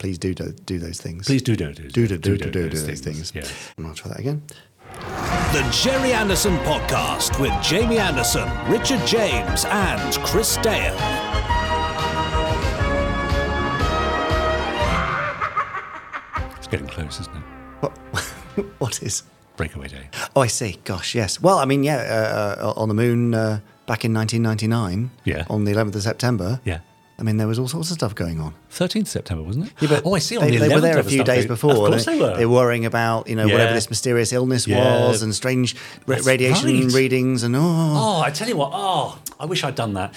please do do, do those things. Please do do do do do do do, do, those things. I'm not try that again. The Gerry Anderson Podcast with Jamie Anderson, Richard James, and Chris Dale. It's getting close, isn't it? What, what is? Breakaway Day. Oh, I see. Gosh, yes. Well, I mean, yeah, uh, uh on the moon uh, back in 1999. Yeah. On the 11th of September. Yeah. I mean, there was all sorts of stuff going on. 13th September, wasn't it? Yeah, but oh, I see. On they, the they were there a few days they- before. Of course they were. They were worrying about, you know, whatever this mysterious illness Yeah. was and strange That's radiation right. readings and oh. Oh, I tell you what. Oh, I wish I'd done that.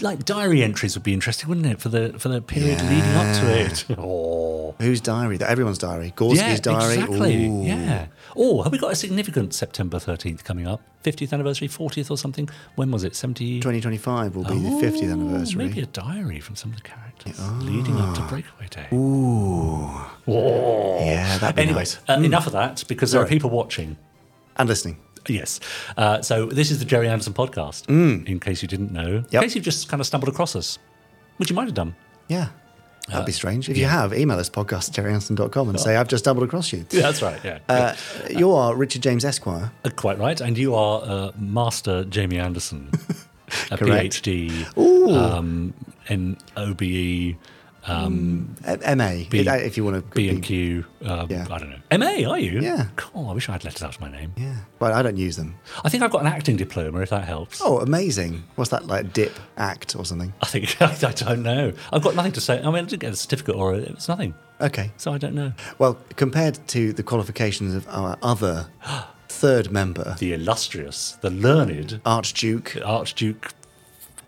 Like diary entries would be interesting, wouldn't it, for the for the period leading up to it? Oh, Whose diary? Everyone's diary. Gorski's yeah, diary. exactly. Ooh. Yeah. Oh, have we got a significant September thirteenth coming up? Fiftieth anniversary, fortieth or something? When was it? Seventy. 2025 will be the 50th Oh, anniversary. Maybe a diary from some of the characters leading up to Breakaway Day. Ooh. Yeah, that'd be Anyway, nice. uh, enough of that because there are people watching. And listening. Yes. Uh, so this is the Gerry Anderson podcast, in case you didn't know. In case you've just kind of stumbled across us, which you might have done. Yeah. That'd Uh, be strange. If you have, email us podcast at gerryanderson.com and say, I've just stumbled across you. Yeah, that's right. Yeah. Uh, you are Richard James Esquire. Uh, Quite right. And you are uh, Master Jamie Anderson, a Correct. PhD um, in OBE, um, Uh, MA, B- if you want to. B and Q. Um, Yeah. I don't know. MA, are you? Yeah. Cool. I wish I had letters after my name. Yeah. Well, I don't use them. I think I've got an acting diploma, if that helps. Oh, amazing. What's that, like dip act or something? I think I don't know. I've got nothing to say. I mean, I didn't get a certificate or a, it's nothing, Okay. so I don't know. Well, compared to the qualifications of our other third member, The illustrious, the learned Archduke Archduke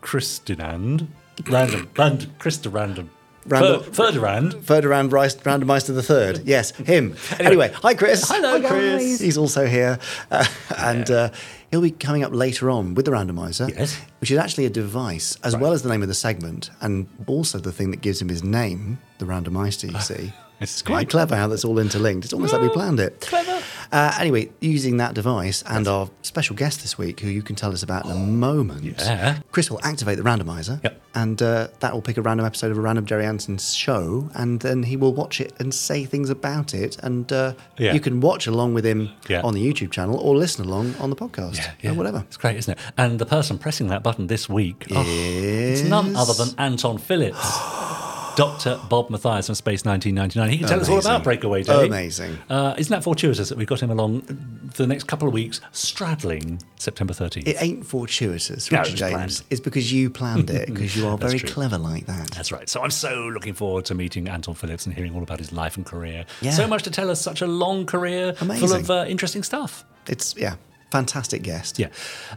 Christinand, random, random, Christa random, Random- Fer- Ferdinand. Ferdinand Reis, Randomeister the Third. Yes, him. Anyway, hi Chris. Hello, Hi, Chris. guys. He's also here, uh, and uh, he'll be coming up later on with the randomizer, Yes. which is actually a device as well as the name of the segment, and also the thing that gives him his name, the randomizer. You see, It's it's quite neat. clever how that's all interlinked. It's almost like we planned it. Clever. Uh, anyway, using that device and our special guest this week, who you can tell us about in a moment, yeah. Chris will activate the randomizer, Yep. and uh, that will pick a random episode of a random Gerry Anderson's show, and then he will watch it and say things about it, and uh, Yeah. you can watch along with him Yeah. on the YouTube channel or listen along on the podcast, Yeah, or whatever. It's great, isn't it? And the person pressing that button this week, oh, it's none other than Anton Phillips. Dr. Bob Mathias from Space 1999. He can tell us all about Breakaway Day. Amazing. Uh, isn't that fortuitous that we've got him along for the next couple of weeks, straddling September 13th? It ain't fortuitous, No, Richard was planned. James. It's because you planned it, because you are very true. clever like that. That's right. So I'm so looking forward to meeting Anton Phillips and hearing all about his life and career. Yeah. So much to tell us, such a long career full of uh, interesting stuff. It's, yeah, fantastic guest. Yeah.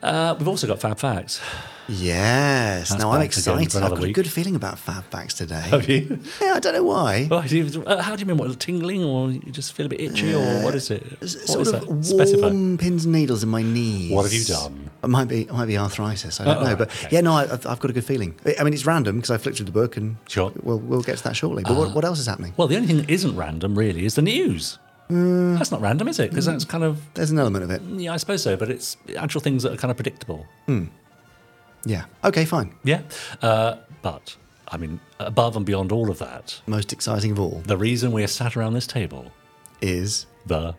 Uh, we've also got Fab Facts. Yes. That's now I'm back again for excited. I've got a good feeling about Fab Facts today. Have you? Yeah, I don't know why. Do you- uh, how do you mean? What, tingling or you just feel a bit itchy or what is it? What sort is of that? warm Specify. pins and needles in my knees. What have you done? It might be, it might be arthritis. I don't Oh, know, right, but okay. yeah, no, I, I've I've got a good feeling. I mean, it's random because I flicked through the book, and Sure. we'll we'll get to that shortly. But what, what else is happening? Well, the only thing that isn't random really is the news. Mm. That's not random, is it? Because that's kind of, There's an element of it. yeah, I suppose so, but it's actual things that are kind of predictable. Hmm. Yeah. Okay, fine. Yeah. Uh, but, I mean, above and beyond all of that, Most exciting of all the reason we're sat around this table, is the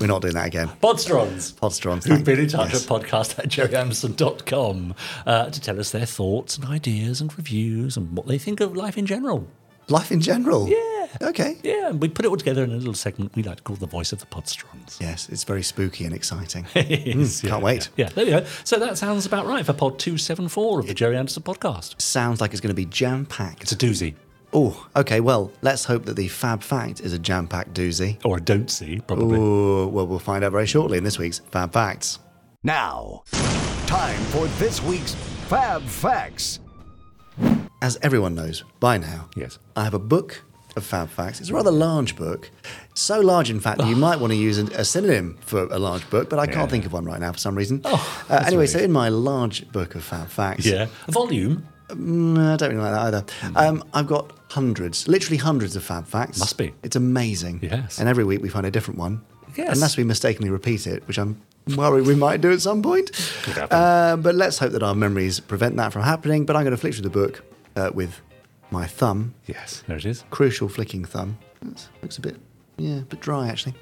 we're not doing that again. Podsterons. Podsterons. Who've been in touch yes. at podcast at gerryanderson.com uh, to tell us their thoughts and ideas and reviews and what they think of life in general. Life in general. Yeah. Okay. Yeah, and we put it all together in a little segment we like to call the voice of the Podsterons. Yes, it's very spooky and exciting. Hmm, yes, can't wait. Yeah. there we go. So that sounds about right for pod 274 of the Gerry Anderson podcast. Sounds like it's going to be jam packed. It's a doozy. Oh, okay. Well, let's hope that the Fab Fact is a jam packed doozy. Or a don't see, probably. Ooh, well, we'll find out very shortly in this week's Fab Facts. Now, time for this week's Fab Facts. As everyone knows by now, Yes. I have a book of Fab Facts. It's a rather large book. So large, in fact, that you might want to use a, a synonym for a large book, but I Yeah. can't think of one right now for some reason. Oh, uh, anyway, weird. so in my large book of Fab Facts, Yeah. A volume Mm, I don't really like that either. Um, I've got hundreds, literally hundreds of Fab Facts. Must be. It's amazing. Yes. And every week we find a different one. Yes. Unless we mistakenly repeat it, which I'm worried we might do at some point. happen. Uh, but let's hope that our memories prevent that from happening. But I'm going to flick through the book uh, with my thumb, Yes, there it is. crucial flicking thumb. That looks a bit, yeah, a bit dry actually.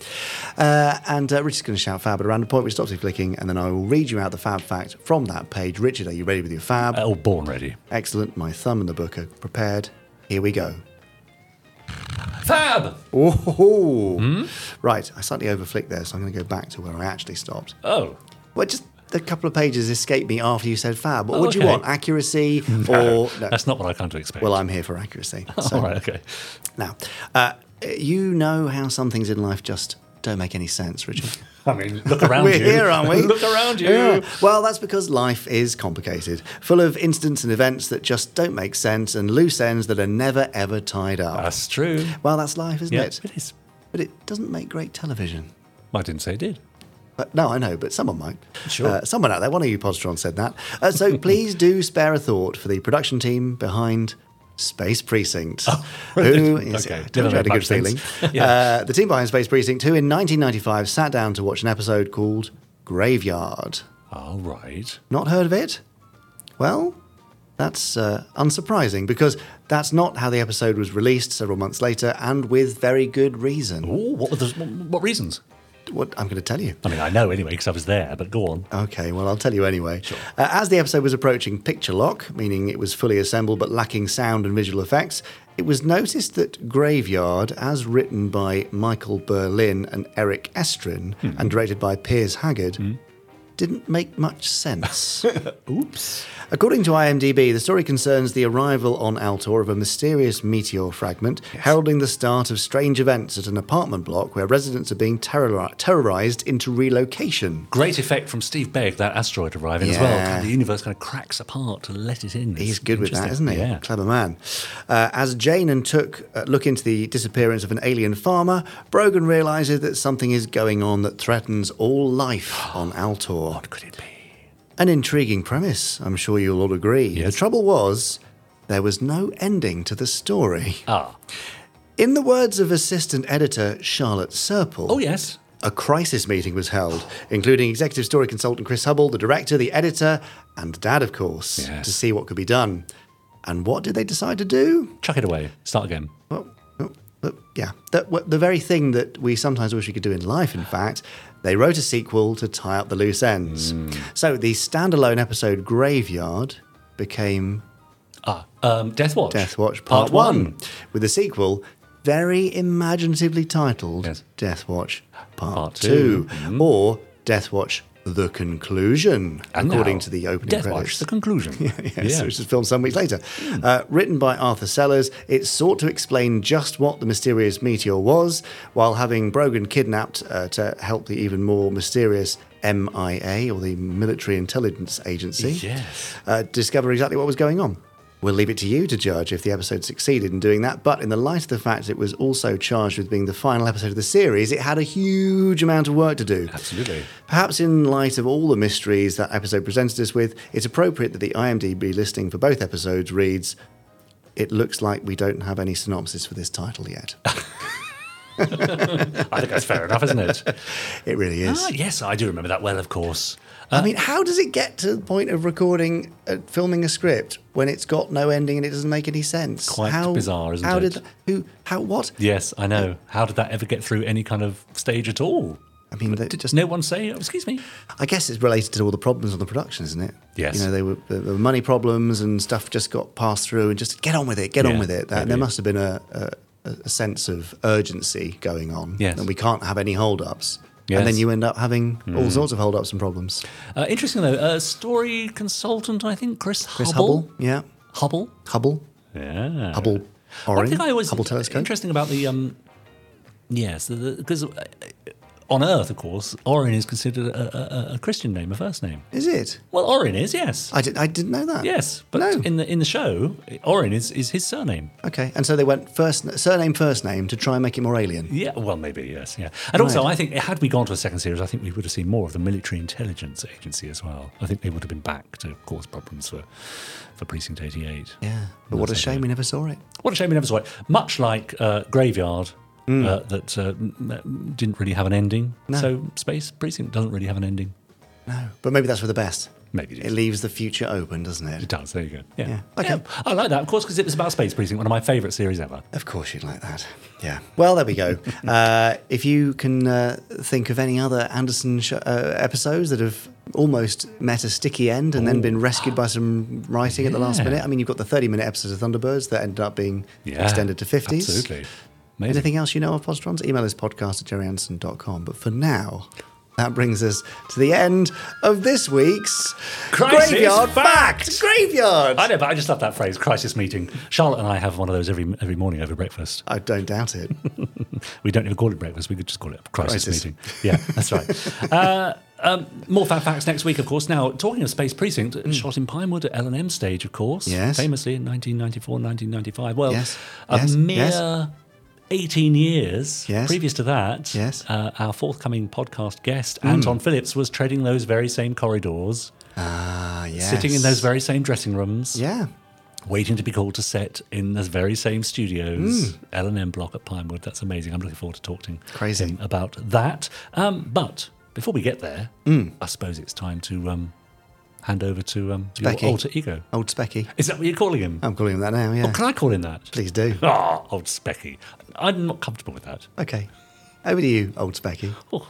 Uh, and uh, Richard's going to shout fab at a random point, which stops me flicking, and then I will read you out the fab fact from that page. Richard, are you ready with your fab? Oh, born ready. Excellent. My thumb and the book are prepared. Here we go. Fab! Oh, right. I slightly overflicked there, so I'm going to go back to where I actually stopped. Oh, Well, just a couple of pages escaped me after you said fab. What Oh, would you want? Accuracy or no? that's not what I come to expect. Well, I'm here for accuracy. So All right, okay. now, uh, you know how some things in life just don't make any sense, Richard. I mean, look around We're you. here, aren't we? look around you. Yeah. Well, that's because life is complicated, full of incidents and events that just don't make sense and loose ends that are never ever tied up. That's true. well, that's life, isn't Yeah, it? it is. But it doesn't make great television. I didn't say it did. But no, I know, but someone might. Sure. Uh, someone out there, one of you Podsterons said that. Uh, so please do spare a thought for the production team behind Space Precinct. who is, Okay, I told you I never had a good feeling. Yeah. uh, the team behind Space Precinct, who in 1995 sat down to watch an episode called Graveyard. All right. Not heard of it? Well, that's uh, unsurprising because that's not how the episode was released several months later and with very good reason. Ooh, what were the what reasons? What I'm going to tell you. I mean, I know anyway because I was there. But go on. Okay, well, I'll tell you anyway. Uh, as the episode was approaching picture lock, meaning it was fully assembled but lacking sound and visual effects, it was noticed that Graveyard, as written by Michael Berlin and Eric Estrin and directed by Piers Haggard, didn't make much sense. Oops. According to IMDb, the story concerns the arrival on Altor of a mysterious meteor fragment, heralding the start of strange events at an apartment block where residents are being terror- terrorized into relocation. Great effect from Steve Begg, that asteroid arriving as well. Yeah. Kind of the universe kind of cracks apart to let it in. He's good with that, interesting. isn't he? Yeah. Clever man. Uh, as Jane and Took uh, look into the disappearance of an alien farmer, Brogan realizes that something is going on that threatens all life on Altor. What could it be? An intriguing premise, I'm sure you'll all agree. Yes. The trouble was, there was no ending to the story. Ah. In the words of assistant editor Charlotte Serple, Oh, yes. a crisis meeting was held, including executive story consultant Chris Hubble, the director, the editor, and Dad, of course, Yes. to see what could be done. And what did they decide to do? Chuck it away. Start again. Well, well, yeah, that, the very thing that we sometimes wish we could do in life, in fact. They wrote a sequel to tie up the loose ends. So the standalone episode Graveyard became Ah, um, Death Watch. Death Watch Part, 1, with the sequel very imaginatively titled Yes. Death Watch Part, Part 2, two. or Death Watch The Conclusion, And according to the opening Death credits. Watch, the conclusion. yes, which was filmed some weeks later. Uh, written by Arthur Sellers, it sought to explain just what the mysterious meteor was, while having Brogan kidnapped uh, to help the even more mysterious MIA, or the Military Intelligence Agency, Yes. uh, discover exactly what was going on. We'll leave it to you to judge if the episode succeeded in doing that, but in the light of the fact it was also charged with being the final episode of the series, it had a huge amount of work to do. Absolutely. Perhaps in light of all the mysteries that episode presented us with, it's appropriate that the IMDb listing for both episodes reads, It looks like we don't have any synopsis for this title yet. I think that's fair enough, isn't it? It really is. Ah, yes, I do remember that well, of course. I mean, how does it get to the point of recording, uh, filming a script when it's got no ending and it doesn't make any sense? Quite how, bizarre, isn't how it? How did th- who? How? What? Yes, I know. How did that ever get through any kind of stage at all? I mean, they Did just. no one say, oh, excuse me? I guess it's related to all the problems on the production, isn't it? Yes. You know, they were there were money problems and stuff just got passed through, and just get on with it, get on with it. That, there must have been a, a, a sense of urgency going on, Yes. and we can't have any hold-ups. And then Mm. you end up having all sorts of hold-ups and problems. Uh, interesting, though. Uh, story consultant, I think, Chris, Hubble. Chris Hubble. Hubble, yeah, Hubble? Hubble, Yeah. Hubble, One thing I always Hubble telescope. interesting about the um, yes, because on Earth, of course, Orrin is considered a, a, a Christian name, a first name. Is it? Well, Orrin is yes, I, did, I didn't know that. yes, but No. in the in the show, Orrin is is his surname. Okay, and so they went first surname, first name to try and make it more alien. Yeah, well, maybe yes, yeah. And also, I think had we gone to a second series, I think we would have seen more of the military intelligence agency as well. I think they would have been back to cause problems for for Precinct Eighty Eight. Yeah, but what a shame we never saw it. What a shame we never saw it. Much like uh, Graveyard, Hmm. uh, that uh, didn't really have an ending. No. So Space Precinct doesn't really have an ending. No, but maybe that's for the best. Maybe it It leaves the future open, doesn't It it? does. There you go. Yeah. Yeah. Okay. Yeah, I like that, of course, because it was about Space Precinct, one of my favourite series ever. Of course, you'd like that. Yeah. Well, there we go. uh, if you can uh, think of any other Anderson sh- uh, episodes that have almost met a sticky end and then been rescued by some writing at the last minute, I mean, you've got the 30 minute episodes of Thunderbirds that ended up being Yeah. extended to 50s. Absolutely. Amazing. Anything else you know of Podsterons? Email us podcast at gerryanderson.com. But for now, that brings us to the end of this week's Crisis Graveyard Fact. Fact. Graveyard. I know, but I just love that phrase, crisis meeting. Charlotte and I have one of those every every morning over breakfast. I don't doubt it. We don't even call it breakfast. We could just call it a crisis, Crisis. meeting. Yeah, that's right. uh, um, more fan facts next week, of course. Now, talking of Space Precinct, shot in Pinewood at L&M stage, of course. Yes. Famously in 1994, 1995. Well, Yes. a Yes. mere Yes. 18 years Yes. previous to that, Yes. Hmm. uh, our forthcoming podcast guest, Anton Phillips, was treading those very same corridors, Ah, yes. sitting in those very same dressing rooms. Yeah. waiting to be called to set in the very same studios, Hmm. L and M block at Pinewood. That's amazing. I'm looking forward to talking Crazy. him about that. Um, but before we get there, Hmm. I suppose it's time to um, hand over to um, your alter ego. Old Specky. Is that what you're calling him? I'm calling him that now, yeah. Oh, can I call him that? Please do. Ah, old Specky. I'm not comfortable with that. Okay. Over to you, Old Specky. Oh.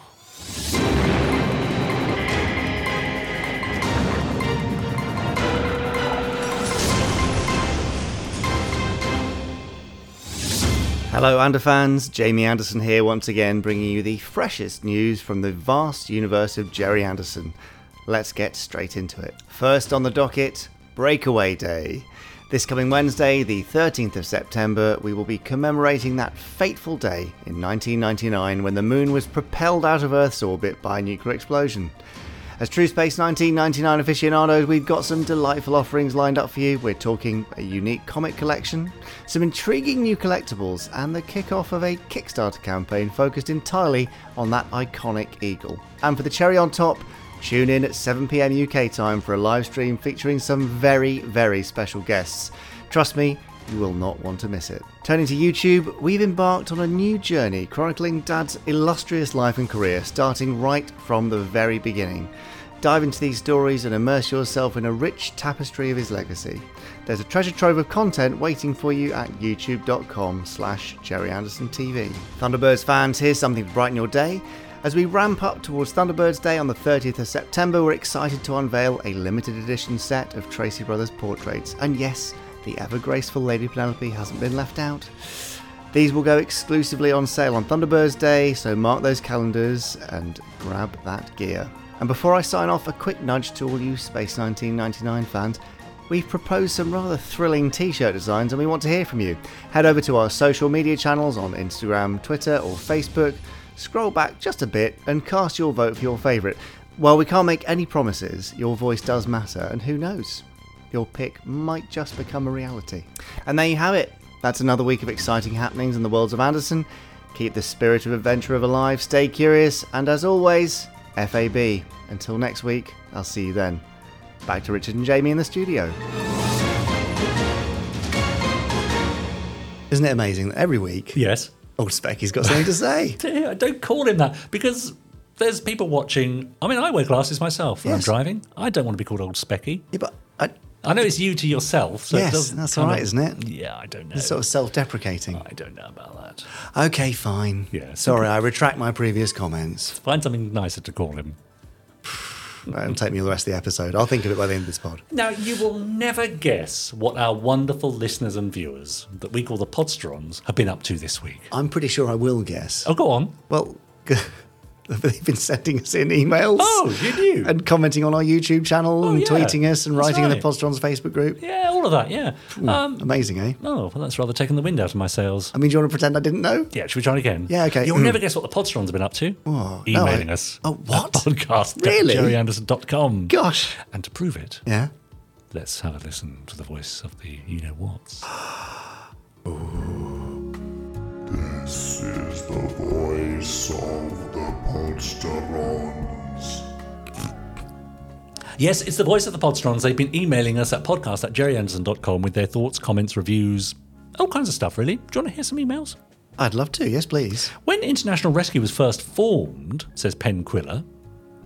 Hello, Ander fans. Jamie Anderson here once again, bringing you the freshest news from the vast universe of Gerry Anderson. Let's get straight into it. First on the docket, Breakaway Day. This coming Wednesday, the 13th of September, we will be commemorating that fateful day in 1999 when the moon was propelled out of Earth's orbit by a nuclear explosion. As True Space 1999 aficionados, we've got some delightful offerings lined up for you. We're talking a unique comic collection, some intriguing new collectibles, and the kickoff of a Kickstarter campaign focused entirely on that iconic eagle. And for the cherry on top, tune in at 7pm UK time for a live stream featuring some very, very special guests. Trust me, you will not want to miss it. Turning to YouTube, we've embarked on a new journey chronicling Dad's illustrious life and career, starting right from the very beginning. Dive into these stories and immerse yourself in a rich tapestry of his legacy. There's a treasure trove of content waiting for you at youtube.com slash TV. Thunderbirds fans, here's something to brighten your day. As we ramp up towards Thunderbirds Day on the 30th of September, we're excited to unveil a limited edition set of Tracy Brothers portraits. And yes, the ever graceful Lady Penelope hasn't been left out. These will go exclusively on sale on Thunderbirds Day, so mark those calendars and grab that gear. And before I sign off, a quick nudge to all you Space 1999 fans. We've proposed some rather thrilling t shirt designs and we want to hear from you. Head over to our social media channels on Instagram, Twitter, or Facebook. Scroll back just a bit and cast your vote for your favourite. While we can't make any promises, your voice does matter, and who knows? Your pick might just become a reality. And there you have it. That's another week of exciting happenings in the worlds of Anderson. Keep the spirit of adventure alive, stay curious, and as always, FAB. Until next week, I'll see you then. Back to Richard and Jamie in the studio. Isn't it amazing that every week, Yes. Oh, old Specky's got something to say? Don't call him that because there's people watching. I mean, I wear glasses myself when Yes. I'm driving. I don't want to be called old Specky. Yeah, but I, I know it's you to yourself. So Yes, it doesn't that's all right, of- isn't it? Yeah, I don't know. it's sort of self-deprecating. I don't know about that. Okay, fine. Yeah, Sorry, I retract my previous comments. Find something nicer to call him. It'll take me the rest of the episode. I'll think of it by the end of this pod. Now, you will never guess what our wonderful listeners and viewers that we call the Podsterons have been up to this week. I'm pretty sure I will guess. Oh, go on. Well, they've been sending us in emails. Oh, you knew. And commenting on our YouTube channel Oh, and yeah. tweeting us and writing in the right. Podsterons Facebook group. Yeah, all of that, yeah. Um, Amazing, eh? oh, well, that's rather taken the wind out of my sails. I mean, do you want to pretend I didn't know? Yeah, should we try it again? Yeah, okay. You'll Mm. never guess what the Podsterons have been up to. Oh, no, Emailing I- us. Oh, what? Podcast Really? gerryanderson.com. Gosh. And to prove it, Yeah. let's have a listen to the voice of the you know what's. This is the voice of the Podsterons. Yes, it's the voice of the Podsterons. They've been emailing us at podcast at gerryanderson.com with their thoughts, comments, reviews, all kinds of stuff, really. Do you want to hear some emails? I'd love to. Yes, please. When International Rescue was first formed, says Pen Quiller,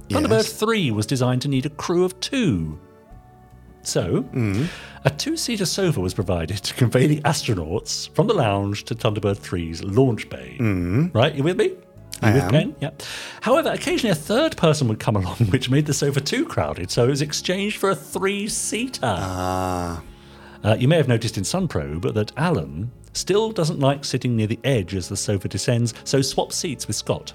Thunderbird Yes. 3 was designed to need a crew of two. So, Mm. a two seater sofa was provided to convey the astronauts from the lounge to Thunderbird 3's launch bay. Right? You with me? You Mm. I with am. Ken? Yeah. However, occasionally a third person would come along, which made the sofa too crowded, so it was exchanged for a three seater. Ah, Uh, you may have noticed in Sunprobe that Alan still doesn't like sitting near the edge as the sofa descends, so swaps seats with Scott.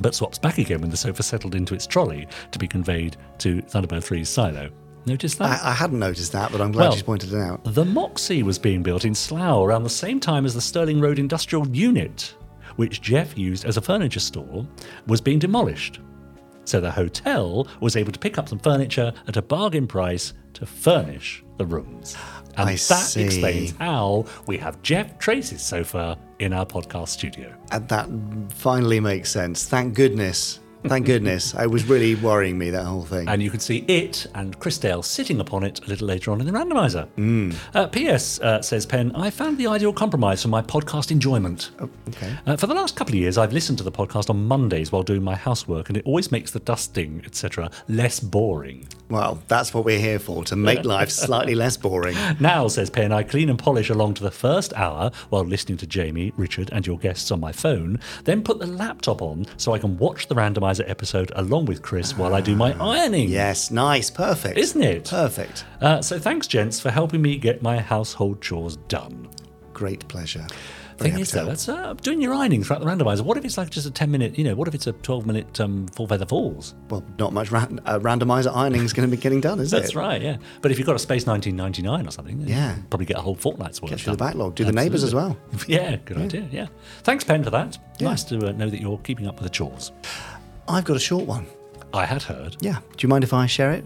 But swaps back again when the sofa settled into its trolley to be conveyed to Thunderbird 3's silo. Notice that? I, I hadn't noticed that, but I'm glad Well- you pointed it out. The Moxy was being built in Slough around the same time as the Stirling Road Industrial Unit, which Jeff used as a furniture store, was being demolished. So the hotel was able to pick up some furniture at a bargain price to furnish the rooms. And I that see. explains how we have Jeff Tracy's sofa in our podcast studio. And that finally makes sense. Thank goodness. Thank goodness. It was really worrying me, that whole thing. And you can see it and Chris Dale sitting upon it a little later on in the randomizer. Uh, P.S. Uh, says Penn, I found the ideal compromise for my podcast enjoyment. okay. Uh, for the last couple of years, I've listened to the podcast on Mondays while doing my housework, and it always makes the dusting, etc., less boring. Well, that's what we're here for, to make life slightly less boring. Now, says Penn, I clean and polish along to the first hour while listening to Jamie, Richard, and your guests on my phone, then put the laptop on so I can watch the randomizer episode along with Chris while I do my ironing. Yes, nice, perfect. Isn't it? Perfect. Uh, so thanks, gents, for helping me get my household chores done. Great pleasure. Very Thing is, though, that's uh, doing your ironing throughout the randomizer. What if it's like just a 10 minute, you know, what if it's a 12 minute um, Four Feather Falls? Well, not much ran- uh, randomizer ironing is going to be getting done, is That's it? That's right, yeah. But if you've got a space 1999 or something, then Yeah. you probably get a whole fortnight's worth Get through the backlog. Do the neighbours as well. Yeah, good idea, yeah. Thanks, Pen, for that. Nice to uh, know that you're keeping up with the chores. I've got a short one. I had heard. Yeah. Do you mind if I share it?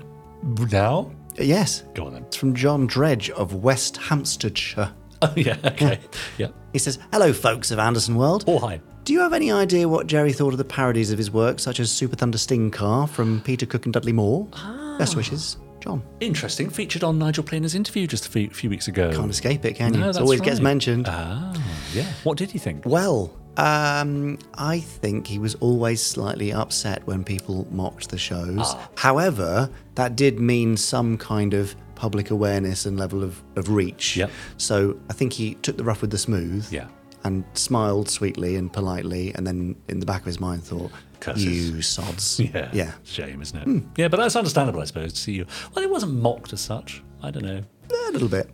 Now? Yes. Go on then. It's from John Dredge of West Hampsteadshire. Oh, yeah, okay. yeah. He says, Hello, folks of Anderson World. Oh, hi. Do you have any idea what Gerry thought of the parodies of his work, such as Super Thunder Sting Car from Peter Cook and Dudley Moore? Ah. Best wishes, John. Interesting. Featured on Nigel Planer's interview just a few, few weeks ago. Can't escape it, can you? No, it that's always gets mentioned. Ah, yeah. What did he think? Well, um, I think he was always slightly upset when people mocked the shows. Ah. However, that did mean some kind of public awareness and level of, of reach. Yep. So I think he took the rough with the smooth. Yeah. And smiled sweetly and politely, and then in the back of his mind thought, Curses. "You sods." Yeah. Yeah. Shame, isn't it? Yeah, but that's understandable, I suppose, to see you. Well, it wasn't mocked as such. I don't know. A little bit.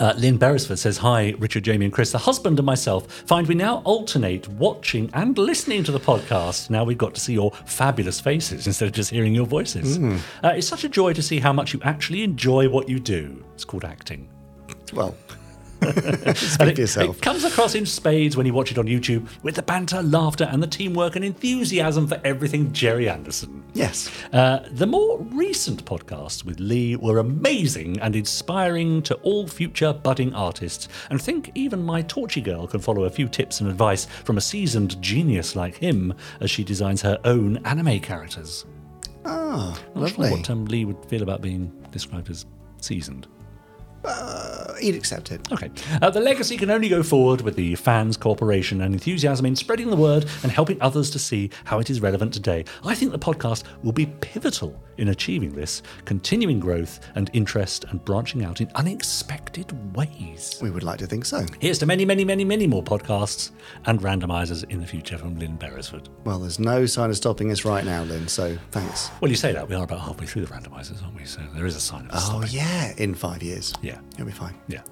Uh, Lynn Beresford says, Hi, Richard, Jamie, and Chris. The husband and myself find we now alternate watching and listening to the podcast. Now we've got to see your fabulous faces instead of just hearing your voices. Uh, it's such a joy to see how much you actually enjoy what you do. It's called acting. Well, speak it, for yourself. it comes across in spades when you watch it on YouTube with the banter, laughter, and the teamwork and enthusiasm for everything Gerry Anderson. yes. Uh, the more recent podcasts with Lee were amazing and inspiring to all future budding artists, and think even my Torchy girl can follow a few tips and advice from a seasoned genius like him as she designs her own anime characters. Ah, Not sure lovely. what um, Lee would feel about being described as seasoned. He'd accept it. Okay. Uh, the legacy can only go forward with the fans' cooperation and enthusiasm in spreading the word and helping others to see how it is relevant today. I think the podcast will be pivotal in achieving this, continuing growth and interest and branching out in unexpected ways. We would like to think so. Here's to many, many, many, many more podcasts and randomizers in the future from Lynn Beresford. Well, there's no sign of stopping us right now, Lynn, so thanks. Well, you say that. We are about halfway through the randomizers, aren't we? So there is a sign of Oh, stopping. yeah, in five years. Yeah. You'll be fine. Yeah.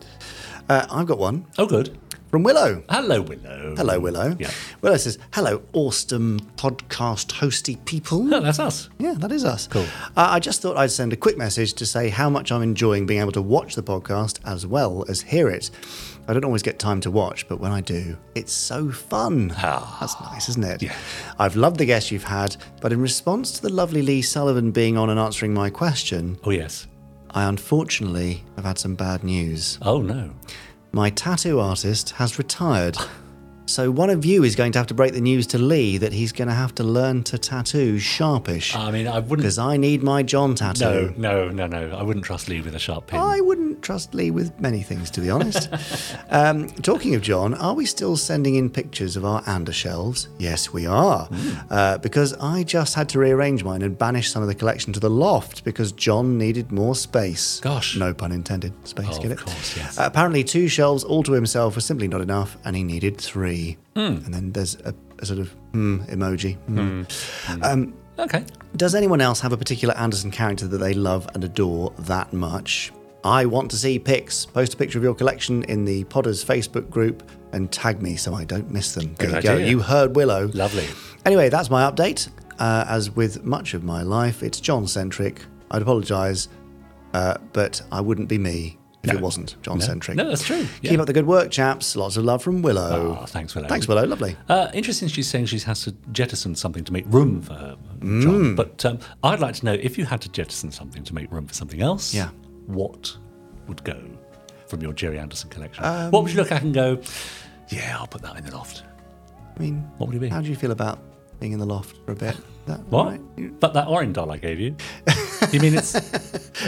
Uh, I've got one Oh, good. from Willow. Hello, Willow. Hello, Willow. Yeah. Willow says, Hello, awesome podcast hosty people. Oh, that's us. Yeah, that is us. Cool. Uh, I just thought I'd send a quick message to say how much I'm enjoying being able to watch the podcast as well as hear it. I don't always get time to watch, but when I do, it's so fun. That's nice, isn't it? Yeah. I've loved the guests you've had, but in response to the lovely Lee Sullivan being on and answering my question, Oh, yes. I unfortunately have had some bad news. Oh, no. My tattoo artist has retired. So one of you is going to have to break the news to Lee that he's going to have to learn to tattoo sharpish. I mean, I wouldn't Because I need my John tattoo. No, no, no, no. I wouldn't trust Lee with a sharp pin. I wouldn't don't trust Lee with many things, to be honest. um, talking of John, are we still sending in pictures of our Ander shelves? Yes, we are. Hmm. Uh, because I just had to rearrange mine and banish some of the collection to the loft because John needed more space. Gosh. No pun intended. Space, Oh, get of it? course, yes. Uh, apparently, two shelves all to himself was simply not enough, and he needed three. Hmm. And then there's a, a sort of hmm emoji. Hmm. Um, Okay. does anyone else have a particular Anderson character that they love and adore that much? I want to see pics. Post a picture of your collection in the Podders Facebook group and tag me so I don't miss them. There Good you go. You heard Willow. Lovely. Anyway, that's my update. Uh, as with much of my life, it's John centric. I'd apologise, uh, but I wouldn't be me if No. it wasn't John centric. No, that's true. Keep up the good work, chaps. Lots of love from Willow. Oh, thanks, Willow. Thanks, Willow. Lovely. Uh, interesting, she's saying she has to jettison something to make room for her, Mm. John. But um, I'd like to know if you had to jettison something to make room for something else, Yeah. What would go from your Gerry Anderson collection? Um, what would you look at and go, yeah, I'll put that in the loft? I mean, What would it be? how do you feel about being in the loft for a bit? That, What? right? But that orange doll I gave you. You mean it's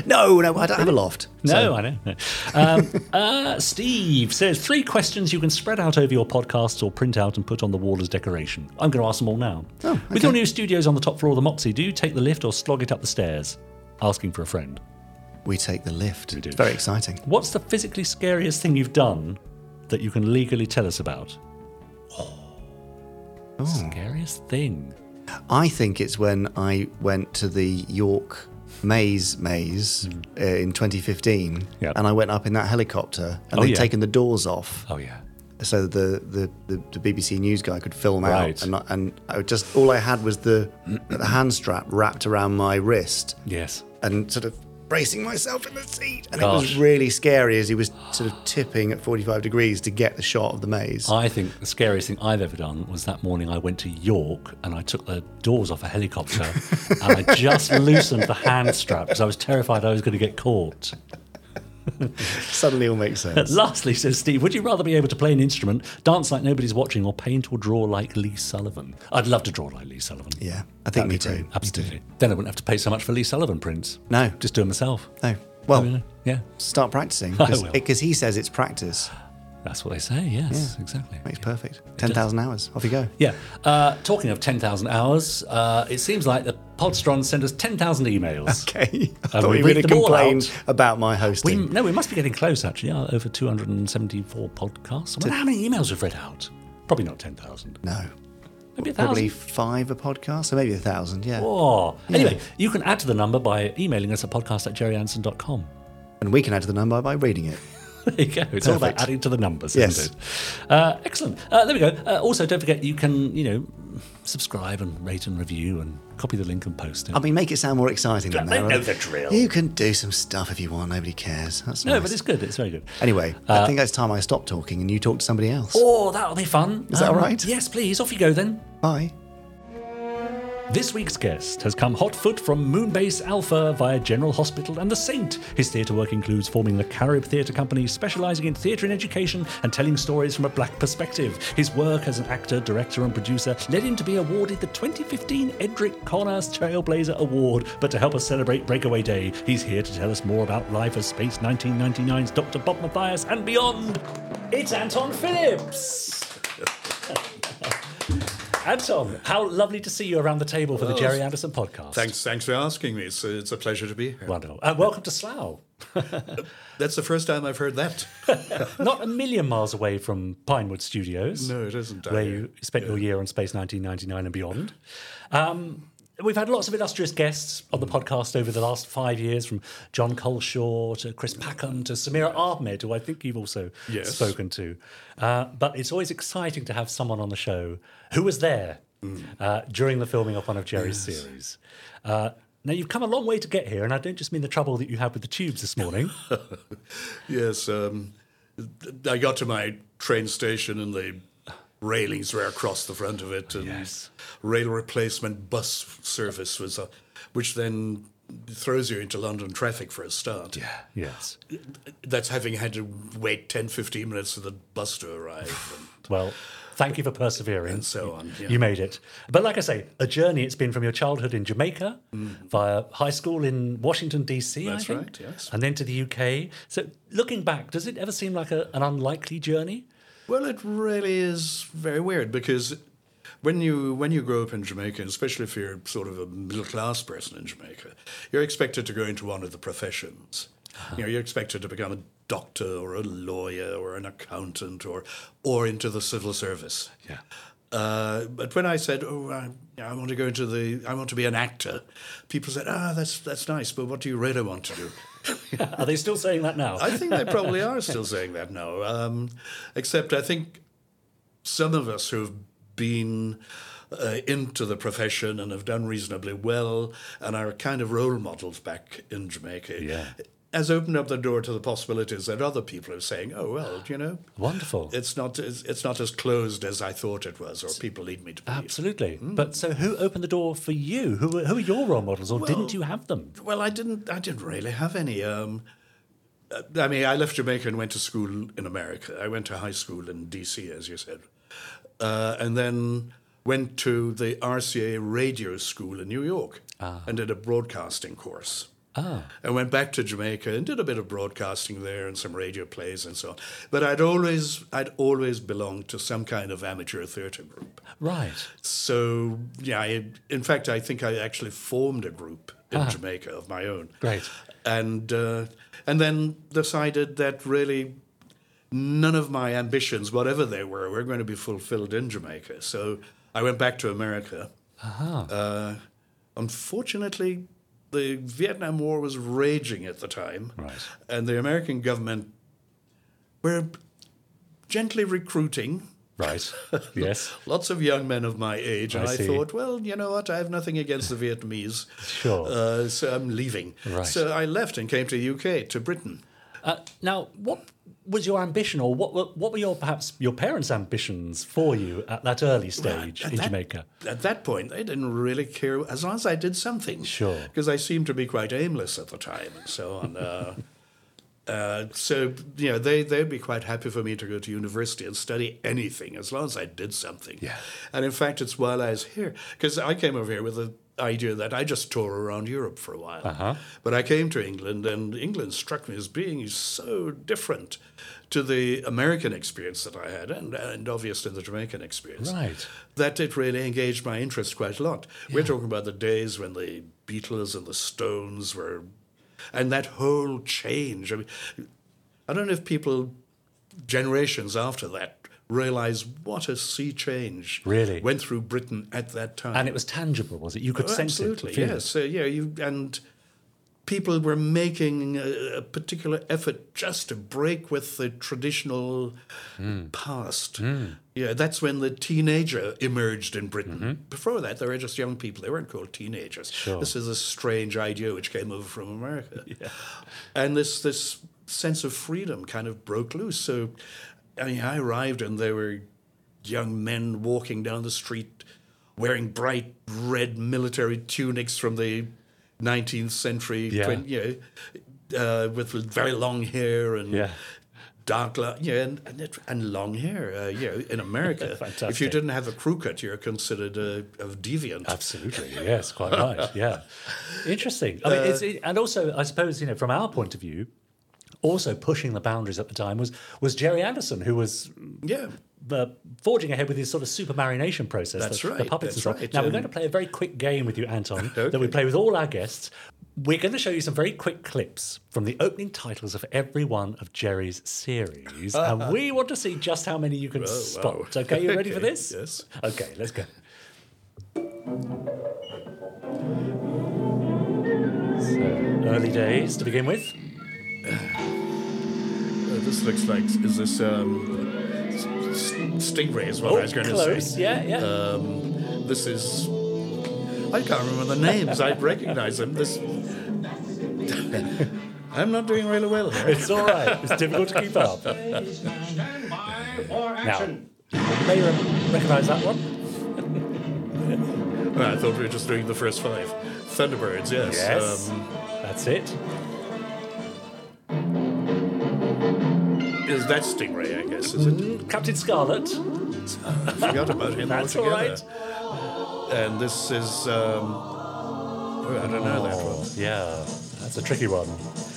No, no, I don't have a loft. no? So- I know. no. Um, uh, Steve says three questions you can spread out over your podcasts or print out and put on the wall as decoration. I'm going to ask them all now. Oh, With your new studios on the top floor of the Moxy, do you take the lift or slog it up the stairs? Asking for a friend. We take the lift. We do. It's very exciting. What's the physically scariest thing you've done that you can legally tell us about? Oh. Scariest thing. I think it's when I went to the York Maze Maze uh, in 2015, Hmm. Yep. and I went up in that helicopter, and Oh, they'd yeah. taken the doors off, Oh yeah. so the, the, the, the BBC news guy could film Right. out, and, I- and I just all I had was the the hand strap wrapped around my wrist, Yes. and sort of bracing myself in the seat, and it was really scary as he was sort of tipping at 45 degrees to get the shot of the maze. I think the scariest thing I've ever done was that morning I went to York and I took the doors off a helicopter and I just loosened the hand strap because I was terrified I was going to get caught. Suddenly, all makes sense. Lastly, says Steve, would you rather be able to play an instrument, dance like nobody's watching, or paint or draw like Lee Sullivan? I'd love to draw like Lee Sullivan. Yeah, I think That'd me too. great. Absolutely. Then I wouldn't have to pay so much for Lee Sullivan prints. No. Just do it myself. No. Well, I mean, yeah, start practicing because he says it's practice. that's what they say. Yes, exactly. Makes perfect. 10,000 hours. Off you go. Yeah. Uh, talking of 10,000 hours, uh, it seems like the Podsterons send us 10,000 emails. Okay. I And thought we you were going to complain about my We, hosting. no, we must be getting close, actually. Yeah, over 274 podcasts. I wonder how many emails we've read out. Probably not 10,000. no. Maybe a Probably five a podcast, so maybe a thousand, yeah. Oh. Anyway, you can add to the number by emailing us at podcast at gerryanderson.com. And we can add to the number by reading it. There you go. It's all about adding to the numbers, Yes. isn't it? Uh, excellent. Uh, there we go. Uh, also, don't forget you can, you know, subscribe and rate and review and copy the link and post it. I mean, make it sound more exciting than that. They that. know right? the drill. You can do some stuff if you want. Nobody cares. That's no, nice. but it's good. It's very good. Anyway, I think it's time I stop talking and you talk to somebody else. Oh, that'll be fun. Is that all right? Yes, please. Off you go then. Bye. This week's guest has come hot foot from Moonbase Alpha via General Hospital and The Saint. His theatre work includes forming the Carib Theatre Company, specialising in theatre and education and telling stories from a black perspective. His work as an actor, director, and producer led him to be awarded the 2015 Edric Connors Trailblazer Award. But to help us celebrate Breakaway Day, he's here to tell us more about life as Space 1999's Dr. Bob Mathias and beyond. It's Anton Phillips. Anton, how lovely to see you around the table for the Gerry Anderson podcast. Thanks, thanks for asking me. It's, uh, it's a pleasure to be here. Wonderful. And welcome to Slough. That's the first time I've heard that. Not a million miles away from Pinewood Studios. No, it isn't. Where you spent your year on Space 1999 and beyond. Um, we've had lots of illustrious guests on the podcast over the last five years, from Jon Culshaw to Chris Packham to Samira Ahmed, who I think you've also Yes. spoken to. Uh, but it's always exciting to have someone on the show who was there Mm. uh, during the filming of one of Gerry's series. Uh, now, you've come a long way to get here, and I don't just mean the trouble that you had with the tubes this morning. Yes, um, I got to my train station and the railings were across the front of it, and Yes. rail replacement bus service was, uh, which then throws you into London traffic for a start. Yeah, yes. That's having had to wait 10, 15 minutes for the bus to arrive. And Well, Thank you for persevering. And so on, yeah. You made it. But like I say, a journey it's been from your childhood in Jamaica via high school in Washington, D.C. I Mm. That's think, right, yes. And then to the UK. So looking back, does it ever seem like a, an unlikely journey? Well, it really is very weird because when you when you grow up in Jamaica, especially if you're sort of a middle class person in Jamaica, you're expected to go into one of the professions. You know, you're expected to become a doctor or a lawyer or an accountant or or into the civil service. Yeah. Uh, but when I said, "Oh, I, I want to go into the, I want to be an actor," people said, "Ah, that's that's nice, but what do you really want to do?" Are they still saying that now? I think they probably are still saying that now. Um, except I think some of us who've been uh, into the profession and have done reasonably well and are kind of role models back in Jamaica. Yeah. Has opened up the door to the possibilities that other people are saying, "Oh well, you know, Wonderful. it's not as, it's not as closed as I thought it was, or people lead me to believe." Absolutely. Mm. But so who opened the door for you? Who were, who are your role models, or didn't you have them? Well, I didn't. I didn't really have any. Um, uh, I mean, I left Jamaica and went to school in America. I went to high school in D.C., as you said, uh, and then went to the RCA Radio School in New York and did a broadcasting course. Ah. I went back to Jamaica and did a bit of broadcasting there and some radio plays and so on. But I'd always, I'd always belonged to some kind of amateur theatre group. Right. So yeah, I, in fact, I think I actually formed a group in Jamaica of my own. Great. And uh, and then decided that really none of my ambitions, whatever they were, were going to be fulfilled in Jamaica. So I went back to America. Uh, unfortunately, the Vietnam War was raging at the time, Right. and the American government were gently recruiting Right. yes. lots of young men of my age, and I I, see. thought, well, you know what? I have nothing against the Vietnamese. Sure. Uh, so I'm leaving. Right. So I left and came to the UK, to Britain. Uh, now, what was your ambition, or what were, what were your perhaps your parents' ambitions for you at that early stage At in that- Jamaica? At that point, they didn't really care as long as I did something. Sure. Because I seemed to be quite aimless at the time and so on. Uh, uh, so, you know, they, they'd be quite happy for me to go to university and study anything as long as I did something. Yeah. And in fact, it's while I was here, because I came over here with the idea that I just toured around Europe for a while. Uh-huh. But I came to England, and England struck me as being so different to the American experience that I had, and, and obviously the Jamaican experience Right. that it really engaged my interest quite a lot. We're talking about the days when the Beatles and the Stones were, and that whole change. I mean, I don't know if people, generations after that, realize what a sea change Really? went through Britain at that time. And it was tangible, was it? You could Oh, sense absolutely, it. it. yes. Uh, yeah, you and people were making a, a particular effort just to break with the traditional Hmm. past. Yeah, that's when the teenager emerged in Britain. Mm-hmm. Before that, they were just young people. They weren't called teenagers. Sure. This is a strange idea which came over from America, yeah. and this this sense of freedom kind of broke loose. So, I mean, I arrived and there were young men walking down the street wearing bright red military tunics from the 19th century, Yeah. twen- you know, uh, with very long hair and Yeah. dark, lo- yeah, and, and, and long hair. Uh, you know, in America, if you didn't have a crew cut, you're considered a, a deviant. Absolutely, yes, quite right. Yeah, interesting. I mean, it's, it, and also, I suppose you know, from our point of view, also pushing the boundaries at the time was was Gerry Anderson, who was Yeah. uh, forging ahead with his sort of Supermarionation process. That's the, the puppets and on. right, Now we're going to play a very quick game with you, Anton, that we play with all our guests. We're going to show you some very quick clips from the opening titles of every one of Gerry's series, and we want to see just how many you can spot. Okay, you ready for this? yes. Okay, let's go. So, early days to begin with. Uh, this looks like is this um, s- s- stingray is what I was going to Oh, close. say. Yeah, yeah. Um, this is I can't remember the names. I'd recognize them. This I'm not doing really well here. it's all right. It's difficult to keep up. Now, you may re- recognise that one. I thought we were just doing the first five. Thunderbirds, yes. Yes. Um, That's it. Is that Stingray? I guess is it? Captain Scarlet. I forgot about him That's all altogether. right. And this is. Um, oh, I don't know that one. Yeah, that's a tricky one.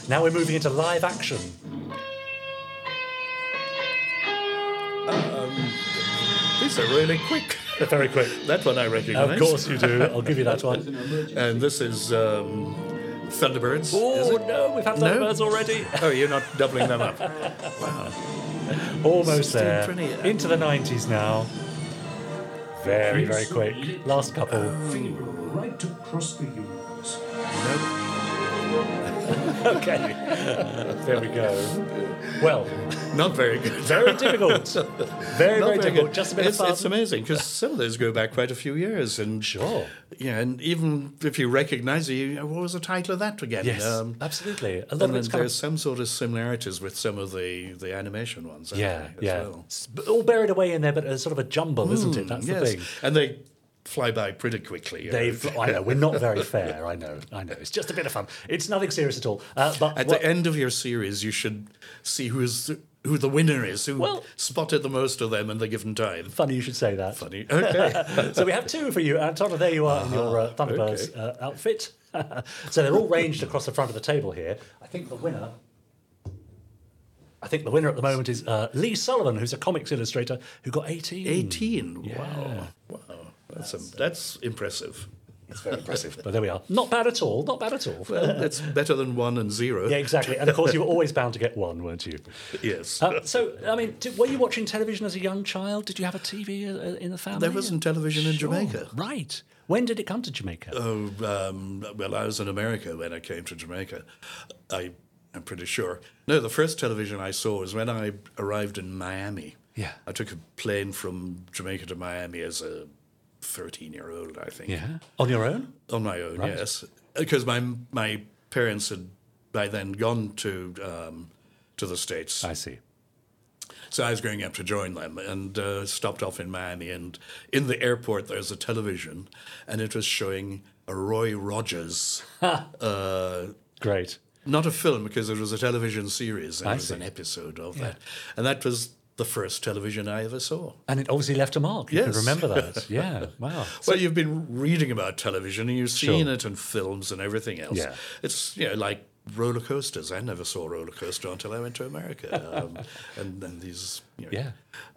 Now we're moving into live action. These are really quick. They're Very quick. That one I recognize. Of course you do. I'll give you that one. And this is um, Thunderbirds. Oh no, we've had No? Thunderbirds already. Oh, you're not doubling them up. Wow. Almost Still there. pretty, uh, Into the 90s now. Very, very quick. Last couple. right across the universe. Okay. there we go. Well, Not very good. very difficult. Very, Not very difficult. good. Just a bit it's, of fun. It's amazing because some of those go back quite a few years, and Sure. yeah, and even if you recognise it, you, what was the title of that again? Yes, Um, absolutely. A lot of it's there's some sort of similarities with some of the, the animation ones. yeah, yeah. well? All buried away in there, but it's sort of a jumble, isn't it? That's the yes, thing. and they fly by pretty quickly. They, fl- I know we're not very fair. I know, I know. It's just a bit of fun. It's nothing serious at all. Uh, but At what- the end of your series, you should see who's who the winner is, who Well- spotted the most of them in the given time. funny you should say that. Funny. Okay. so we have two for you, Anton. There you are in your uh, Thunderbirds okay. uh, outfit. so they're all ranged across the front of the table here. I think the winner. I think the winner at the moment is uh, Lee Sullivan, who's a comics illustrator who got 18. 18. Wow. Wow. That's, a, that's impressive. It's very impressive. But there we are. Not bad at all. Not bad at all. Well, that's better than one and zero. yeah, exactly. And of course, you were always bound to get one, weren't you? Yes. Uh, so, I mean, did, were you watching television as a young child? Did you have a TV uh, in the family? There wasn't television in Sure. Jamaica. Right. When did it come to Jamaica? Oh, um, well, I was in America when I came to Jamaica. I, I'm pretty sure. No, the first television I saw was when I arrived in Miami. Yeah. I took a plane from Jamaica to Miami as a 13 year old, I think. yeah. On your own? On my own, Right. yes. Because my, my parents had by then gone to, um, to the States. I see. So I was going up to join them and uh, stopped off in Miami. And in the airport, there's a television, and it was showing a Roy Rogers, uh, Great. not a film because it was a television series. And I it was see. an episode of that, and that was the first television I ever saw. And it obviously left a mark. You can remember that. Yeah. Wow. well, you've been reading about television and you've seen Sure. it in films and everything else. Yeah. It's you know like roller coasters. I never saw a roller coaster until I went to America, um, and then these you know, Yeah.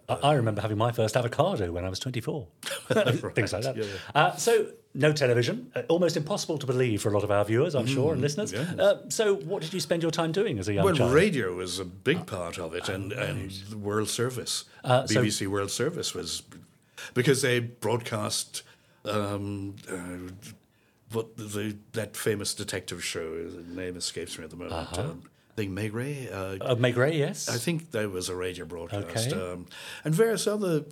I, remember having my first avocado when I was 24. Things like that. yeah, Uh, so, no television. Uh, almost impossible to believe for a lot of our viewers, I'm sure, and listeners. yes. Uh, so, what did you spend your time doing as a young man? Well, child? radio was a big part of it, and, and the World Service, Uh, so- BBC World Service was because they broadcast um, uh, what the that famous detective show. The name escapes me at the moment. Uh-huh. Um, think Maigret. Uh, Uh, Maigret, yes. I think that was a radio broadcast, Okay. um, and various other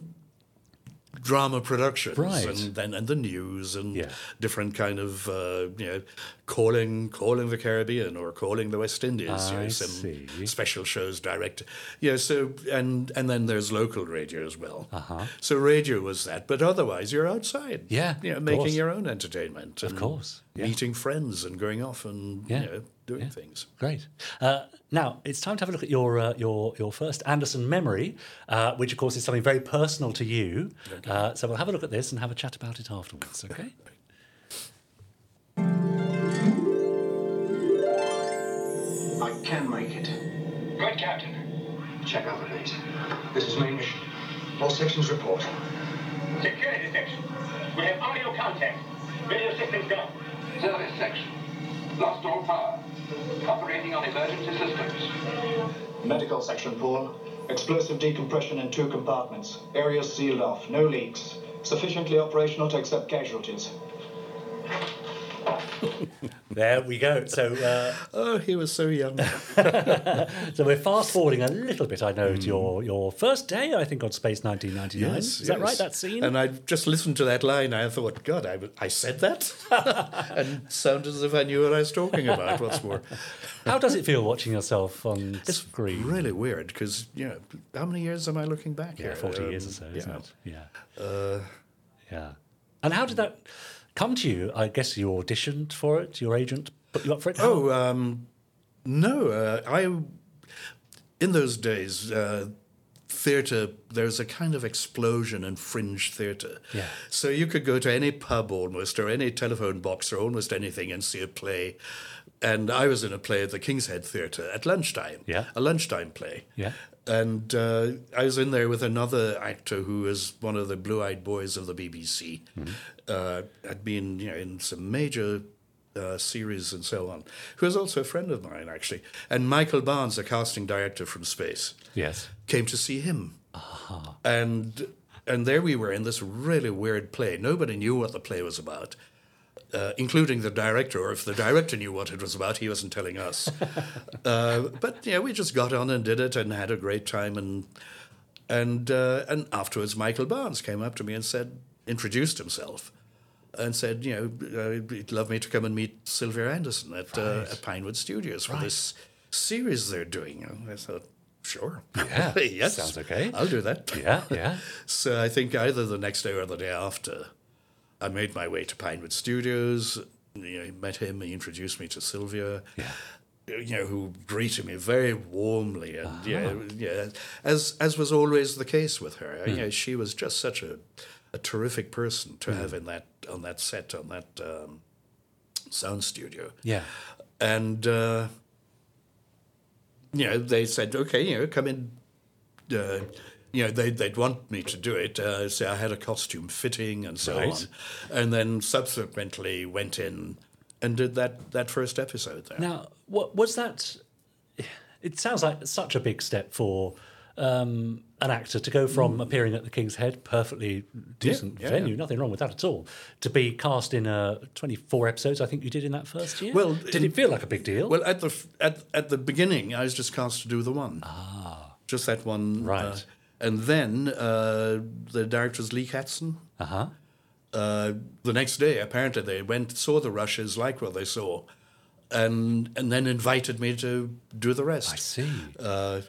drama productions, Right. and then and the news and Yeah. different kind of uh, you know calling calling the Caribbean or calling the West Indies, you I know, some see. special shows direct, yeah. So and and then there's local radio as well. Uh-huh. So radio was that, but otherwise you're outside, Yeah, you know, making course. your own entertainment, Of course, yeah. meeting friends and going off and Yeah. you know doing Yeah. things. Great. Uh, now it's time to have a look at your uh, your your first Anderson memory, uh, which of course is something very personal to you. Uh, so we'll have a look at this and have a chat about it afterwards. Okay. I can make it. Good, Captain. Check out the base. This is main mission. All sections report. Security section. We have audio contact. Video systems go. Service section. Lost all power. Operating on emergency systems. Medical section, Paul. Explosive decompression in two compartments. Areas sealed off. No leaks. Sufficiently operational to accept casualties. There we go. So uh, Oh, he was so young. so we're fast forwarding a little bit. I know to your your first day. I think on Space 1999. Yes, is that right? That scene. And I just listened to that line. I thought, God, I, I said that, and sounded as if I knew what I was talking about. What's more, How does it feel watching yourself on it's screen? really weird because you know how many years am I looking back? Yeah, here? 40 Um, years or so, isn't yeah. it? Yeah. yeah. And how did that come to you? I guess you auditioned for it, your agent put you up for it? Oh, um, no, uh, I. in those days, uh, theatre, there's a kind of explosion in fringe theatre. Yeah. So you could go to any pub almost, or any telephone box, or almost anything and see a play. And I was in a play at the King's Head Theatre at lunchtime, Yeah. a lunchtime play. Yeah. And uh, I was in there with another actor who was one of the blue eyed boys of the BBC. Uh, had been you know, in some major uh, series and so on, who was also a friend of mine, actually. And Michael Barnes, the casting director from Space, Yes. came to see him. And, and there we were in this really weird play. Nobody knew what the play was about. Uh, including the director, or if the director knew what it was about, he wasn't telling us. uh, but yeah, we just got on and did it and had a great time. And and uh, and afterwards, Michael Barnes came up to me and said, introduced himself, and said, you know, uh, he'd love me to come and meet Sylvia Anderson at, uh, at Pinewood Studios for this series they're doing. And I thought, sure, Yeah, yes, sounds okay. I'll do that. Yeah, yeah. So I think either the next day or the day after, I made my way to Pinewood Studios. You know, met him. He introduced me to Sylvia. Yeah. You know, who greeted me very warmly, and yeah, Uh-huh. yeah, as as was always the case with her. Hmm. You know, she was just such a a terrific person to have in that on that set on that um, sound studio. Yeah. and uh, you know they said, okay, you know, come in. Uh, you know, they'd, they'd want me to do it. Uh, so I had a costume fitting and so Right. on. And then subsequently went in and did that, that first episode there. Now, what was that? It sounds like such a big step for um, an actor to go from appearing at the King's Head, perfectly decent Mm. yeah, venue, yeah. nothing wrong with that at all, to be cast in uh, 24 episodes, I think you did in that first year. Well, did in- it feel like a big deal? Well, at the at at the beginning, I was just cast to do the one. Ah, just that one. Right. uh, and then uh, the director was Lee Katzin. uh huh. Uh, the next day, apparently, they went saw the rushes, like what they saw, and and then invited me to do the rest. I see. Uh,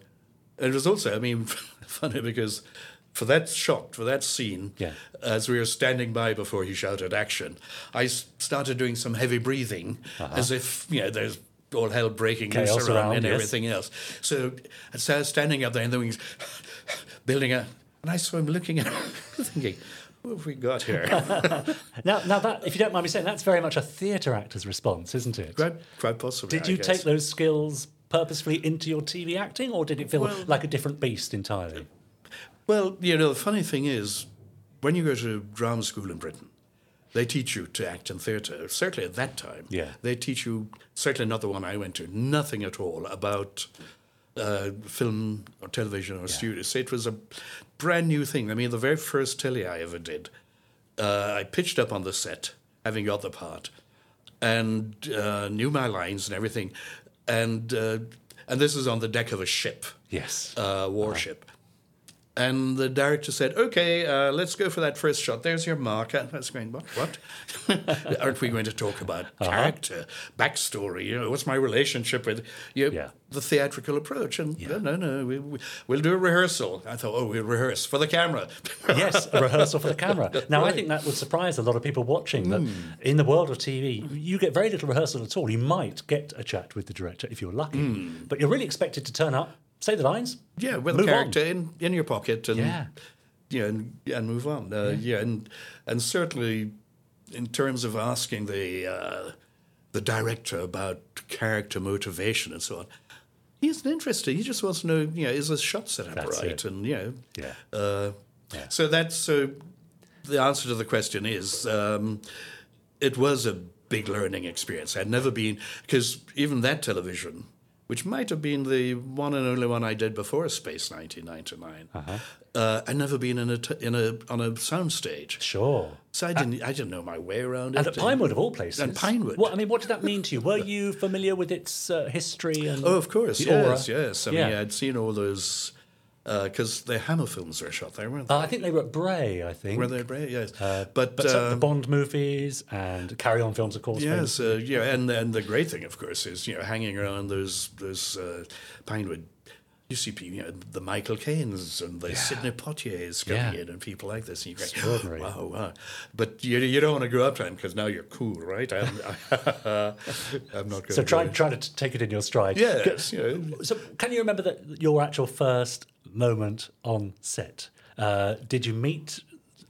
it was also, I mean, funny because for that shot, for that scene, Yeah. as we were standing by before he shouted action, I s- started doing some heavy breathing as if, you know, there's all hell breaking Uh-huh. Chaos loose around, around, and yes. everything else. So I started standing up there in the wings, building a, and I saw him looking at thinking, what have we got here? Now, now that, if you don't mind me saying, that's very much a theatre actor's response, isn't it? quite, quite possibly. Did you take those skills purposefully into your TV acting, or did it feel like a different beast entirely? Well, you know, the funny thing is, when you go to drama school in Britain, they teach you to act in theatre. Certainly at that time, Yeah. they teach you. Certainly not the one I went to. Nothing at all about uh, film or television or studio. So it was a brand new thing. I mean, the very first telly I ever did, uh, I pitched up on the set, having got the part, and uh, knew my lines and everything, and uh, and this is on the deck of a ship Yes. uh, warship. And the director said, "Okay, uh, let's go for that first shot. There's your mark." And I was going, "What? What? Aren't we going to talk about Uh-huh. character, backstory? You know, what's my relationship with you? Yeah. The theatrical approach?" And no, no, no, we, we, we'll do a rehearsal. I thought, "Oh, we'll rehearse for the camera." yes, a rehearsal for the camera. Now, I think that would surprise a lot of people watching that in the world of TV, you get very little rehearsal at all. You might get a chat with the director if you're lucky, but you're really expected to turn up, say the lines, Yeah, with on. character in, in your pocket and Yeah. yeah, and, and move on. Uh, yeah. and and certainly in terms of asking the uh, the director about character motivation and so on, he isn't interested. He just wants to know, you know, is this shot set up That's right? it. And you know, Yeah. uh, Yeah. so that's so. The answer to the question is, um, it was a big learning experience. I'd never been because even that television, which might have been the one and only one I did before Space 1999, uh I'd never been in a t- in a on a soundstage, Sure. so I didn't I didn't know my way around And it. at Pinewood, of all places. And Pinewood. What, I mean, what did that mean to you? Were you familiar with its uh, history and Oh, of course, the aura? yes, yes. I Yeah. mean, I'd seen all those because the Hammer films were shot there, weren't they? Uh, I think they were at Bray, I think. were they? Bray? Yes, Uh, but, but the um, Bond movies and Carry On films, of course. Yes, uh, yeah, and and the great thing, of course, is you know hanging around those those uh, Pinewood you see you know, the Michael Caines and the Sidney Poitiers coming Yeah. in and people like this. And you go, Extraordinary. wow, wow. But you, you don't want to grow up to them because now you're cool, right? I'm, I'm not going So try try to take it in your stride. Yes, you know. So can you remember that your actual first moment on set? Uh, did you meet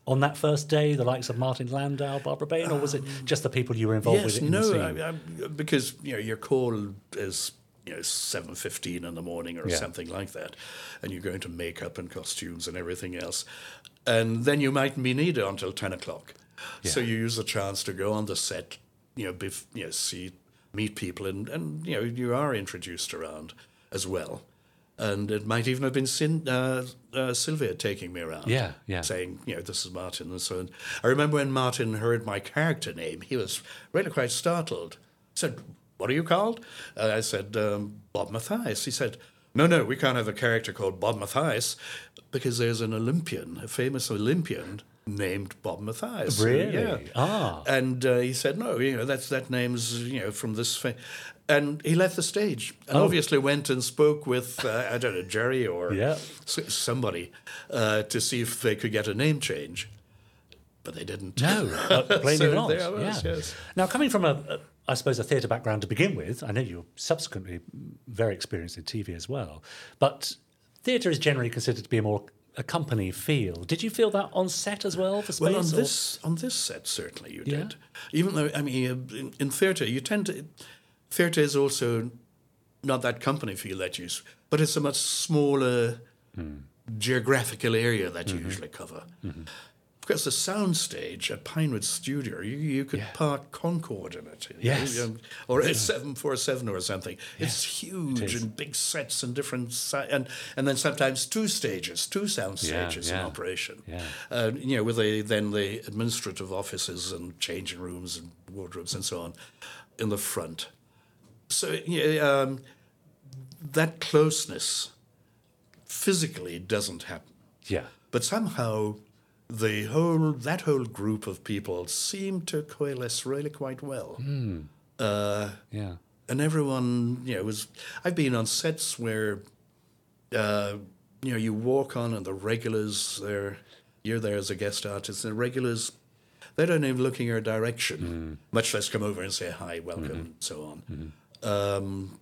on that first day the likes of Martin Landau, Barbara Bain, or was it just the people you were involved yes, with in no? I, I, because you know your call is you know seven fifteen in the morning or Yeah. something like that, and you're going to makeup and costumes and everything else, and then you mightn't be needed until ten o'clock. So you use the chance to go on the set, you know, bef- you know, see, meet people, and and you know you are introduced around as well. And it might even have been Sin, uh, uh, Sylvia taking me around Yeah, yeah. saying, you know, this is Martin and so on. I remember when Martin heard my character name, he was really quite startled. He said, What are you called? Uh, I said, um, Bob Mathias. He said, No, no, we can't have a character called Bob Mathias because there's an Olympian, a famous Olympian named Bob Mathias. Really? yeah. Ah. And uh, he said, No, you know, that's, that name's, you know, from this. Fa-. And he left the stage and Oh. obviously went and spoke with, uh, I don't know, Gerry or Yeah. somebody uh, to see if they could get a name change. But they didn't. No, uh, plainly So not. was, yeah. yes. Now, coming from a, a, I suppose, a theatre background to begin with, I know you're subsequently very experienced in TV as well, but theatre is generally considered to be a more a company feel. Did you feel that on set as well for space? Well, on or- this on this set, certainly you Yeah. did. Even though I mean, in, in theatre, you tend to theatre is also not that company that you, s- but it's a much smaller Hmm. geographical area that Mm-hmm. you usually cover. Of course, the soundstage at Pinewood Studio, you, you could park Concorde in it. know, Yes. um, or a 747 or something. It's huge is. and big sets and different, si- and, and then sometimes two stages, two sound Yeah, stages in operation. Yeah. Uh, you know, with the, then the administrative offices and changing rooms and wardrobes and so on in the front. So yeah, um, that closeness physically doesn't happen. yeah. But somehow the whole that whole group of people seem to coalesce really quite well. Uh, Yeah. and everyone, you know, was. I've been on sets where, uh, you know, you walk on and the regulars, they're you're there as a guest artist, and the regulars, they don't even look in your direction, much less come over and say hi, welcome, and so on. Um,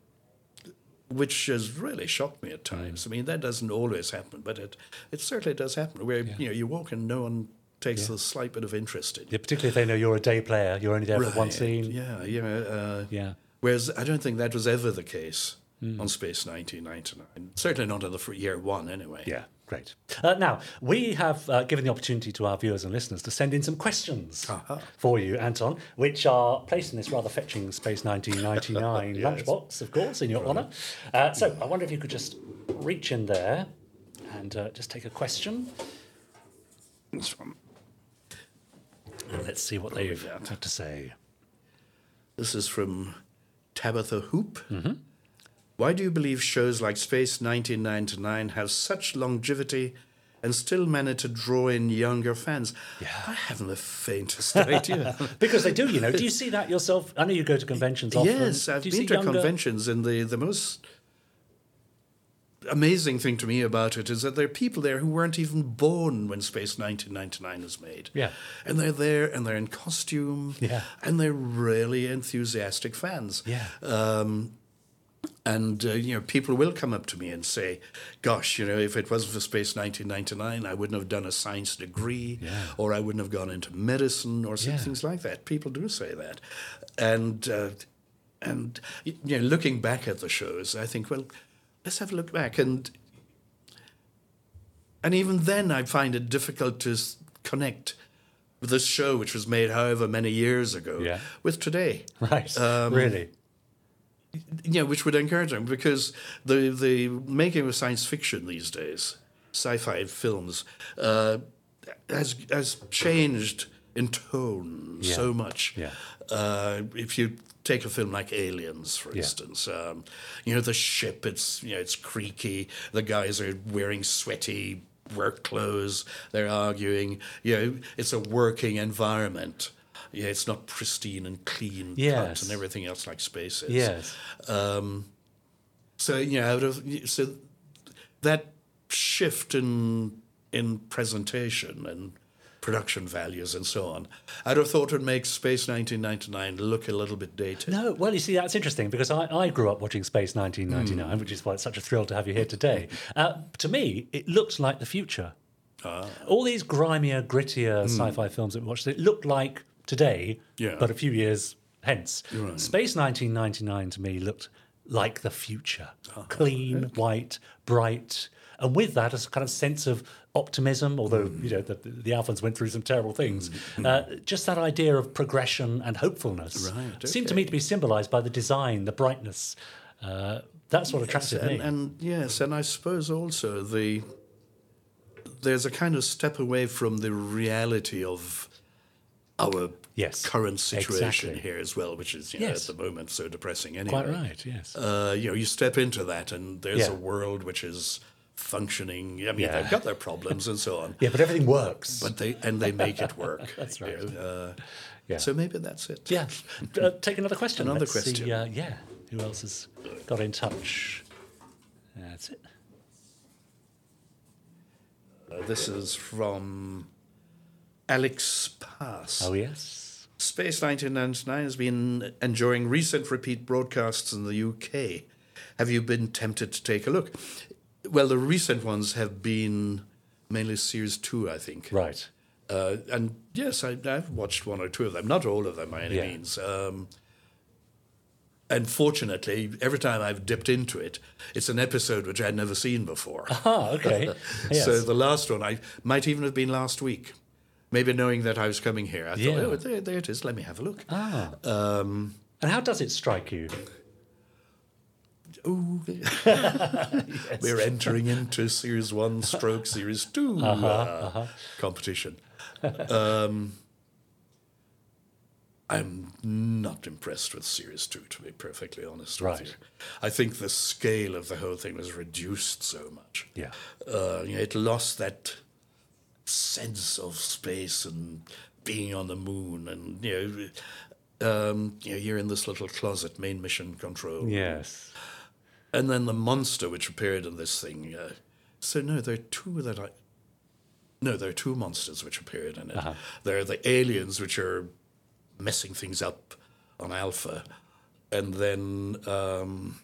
which has really shocked me at times. I mean, that doesn't always happen, but it it certainly does happen. Where you know you walk and no one takes the slight bit of interest in you. Yeah, particularly if they know you're a day player, you're only there for one scene. Yeah, know. Uh, Yeah. Whereas I don't think that was ever the case on Space 1999. Certainly not in the year one, anyway. Yeah, great. Uh, now, we have uh, given the opportunity to our viewers and listeners to send in some questions for you, Anton, which are placed in this rather fetching Space 1999 lunchbox, of course, in your honour. Uh, so I wonder if you could just reach in there and uh, just take a question. This one. Let's see what they've had to say. This is from Tabitha Hoop. Mm-hmm. Why do you believe shows like Space 1999 have such longevity and still manage to draw in younger fans? I haven't the faintest idea. Because they do, you know. Do you see that yourself? I know you go to conventions often. Yes, I've been to younger- conventions, and the, the most amazing thing to me about it is that there are people there who weren't even born when Space 1999 was made. Yeah. And they're there and they're in costume. Yeah. And they're really enthusiastic fans. Yeah. Um, and uh, you know, people will come up to me and say, "Gosh, you know, if it wasn't for Space 1999, I wouldn't have done a science degree, Yeah. or I wouldn't have gone into medicine, or some Yeah. things like that." People do say that, and uh, and you know, looking back at the shows, I think, well, let's have a look back, and and even then, I find it difficult to connect this show, which was made however many years ago, Yeah. with today Right, Um, really. Yeah, which would encourage them because the the making of science fiction these days, sci-fi films, uh, has has changed in tone Yeah. so much. Yeah. Uh, if you take a film like Aliens, for Yeah. instance, um, you know the ship, it's you know it's creaky. The guys are wearing sweaty work clothes. They're arguing. You know, it's a working environment. Yeah, it's not pristine and clean Yes. and everything else like space is. Yes. Um, so you know, out of so that shift in in presentation and production values and so on, I'd have thought it would make Space 1999 look a little bit dated. No, well, you see, that's interesting because I, I grew up watching Space 1999, which is why it's such a thrill to have you here today. Uh, to me, it looks like the future. All these grimier, grittier sci-fi films that we watched, it looked like today, Yeah. but a few years hence. Right. Space 1999 to me looked like the future. Clean, white, bright. And with that, a kind of sense of optimism, although, you know, the, the Alphans went through some terrible things. Uh, just that idea of progression and hopefulness Right, seemed to me to be symbolized by the design, the brightness. Uh, that's what attracted and, me. and yes, and I suppose also the there's a kind of step away from the reality of our Yes, current situation exactly. here as well, which is you know, Yes. at the moment so depressing anyway. Quite right, yes. Uh, you know, you step into that, and there's Yeah. a world which is functioning. I mean, Yeah. they've got their problems and so on. yeah, but everything works. But they and they make it work. That's you right. know, uh, yeah. So maybe that's it. yeah. Uh, take another question. Another Let's see, question. uh, yeah. Who else has got in touch? That's it. Uh, this is from Alex Pass. Oh, yes. Space 1999 has been enjoying recent repeat broadcasts in the UK. Have you been tempted to take a look? Well, the recent ones have been mainly Series 2, I think. Right. Uh, and yes, I, I've watched one or two of them, not all of them by any Yeah. means. Um, and fortunately, every time I've dipped into it, it's an episode which I'd never seen before. Ah, okay. Yes. So the last one, I might even have been last week. Maybe knowing that I was coming here, I Yeah. thought, oh, there, there it is. Let me have a look. ah. Um, And how does it strike you? ooh. We're entering into Series 1 stroke Series 2 Uh-huh, uh, competition. um, I'm not impressed with Series 2, to be perfectly honest Right. with you. I think the scale of the whole thing was reduced so much. Yeah. Uh, you know, it lost that sense of space and being on the moon and, you know, um, you know, you're in this little closet, main mission control. Yes. And then the monster which appeared in this thing. Uh, so no, there are two that I. No, there are two monsters which appeared in it. Uh-huh. There are the aliens which are messing things up on Alpha, and then um,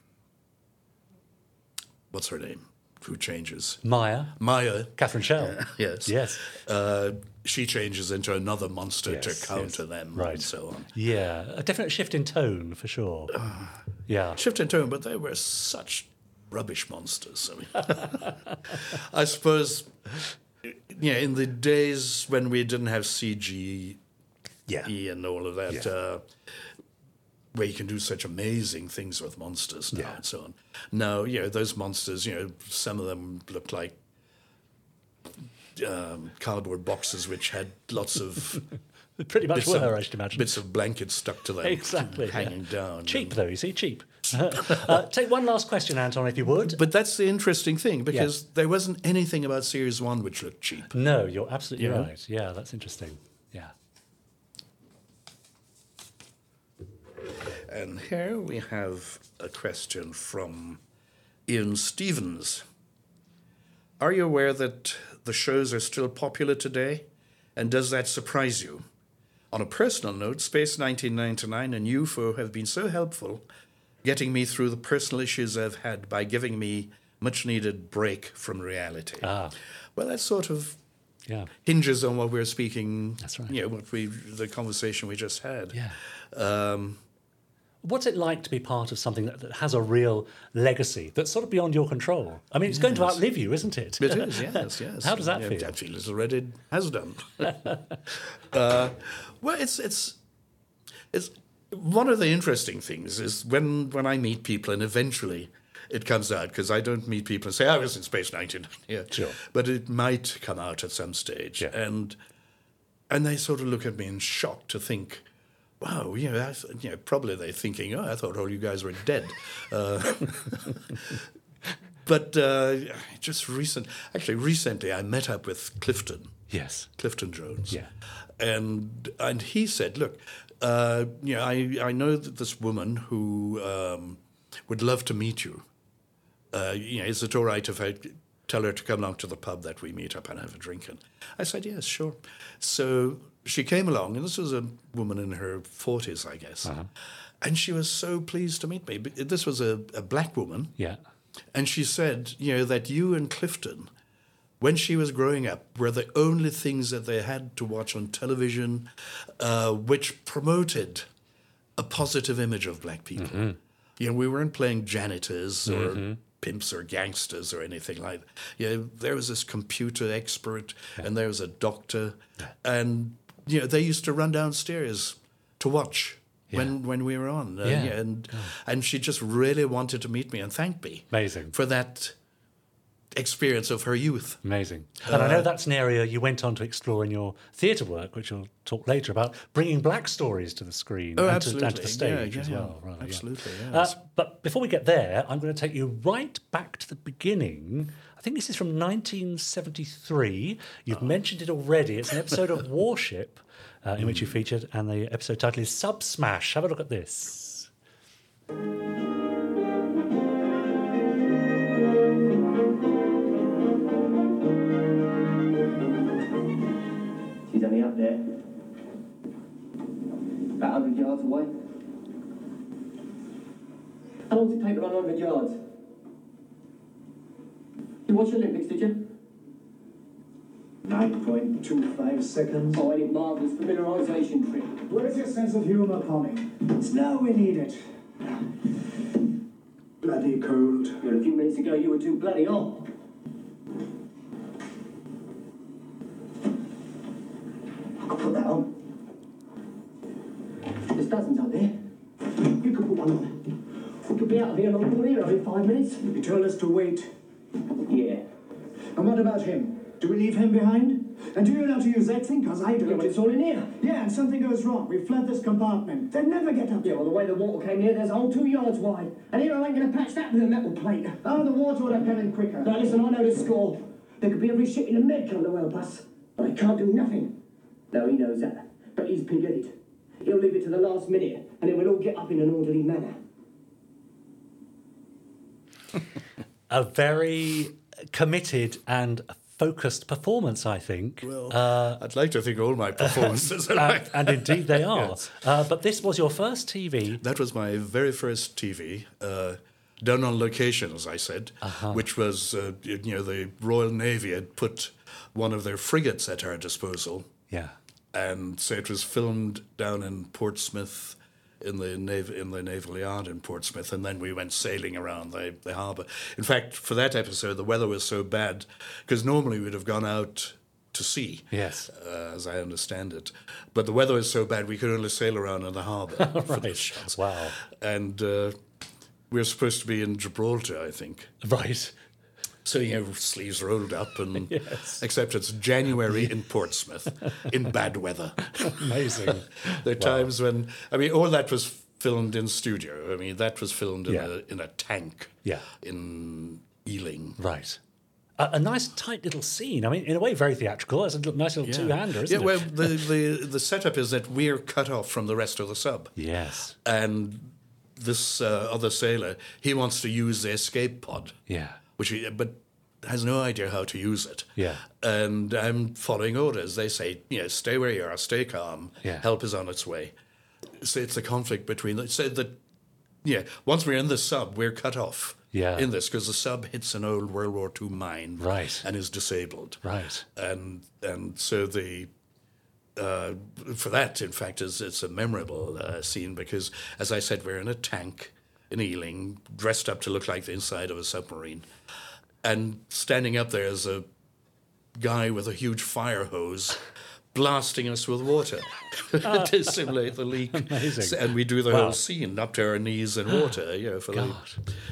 what's her name? Who changes? Maya, Maya. Catherine Schell. Yes. Yes. Uh, she changes into another monster Yes, to counter yes. them Right. and so on. Yeah, a definite shift in tone for sure. Yeah. shift in tone, but they were such rubbish monsters. I mean, I suppose, yeah, in the days when we didn't have CG Yeah. and all of that, Yeah. Where you can do such amazing things with monsters now Yeah. and so on. Now, you know, those monsters, you know, some of them look like um, cardboard boxes which had lots of Pretty much bits were, of, I should imagine. bits of blankets stuck to them, Exactly. yeah. hanging down. Cheap, though, you see, cheap. uh, take one last question, Anton, if you would. But that's the interesting thing because there wasn't anything about Series 1 which looked cheap. no, you're absolutely Yeah. right. Yeah, that's interesting. Yeah. And here we have a question from Ian Stevens. Are you aware that the shows are still popular today? And does that surprise you? On a personal note, Space 1999 and UFO have been so helpful, getting me through the personal issues I've had by giving me much needed break from reality. Ah. Well, that sort of Yeah. hinges on what we're speaking. That's right. You know, what we the conversation we just had. Yeah. Um, What's it like to be part of something that, that has a real legacy that's sort of beyond your control? I mean, it's going to outlive you, isn't it? It is, yes, yes. How does that Yeah, feel? I feel as already has done. uh, well, it's it's it's one of the interesting things is when when I meet people and eventually it comes out because I don't meet people and say I was in Space 19. Yeah, Sure. But it might come out at some stage, Yeah. and and they sort of look at me in shock to think. Wow, you know, th- you know, probably they're thinking, "Oh, I thought all you guys were dead." Uh, But uh, just recent, actually recently, I met up with Clifton, Yes. Clifton Jones, Yeah. and and he said, "Look, uh, you know, I I know that this woman who um, would love to meet you. Uh, you know, is it all right if I tell her to come along to the pub that we meet up and have a drink. And I said, yes, sure. So she came along, and this was a woman in her 40s, I guess. Uh-huh. And she was so pleased to meet me. This was a, a black woman. Yeah. And she said, you know, that you and Clifton, when she was growing up, were the only things that they had to watch on television uh, which promoted a positive image of black people. Mm-hmm. You know, we weren't playing janitors or mm-hmm. pimps or gangsters or anything like that. You know, there was this computer expert and there was a doctor. And, you know, they used to run downstairs to watch. When, when we were on, Uh, Yeah. and and she just really wanted to meet me and thank me Amazing. for that experience of her youth. Amazing. And I know that's an area you went on to explore in your theatre work, which we'll talk later about, bringing black stories to the screen Oh, and, to, and to the stage Yeah, as yeah, well. Right, yeah. absolutely, Uh, but before we get there, I'm going to take you right back to the beginning. I think this is from 1973. You've mentioned it already. It's an episode of Warship uh, in which you featured, and the episode title is Sub Smash. Have a look at this. She's only up there. About 100 yards away. How long does it take to run 100 yards? You watched the Olympics, did you? 9.25 seconds. Oh, it marvellous familiarisation trip. Where's your sense of humor, Connie? It's now we need it. Bloody cold. Yeah, a few minutes ago you were too bloody hot. I could put that on. There's dozens up there. You could put one on. We could be out of here long hero in five minutes. You told us to wait. Yeah. And what about him? Do we leave him behind? And do you know how to use that thing? Because I don't. but it's all in here. Yeah, and something goes wrong. We flood this compartment. They'd never get up Yeah, well, the way the water came here, there's a hole two yards wide. And here I ain't going to patch that with a metal plate. Oh, the water would have come in quicker. Now, listen, I know the score. There could be every ship in the med come to help us. But I can't do nothing. No, he knows that. But he's pig-headed. He'll leave it to the last minute, and then we'll all get up in an orderly manner. A very committed and focused performance, I think. Well, Uh, I'd like to think all my performances are and, like and indeed they are. Yes. Uh, but this was your first TV. That was my very first TV, uh, done on location, as I said, Uh-huh. which was, uh, you know, the Royal Navy had put one of their frigates at our disposal. Yeah. And so it was filmed down in Portsmouth, in the nav- in the naval yard in Portsmouth, and then we went sailing around the, the harbour. In fact, for that episode, the weather was so bad because normally we'd have gone out to sea. Yes. uh, as I understand it, but the weather was so bad we could only sail around in the harbour Right. Wow. And uh, we were supposed to be in Gibraltar, I think. Right. So you know, sleeves rolled up, and Yes. except it's January in Portsmouth in bad weather. Amazing. There are times when I mean, all that was filmed in studio. I mean, that was filmed in Yeah. a in a tank. Yeah. In Ealing. Right. A, a nice tight little scene. I mean, in a way, very theatrical. It's a nice little two-hander, isn't yeah, it? well, the, the the setup is that we're cut off from the rest of the sub. yes. and this uh, other sailor he wants to use the escape pod Yeah. which he, but has no idea how to use it Yeah. and i'm following orders they say you know stay where you are stay calm Yeah. help is on its way so it's a conflict between the so that yeah once we're in the sub we're cut off Yeah. in this because the sub hits an old world war ii mine Right. and is disabled Right. and and so the uh, for that, in fact, is it's a memorable uh, scene because, as I said, we're in a tank in Ealing, dressed up to look like the inside of a submarine, and standing up there is a guy with a huge fire hose. Blasting us with water to simulate the leak, Amazing. and we do the Wow. whole scene up to our knees in water, you know, for like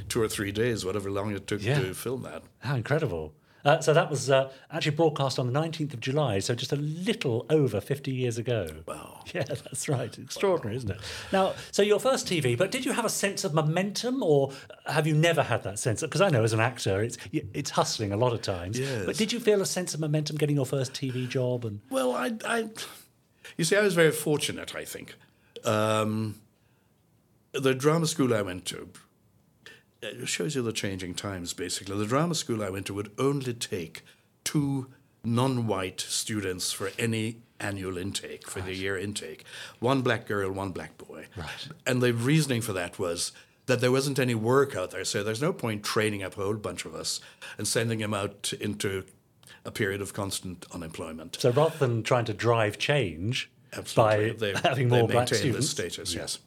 two or three days, whatever long it took Yeah. to film that. How incredible. Uh, so that was uh, actually broadcast on the 19th of July, so just a little over 50 years ago. Wow. Yeah, that's right. Extraordinary, isn't it? Now, so your first TV, but did you have a sense of momentum or have you never had that sense? Because I know as an actor, it's it's hustling a lot of times. Yes. But did you feel a sense of momentum getting your first TV job? And Well, I, I, you see, I was very fortunate. I think um, the drama school I went to, it shows you the changing times, basically. The drama school I went to would only take two non white students for any annual intake, for the year intake one black girl, one black boy. Right. And the reasoning for that was that there wasn't any work out there, so there's no point training up a whole bunch of us and sending them out into a period of constant unemployment. So rather than trying to drive change Absolutely. by They- having more black maintain students, status, yes.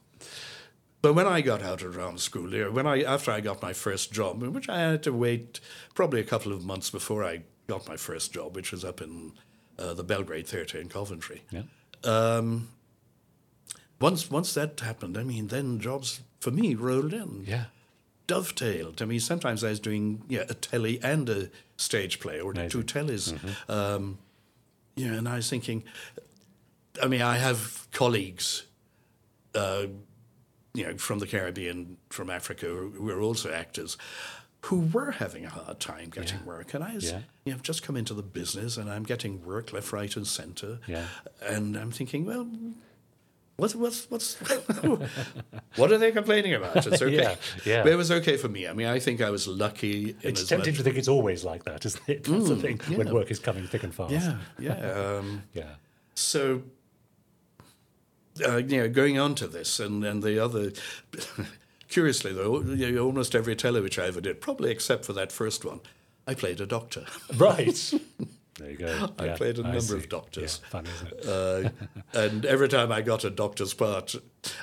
But when I got out of drama school, when I after I got my first job, which I had to wait probably a couple of months before I got my first job, which was up in uh, the Belgrade Theatre in Coventry. Yeah. Um, once once that happened, I mean, then jobs for me rolled in. Yeah. Dovetailed. I mean, sometimes I was doing yeah, a telly and a stage play, or two tellies. Um, yeah, and I was thinking, I mean, I have colleagues, uh, you know, from the Caribbean, from Africa, who are also actors, who were having a hard time getting work. And I was, Yeah. you know, I've just come into the business and I'm getting work left, right, and centre. Yeah. And I'm thinking, well, what's what's what's what are they complaining about? It's okay. Yeah, yeah. But it was okay for me. I mean, I think I was lucky. In It's tempting much- to think it's always like that, isn't it? That's the Mm, thing when work is coming thick and fast. Yeah, yeah. Um, Yeah. So, uh, you know, going on to this and, and the other, curiously though, you know, almost every telly which I ever did, probably except for that first one, I played a doctor. Right. There you go. I Yeah, played a I number see. of doctors. Yeah, it? Uh, and every time I got a doctor's part,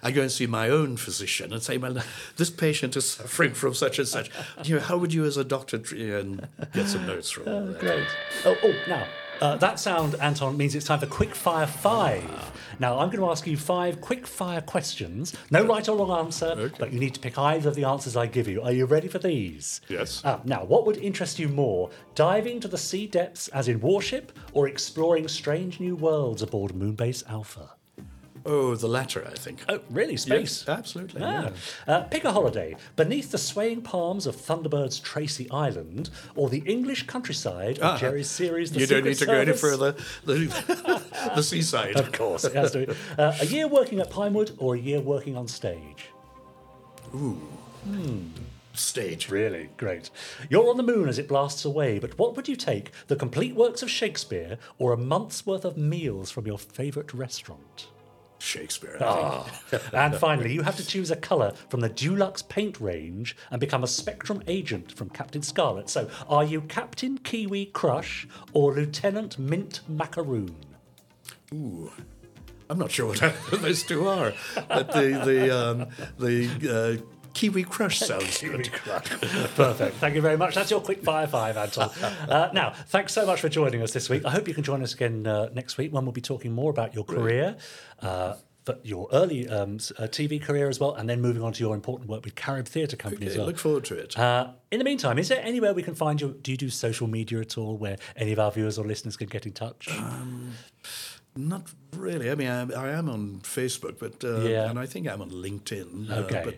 I go and see my own physician and say, "Well, this patient is suffering from such and such. You know, how would you, as a doctor, and get some notes from Oh, great. Oh, oh now, uh, that sound, Anton, means it's time for Quick Fire 5. Now, I'm going to ask you five quick fire questions. No right or wrong answer, but you need to pick either of the answers I give you. Are you ready for these? Yes. Uh, now, what would interest you more? Diving to the sea depths as in Warship or exploring strange new worlds aboard Moonbase Alpha? Oh, the latter, I think. Oh, really? Space? Yes, absolutely. Ah. yeah. Uh, pick a holiday beneath the swaying palms of Thunderbird's Tracy Island or the English countryside of Ah, Gerry's series. The you don't need to go any further. The, the seaside. Of course, it has to. Uh, a year working at Pinewood or a year working on stage? Ooh. Hmm Stage. Really? Great. You're on the moon as it blasts away, but what would you take? The complete works of Shakespeare or a month's worth of meals from your favourite restaurant? Shakespeare. Ah. and finally, you have to choose a colour from the Dulux paint range and become a Spectrum agent from Captain Scarlet. So, are you Captain Kiwi Crush or Lieutenant Mint Macaroon? Ooh. I'm not sure what those two are, but the the um, the uh, Kiwi Crush sounds good. Perfect. Thank you very much. That's your quick fire five, Anton. Uh, now, thanks so much for joining us this week. I hope you can join us again uh, next week when we'll be talking more about your career. Uh, but your early um, uh, TV career as well, and then moving on to your important work with Carib Theatre Company as well. look forward to it. Uh, in the meantime, is there anywhere we can find you? Do you do social media at all where any of our viewers or listeners can get in touch? Um, Not really. I mean, I, I am on Facebook, but uh, Yeah. and I think I'm on LinkedIn. Okay. Uh, but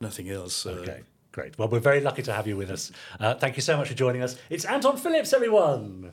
nothing else. Uh, Okay, great. Well, we're very lucky to have you with us. Uh, thank you so much for joining us. It's Anton Phillips, everyone.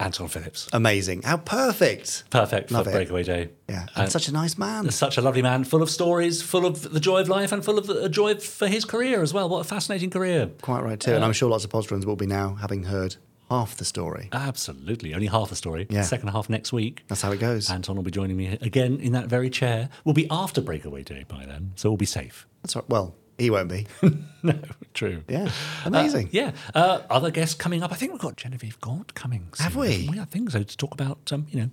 Anton Phillips. Amazing. How perfect. Perfect Love for it. Breakaway Day. Yeah. And such a nice man. Such a lovely man, full of stories, full of the joy of life, and full of the joy for his career as well. What a fascinating career. Quite right, too. and I'm sure lots of Podsterons will be now having heard half the story. Absolutely. Only half the story. Yeah. Second half next week. That's how it goes. Anton will be joining me again in that very chair. We'll be after Breakaway Day by then, so we'll be safe. That's right. Well, he won't be. no, true. Yeah. Amazing. Uh, yeah. Uh, other guests coming up. I think we've got Genevieve Gaunt coming. Have soon, we? I think so. To talk about, um, you know,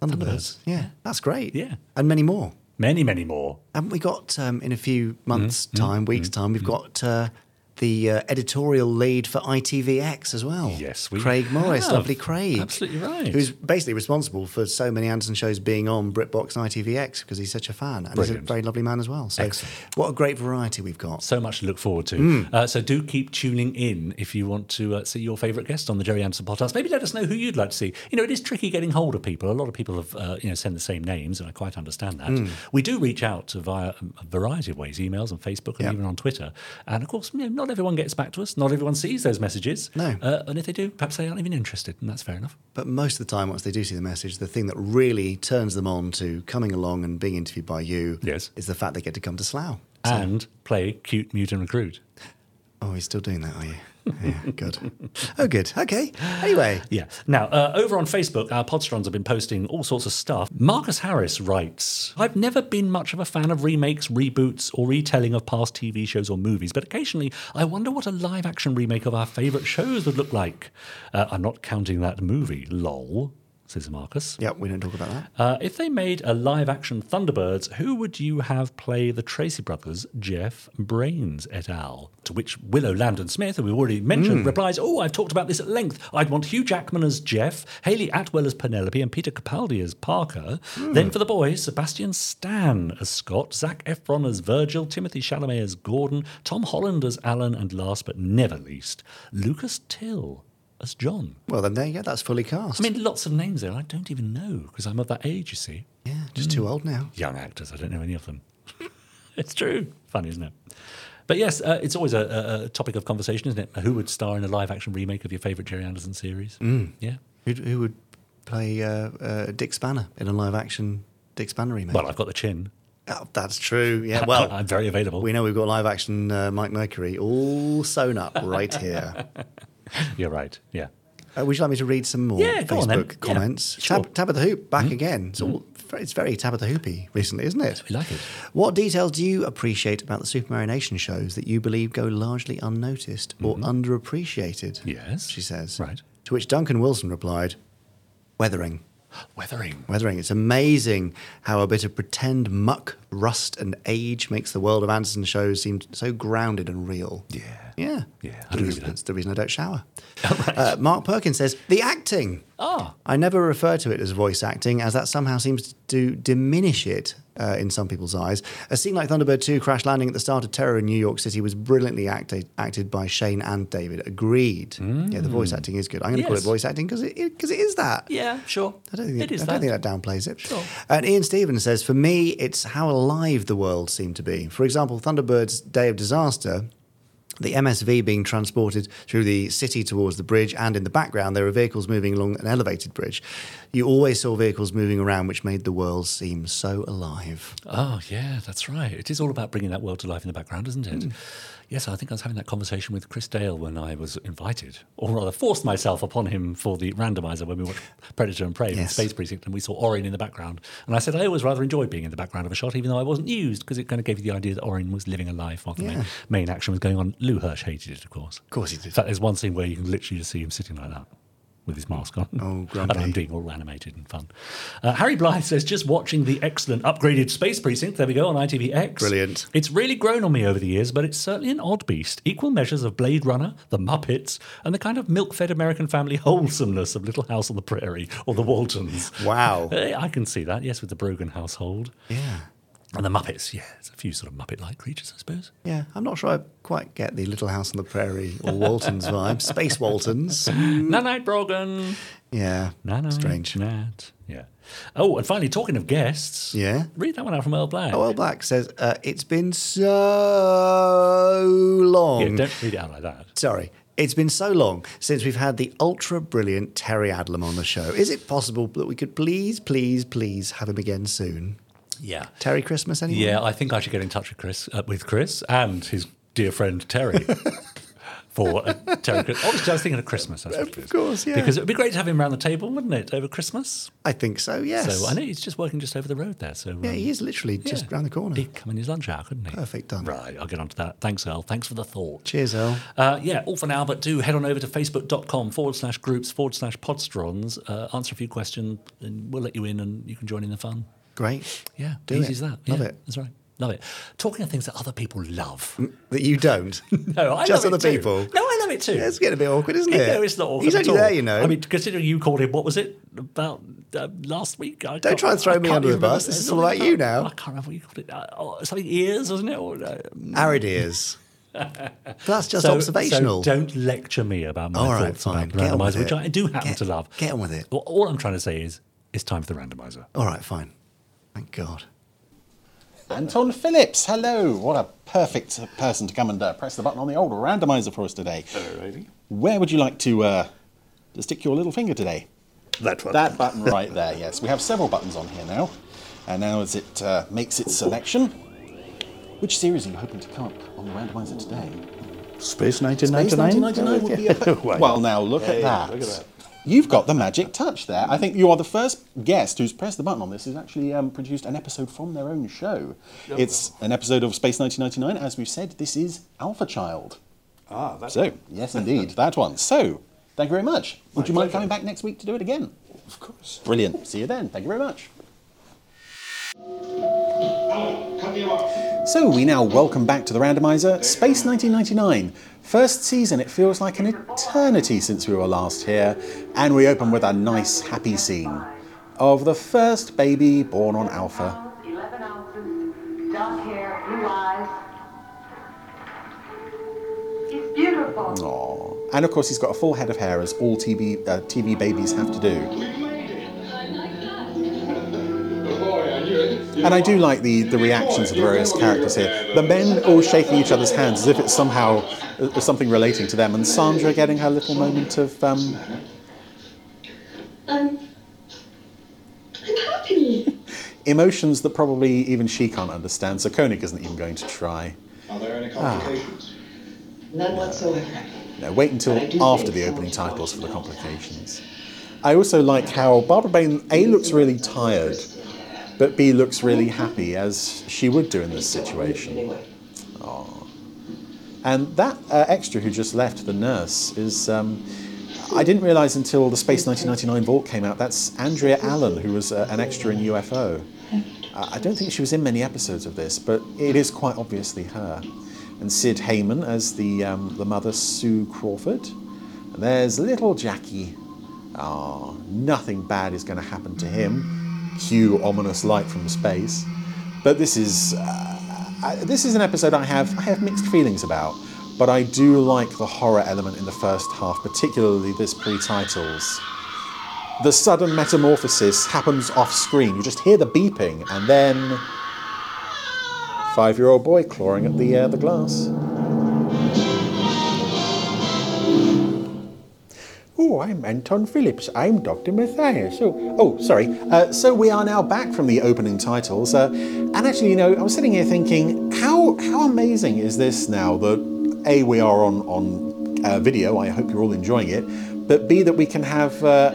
Thunderbirds. Yeah. That's great. Yeah. And many more. many, many more. Haven't we got um, in a few months' Mm-hmm. time, weeks' time, we've got uh, the uh, editorial lead for ITVX as well. Yes, we Craig Morris, have. lovely Craig. Absolutely right. Who's basically responsible for so many Anderson shows being on BritBox and ITVX because he's such a fan. And he's a Brilliant. very lovely man as well. So, Excellent. what a great variety we've got. So much to look forward to. Mm. Uh, so do keep tuning in if you want to uh, see your favourite guest on the Gerry Anderson podcast. Maybe let us know who you'd like to see. You know, it is tricky getting hold of people. A lot of people have, uh, you know, send the same names, and I quite understand that. Mm. We do reach out via a variety of ways, emails and Facebook and Yeah. even on Twitter. And of course, you know, not not everyone gets back to us. Not everyone sees those messages. No. Uh, and if they do, perhaps they aren't even interested, and that's fair enough. But most of the time, once they do see the message, the thing that really turns them on to coming along and being interviewed by you Yes. is the fact they get to come to Slough. And play cute mutant recruit. Oh, you're still doing that, are you? Yeah, good. Oh, good. Okay. Anyway, Yeah. Now, uh, over on Facebook, our Podsterons have been posting all sorts of stuff. Marcus Harris writes I've never been much of a fan of remakes, reboots, or retelling of past TV shows or movies, but occasionally I wonder what a live action remake of our favourite shows would look like. Uh, I'm not counting that movie, lol, says Marcus. yeah, we don't talk about that. Uh, if they made a live action Thunderbirds, who would you have play the Tracy brothers, Jeff Brains et al.? To which Willow Landon Smith, who we've already mentioned, replies, Oh, I've talked about this at length. I'd want Hugh Jackman as Jeff, Hayley Atwell as Penelope, and Peter Capaldi as Parker. Then for the boys, Sebastian Stan as Scott, Zac Efron as Virgil, Timothée Chalamet as Gordon, Tom Holland as Alan, and last but never least, Lucas Till as John. Well, then there you go. That's fully cast. I mean, lots of names there. I don't even know because I'm of that age, you see. yeah, just too old now. Young actors, I don't know any of them. it's true. Funny, isn't it? But yes, uh, it's always a, a, topic of conversation, isn't it? Who would star in a live action remake of your favourite Gerry Anderson series? Mm. Yeah. Who, who would play uh, uh, Dick Spanner in a live action Dick Spanner remake? Well, I've got the chin. Oh, that's true. Yeah, well, I'm very available. we know we've got live action uh, Mike Mercury all sewn up right here. You're right. Yeah. Uh, would you like me to read some more Yeah, go on then. Facebook Yeah, comments? sure. Tab- Tabitha Hoop, back hmm? again. It's, all, hmm? it's very Tabitha Hoopy recently, isn't it? We like it. What details do you appreciate about the Supermarionation shows that you believe go largely unnoticed or hmm? underappreciated? Yes. She says. Right. To which Duncan Wilson replied, Weathering. Weathering. Weathering. It's amazing how a bit of pretend muck, rust, and age makes the world of Anderson shows seem so grounded and real. Yeah. Yeah. Yeah, That's I agree with that. that's the reason I don't shower. uh, Mark Perkins says, the acting. Ah. I never refer to it as voice acting, as that somehow seems to diminish it uh, in some people's eyes. A scene like Thunderbird 2 crash landing at the start of Terror in New York City was brilliantly acted, acted by Shane and David. Agreed. Yeah, the voice acting is good. I'm going to call it voice acting because it, it, 'cause it is that. Yeah, sure. I don't think it is I don't that. think that downplays it. Sure. And Ian Stevens says, for me, it's how alive the world seemed to be. For example, Thunderbird's Day of Disaster. The MSV being transported through the city towards the bridge, and in the background, there are vehicles moving along an elevated bridge. You always saw vehicles moving around, which made the world seem so alive. Oh, yeah, that's right. It is all about bringing that world to life in the background, isn't it? Hmm. Yes, I think I was having that conversation with Chris Dale when I was invited, or rather forced myself upon him for the randomizer when we watched Predator and Prey in Yes. Space Precinct and we saw Orrin in the background. And I said I always rather enjoyed being in the background of a shot, even though I wasn't used, because it kind of gave you the idea that Orrin was living a life while the main, main action was going on. Lou Hirsch hated it, of course. Of course he did. In fact, there's one scene where you can literally just see him sitting like that. With his mask on. Oh, And. I'm being all animated and fun. Uh, Harry Blythe says, just watching the excellent upgraded Space Precinct, there we go, on ITVX. Brilliant. It's really grown on me over the years, but it's certainly an odd beast. Equal measures of Blade Runner, The Muppets, and the kind of milk fed American family wholesomeness of Little House on the Prairie or The Waltons. Wow. I can see that, yes, with the Brogan household. Yeah. And the Muppets, yeah, it's a few sort of Muppet like creatures, I suppose. Yeah, I'm not sure I quite get the Little House on the Prairie or Waltons vibe. Space Waltons. Night, Brogan. Yeah, night. strange. Night. Yeah. Oh, and finally, talking of guests. Yeah. Read that one out from Earl Black. Oh, well, Black says, uh, it's been so long. Yeah, don't read it out like that. Sorry. It's been so long since we've had the ultra brilliant Terry Adlam on the show. Is it possible that we could please, please, please have him again soon? Yeah. Terry Christmas, anyone? Yeah, I think I should get in touch with Chris, uh, with Chris and his dear friend Terry. For uh, Terry, Chris- obviously, I was thinking of Christmas. Of course, yeah. Because it would be great to have him around the table, wouldn't it, over Christmas? I think so, yes. So I know he's just working just over the road there. So Yeah, um, he is literally just around the corner. He'd come in his lunch hour, couldn't he? Perfect, done. Right, I'll get onto that. Thanks, Earl. Thanks for the thought. Cheers, Earl. Uh, yeah, all for now, but do head on over to facebook.com forward slash groups forward slash podsterons, uh, answer a few questions, and we'll let you in and you can join in the fun. Great. Yeah, Do easy it. as that. Love Yeah, it. That's right. Love it. Talking of things that other people love. That you don't. No, I Just love other it too. people. No, I love it too. Yeah, it's getting a bit awkward, isn't it? No, it's not awkward. He's at only all. there, you know. I mean, considering you called him, what was it about uh, last week? I Don't try and throw I me under the bus. This is all about you now. I can't remember what you called it. Uh, oh, something ears, wasn't it? Or, uh, Arid ears. That's just so- observational. So don't lecture me about my All right, thoughts fine. about Get on with randomizer, which. I do happen Get- to love. get on with it. All I'm trying to say is it's time for the randomizer. All right, fine. Thank God. Anton Phillips, hello. What a perfect person to come and uh, press the button on the old randomizer for us today. Alrighty. Where would you like to, uh, to stick your little finger today? That one. That button right there, yes. We have several buttons on here now. And now as it uh, makes its selection, which series are you hoping to come up on the randomizer today? Space 1999? Space 1999? 1999 would be a Well, now look Hey, at that. Look at that. You've got the magic touch there. I think you are the first guest who's pressed the button on this who's actually um, produced an episode from their own show. It's an episode of Space 1999. As we've said, this is Alpha Child. Ah, that's So, yes, indeed, that one. So, thank you very much. Would My you mind pleasure. coming back next week to do it again? Of course. Brilliant. See you then. Thank you very much. Alarm. So we now welcome back to the randomizer Space 1999. First season, it feels like an eternity since we were last here, and we open with a nice happy scene of the first baby born on Alpha. 11 ounces, dark hair, blue eyes. He's beautiful. Aww. And of course, he's got a full head of hair, as all TV, uh, TV babies have to do. And I do like the, the reactions of the various characters here. The men all shaking each other's hands as if it's somehow uh, something relating to them, and Sandra getting her little moment of um, I'm. I'm happy. emotions that probably even she can't understand, so Koenig isn't even going to try. Are there any Ah. complications? None whatsoever. No, wait until But I do after the opening titles for the complications. I also like how Barbara Bain A looks really tired, but B looks really happy, as she would do in this situation. Anyway, And that uh, extra who just left, the nurse, is. Um, I didn't realise until the Space 1999 Vault came out, that's Andrea Allan, who was uh, an extra in UFO. Uh, I don't think she was in many episodes of this, but it is quite obviously her. And Cyd Hayman as the, um, the mother, Sue Crawford. And there's little Jackie. Ah, nothing bad is going to happen to him. Cue ominous light from space. But this is uh, this is an episode I have I have mixed feelings about, but I do like the horror element in the first half, particularly this pre-titles. The sudden metamorphosis happens off screen. You just hear the beeping, and then five-year-old boy clawing at the uh, the glass. Oh, I'm Anton Phillips. I'm Dr. Matthias. Oh, oh sorry. Uh, so we are now back from the opening titles. Uh, and actually, you know, I was sitting here thinking, how how amazing is this now that A, we are on, on uh, video. I hope you're all enjoying it. But B, that we can have uh,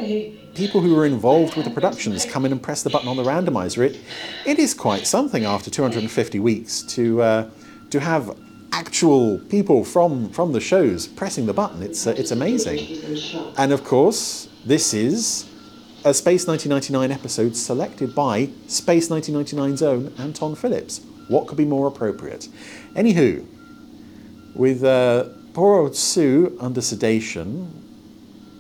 people who are involved with the productions come in and press the button on the randomizer. It, it is quite something after 250 weeks to, uh, to have actual people from, from the shows pressing the button. It's, uh, it's amazing. he's in shock. And of course, this is a Space 1999 episode selected by Space 1999's own Anton Phillips. What could be more appropriate? Anywho, with uh, poor old Sue under sedation,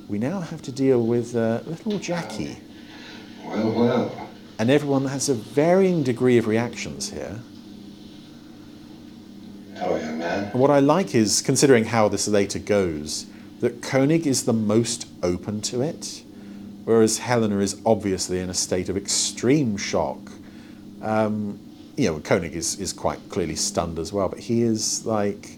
we now have to deal with uh, little Jackie. Well, well. And everyone has a varying degree of reactions here. Hello, young man. And what I like is, considering how this later goes, that Koenig is the most open to it, whereas Helena is obviously in a state of extreme shock. Um, you know, Koenig is, is quite clearly stunned as well, but he is like,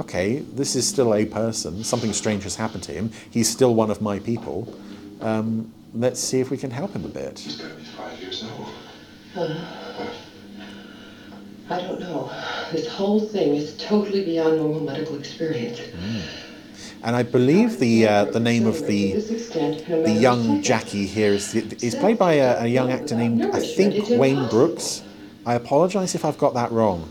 okay, this is still a person. Something strange has happened to him. He's still one of my people. Um, let's see if we can help him a bit. He's gotta be five years old. I don't know. This whole thing is totally beyond normal medical experience. And I believe the uh, the name of the This extent, no the young. Jackie here is is played by a, a young actor named I think Wayne Brooks. I apologise if I've got that wrong,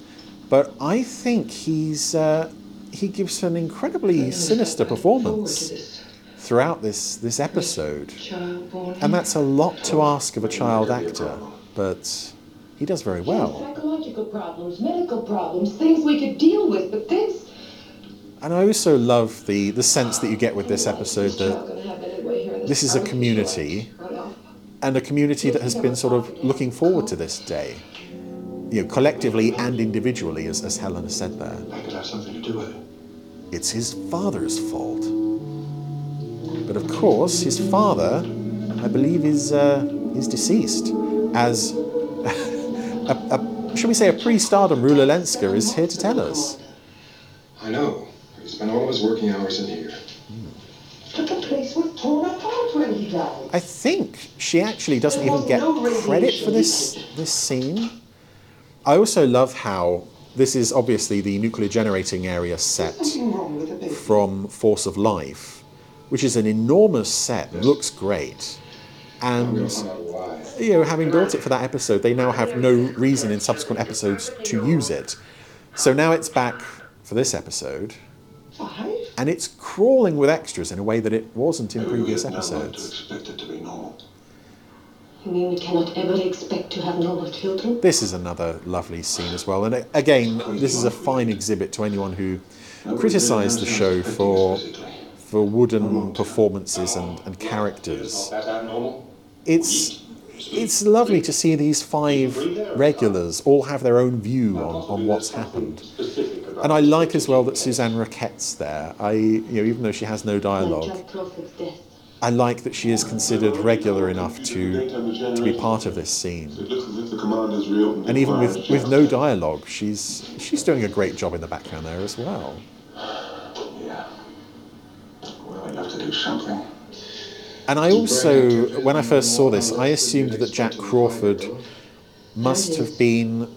but I think he's uh, he gives an incredibly sinister performance throughout this this episode, and that's a lot to ask of a child actor, but he does very well. Psychological problems, medical problems, things we could deal with, but this And I also love the the sense that you get with this episode that gonna happen anyway here. this is a community and a community that has been sort of looking forward to this day, you know, collectively and individually, as, as Helena said there. I could have something to do with it. It's his father's fault. But of course, his father, I believe, is uh, is deceased, as a, a shall we say, a pre-stardom Rula Lenska is here to tell us. I know. He spent all of his working hours in here. But the place was torn apart when he died. I think she actually doesn't even get no credit for this this scene. I also love how this is obviously the nuclear generating area set Something wrong with the baby. from Force of Life, which is an enormous set, looks great. And you know, having built it for that episode, they now have no reason in subsequent episodes to use it. So now it's back for this episode. And it's crawling with extras in a way that it wasn't in previous episodes. Expect it to be normal. You mean we cannot ever expect to have normal children? This is another lovely scene as well. And again, this is a fine exhibit to anyone who criticised the show for for wooden performances and, and characters. It's it's lovely to see these five regulars all have their own view on, on what's happened. And I like as well that Suzanne Roquette's there. I you know, even though she has no dialogue. I like that she is considered regular enough to to be part of this scene. And even with, with no dialogue, she's she's doing a great job in the background there as well. Yeah. Well, I'll have to do something. And I also, when I first saw this, I assumed that Jack Crawford must have been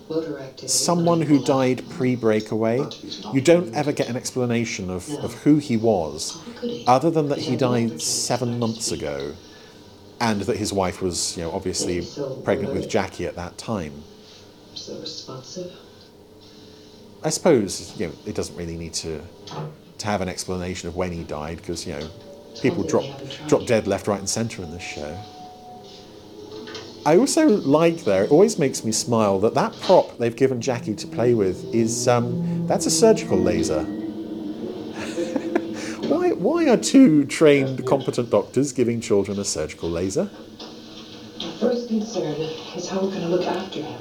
someone who died pre breakaway. You don't ever get an explanation of, of who he was, other than that he died seven months ago, and that his wife was, you know, obviously pregnant with Jackie at that time. I suppose you know it doesn't really need to to have an explanation of when he died because you know people drop drop dead left, right, and centre in this show. I also like there. It always makes me smile that that prop they've given Jackie to play with is um, that's a surgical laser. why why are two trained, competent doctors giving children a surgical laser? Our first concern is how we're going to look after him.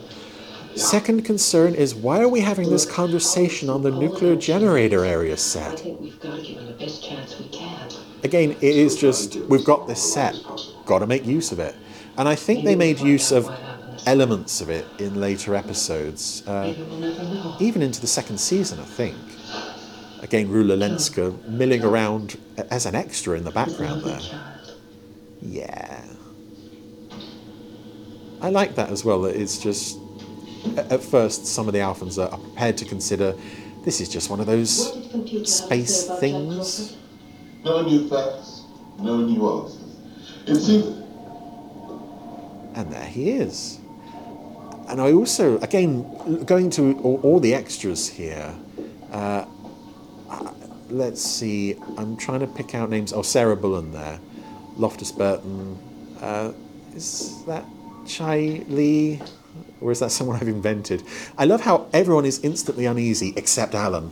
Second concern is why are we having this conversation on the nuclear generator area set? I think we've got to give him the best chance we can. Again, it is just we've got this set, got to make use of it. And I think they made use of elements of it in later episodes, uh, even into the second season, I think. Again, Rula Lenska milling around as an extra in the background there. Yeah. I like that as well. That it's just at first some of the Alphans are prepared to consider this is just one of those space things. No new facts, no new answers. It seems And there he is. And I also, again, going to all, all the extras here. Uh, let's see. I'm trying to pick out names. Oh, Sarah Bullen there, Loftus Burton. Uh, is that Chai Lee, or is that someone I've invented? I love how everyone is instantly uneasy except Alan,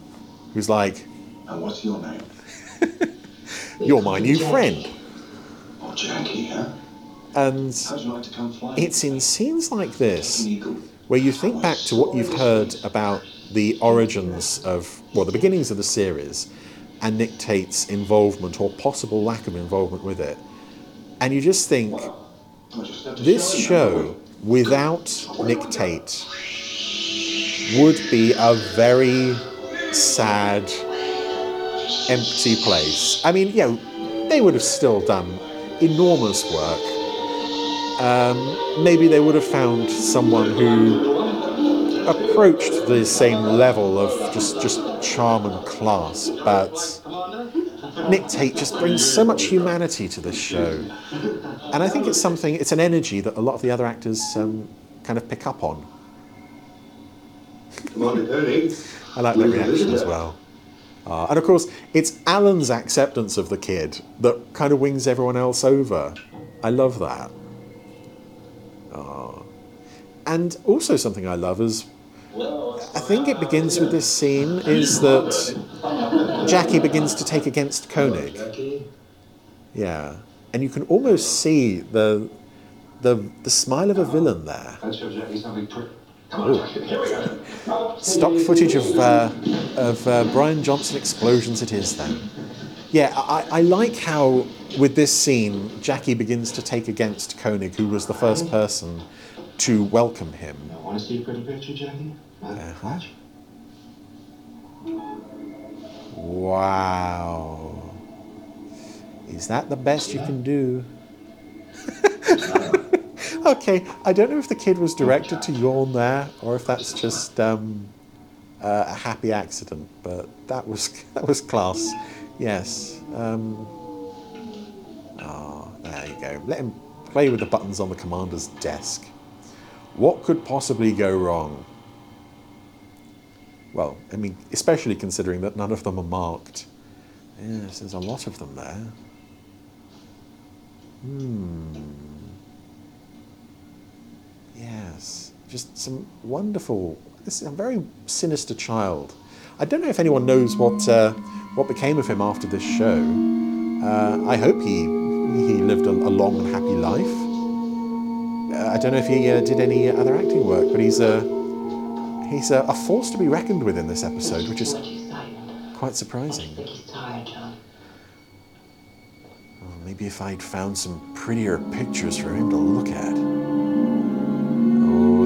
who's like, And what's your name? "You're my new friend." Oh, Jackie, huh? And How'd you like to come flying? It's in scenes like this where you think back to what you've heard about the origins of, well, the beginnings of the series and Nick Tate's involvement or possible lack of involvement with it. And you just think, this show without Nick Tate would be a very sad, empty place. I mean, you know, they would have still done enormous work. Um, maybe they would have found someone who approached the same level of just just charm and class, but Nick Tate just brings so much humanity to this show, and I think it's something. It's an energy that a lot of the other actors um, kind of pick up on. I like that reaction as well. Uh, and of course, it's Alan's acceptance of the kid that kind of wings everyone else over. I love that. Uh, and also something I love is, I think it begins with this scene is that Jackie begins to take against Koenig. Yeah, and you can almost see the the the smile of a villain there. Let's show Jackie something pretty. Come Ooh. on, Jackie, here we go. Stock footage of uh, of uh, Brian Johnson explosions. It is then. Yeah, I, I like how with this scene Jackie begins to take against Koenig, who was the first person to welcome him. Want to see a pretty picture, Jackie? Uh-huh. Wow. Is that the best you can do? Okay, I don't know if the kid was directed to yawn there or if that's just um, uh, a happy accident, but that was that was class. Yes. Um, ah, there you go. Let him play with the buttons on the commander's desk. What could possibly go wrong? Well, I mean, especially considering that none of them are marked. Yes, there's a lot of them there. Hmm. Yes, just some wonderful. This is a very sinister child. I don't know if anyone knows what uh, what became of him after this show. Uh, I hope he he lived a, a long and happy life. Uh, I don't know if he uh, did any other acting work, but he's a he's a, a force to be reckoned with in this episode, which is quite surprising. Oh, maybe if I'd found some prettier pictures for him to look at.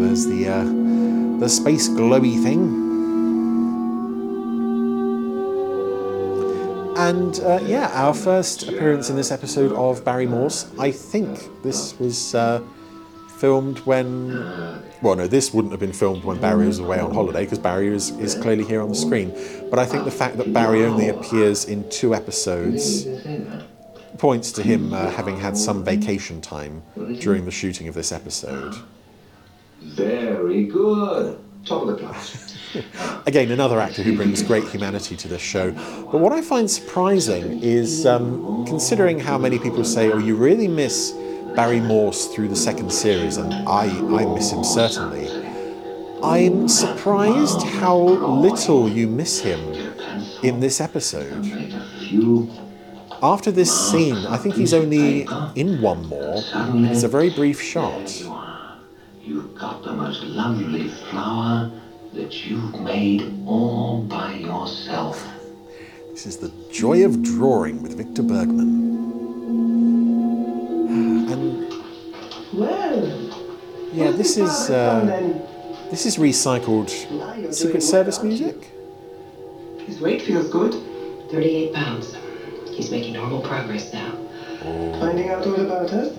There's the uh, the space glowy thing. And uh, yeah, our first appearance in this episode of Barry Morse. I think this was uh, filmed when. Well, no, this wouldn't have been filmed when Barry was away on holiday because Barry is, is clearly here on the screen. But I think the fact that Barry only appears in two episodes points to him uh, having had some vacation time during the shooting of this episode. Very good. Top of the class. Again, another actor who brings great humanity to this show. But what I find surprising is um, considering how many people say, oh, you really miss Barry Morse through the second series, and I, I miss him certainly. I'm surprised how little you miss him in this episode. After this scene, I think he's only in one more. It's a very brief shot. You've got the most lovely flower that you've made all by yourself. This is the joy of drawing with Victor Bergman. And Well, yeah, this is uh, this is recycled Secret Service music. His weight feels good. 38 pounds. He's making normal progress now. Finding out all about her?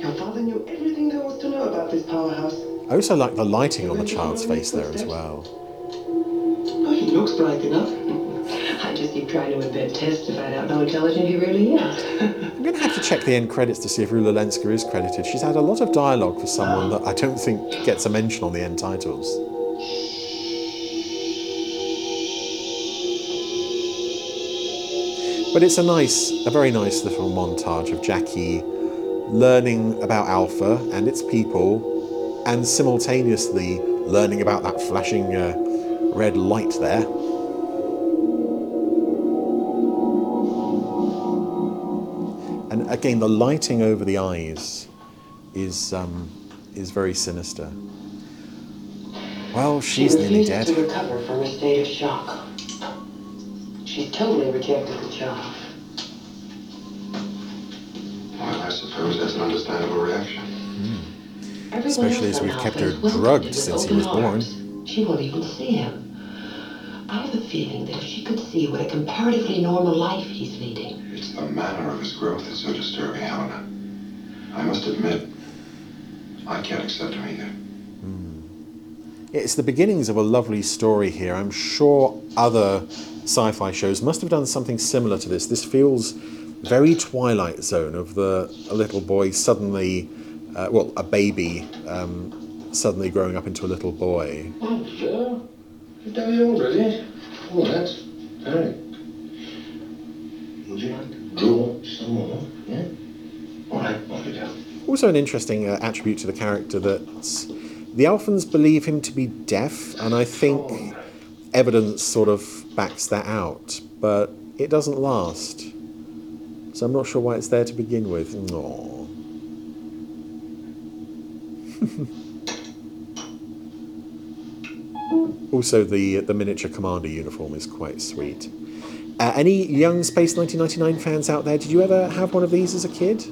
Your father knew everything there was to know about this powerhouse. I also like the lighting on the child's face there as well. Oh, he looks bright enough. I just keep trying to invent tests to find out how intelligent he really is. I'm going to have to check the end credits to see if Rula Lenska is credited. She's had a lot of dialogue for someone that I don't think gets a mention on the end titles. But it's a nice, a very nice little montage of Jackie learning about Alpha and its people, and simultaneously learning about that flashing uh, red light there. And again, the lighting over the eyes is um, is very sinister. Well, she's she nearly dead. to recover from a state of shock. She's totally rejected the job. Understandable reaction. Hmm. Everyone Especially as we've kept her Alpha is welcomed drugged since he was born. She won't even see him. I have a feeling that if she could see what a comparatively normal life he's leading, It's the manner of his growth that's so disturbing, Helena. I must admit, I can't accept him either. Hmm. It's the beginnings of a lovely story here. I'm sure other sci fi shows must have done something similar to this. This feels very Twilight Zone of the a little boy suddenly, uh, well, a baby um, suddenly growing up into a little boy. Oh, sure. You're very old, really. Oh, that's very. Would you like to draw some more? Yeah? All right, what you do? Also, an interesting uh, attribute to the character that the Alphans believe him to be deaf, and I think evidence sort of backs that out, but it doesn't last. So I'm not sure why it's there to begin with. Aww. also, the the miniature commander uniform is quite sweet. Uh, any young Space 1999 fans out there? Did you ever have one of these as a kid?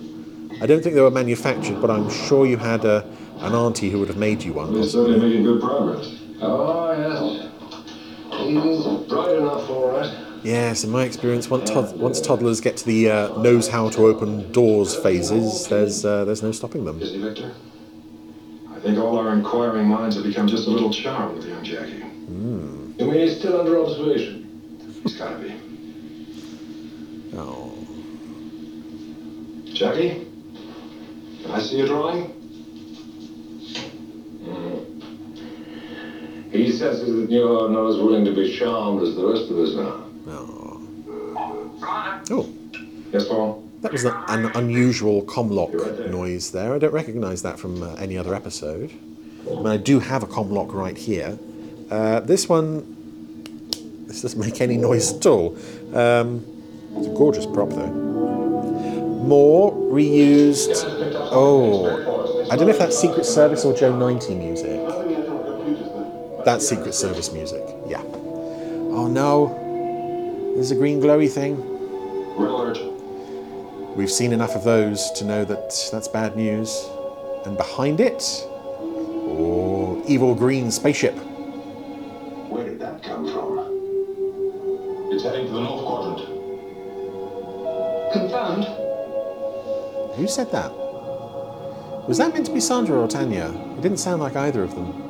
I don't think they were manufactured, but I'm sure you had a, an auntie who would have made you one. We're certainly making good progress. Oh, yes. He's bright enough, all right. Yes, in my experience, once, tod- once toddlers get to the uh, knows how to open doors phases, there's uh, there's no stopping them. Is he, Victor? I think all our inquiring minds have become just a little charmed with young Jackie. Hmm. You mean he's still under observation? He's gotta be. Oh. Jackie? Can I see a drawing? Hmm. He says that you're not as willing to be charmed as the rest of us now. Oh. Yes, Paul? That was an, an unusual comlock noise there. I don't recognise that from uh, any other episode. But I do have a comlock right here. Uh, this one, this doesn't make any noise at all. Um, it's a gorgeous prop though. More reused. Oh, I don't know if that's Secret Service or Joe 90 music. That's Secret Service music, yeah. Oh no, there's a green glowy thing. Red alert. We've seen enough of those to know that that's bad news. And behind it, oh, evil green spaceship. Where did that come from? It's heading to the north quadrant. Confirmed. Who said that? Was that meant to be Sandra or Tanya? It didn't sound like either of them.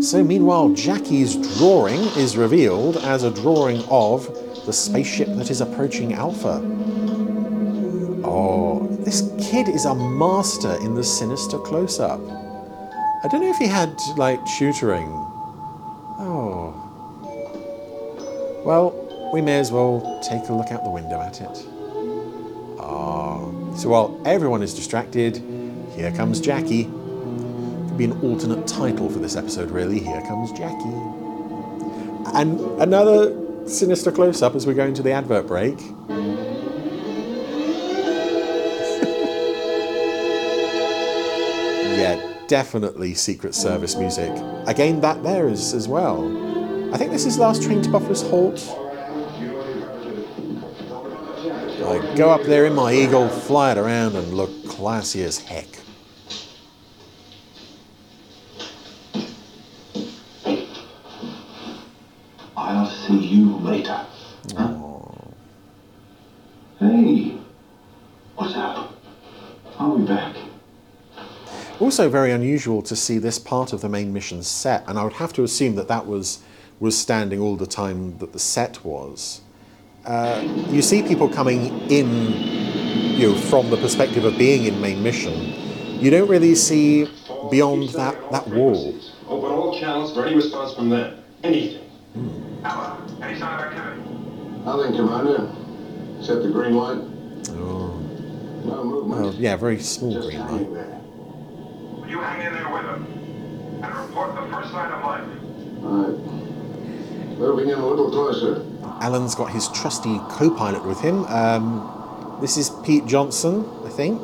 So, meanwhile, Jackie's drawing is revealed as a drawing of the spaceship that is approaching Alpha. Oh, this kid is a master in the sinister close up. I don't know if he had, like, tutoring. Oh. Well, we may as well take a look out the window at it. Ah, so while everyone is distracted, here comes Jackie. Be an alternate title for this episode, really. Here comes Jackie. And another sinister close up as we go into the advert break. yeah, definitely Secret Service music. Again, that there is as well. I think this is Last Train to Bufflers Halt. I go up there in my Eagle, fly it around, and look classy as heck. I'll see you later. Hey, what's up? I'll be back. Also, very unusual to see this part of the main mission set, and I would have to assume that that was was standing all the time that the set was. Uh, you see people coming in, you know, from the perspective of being in main mission. You don't really see beyond that that wall. Open all channels for any response from them. Anything. Any sign of activity? Nothing, Commander. Except the green light. Oh, No movement. well, yeah, very small green light. You hang in there with him. and report the first sign of life. Alright. Moving in a little closer. Alan's got his trusty co-pilot with him. Um, this is Pete Johnson, I think,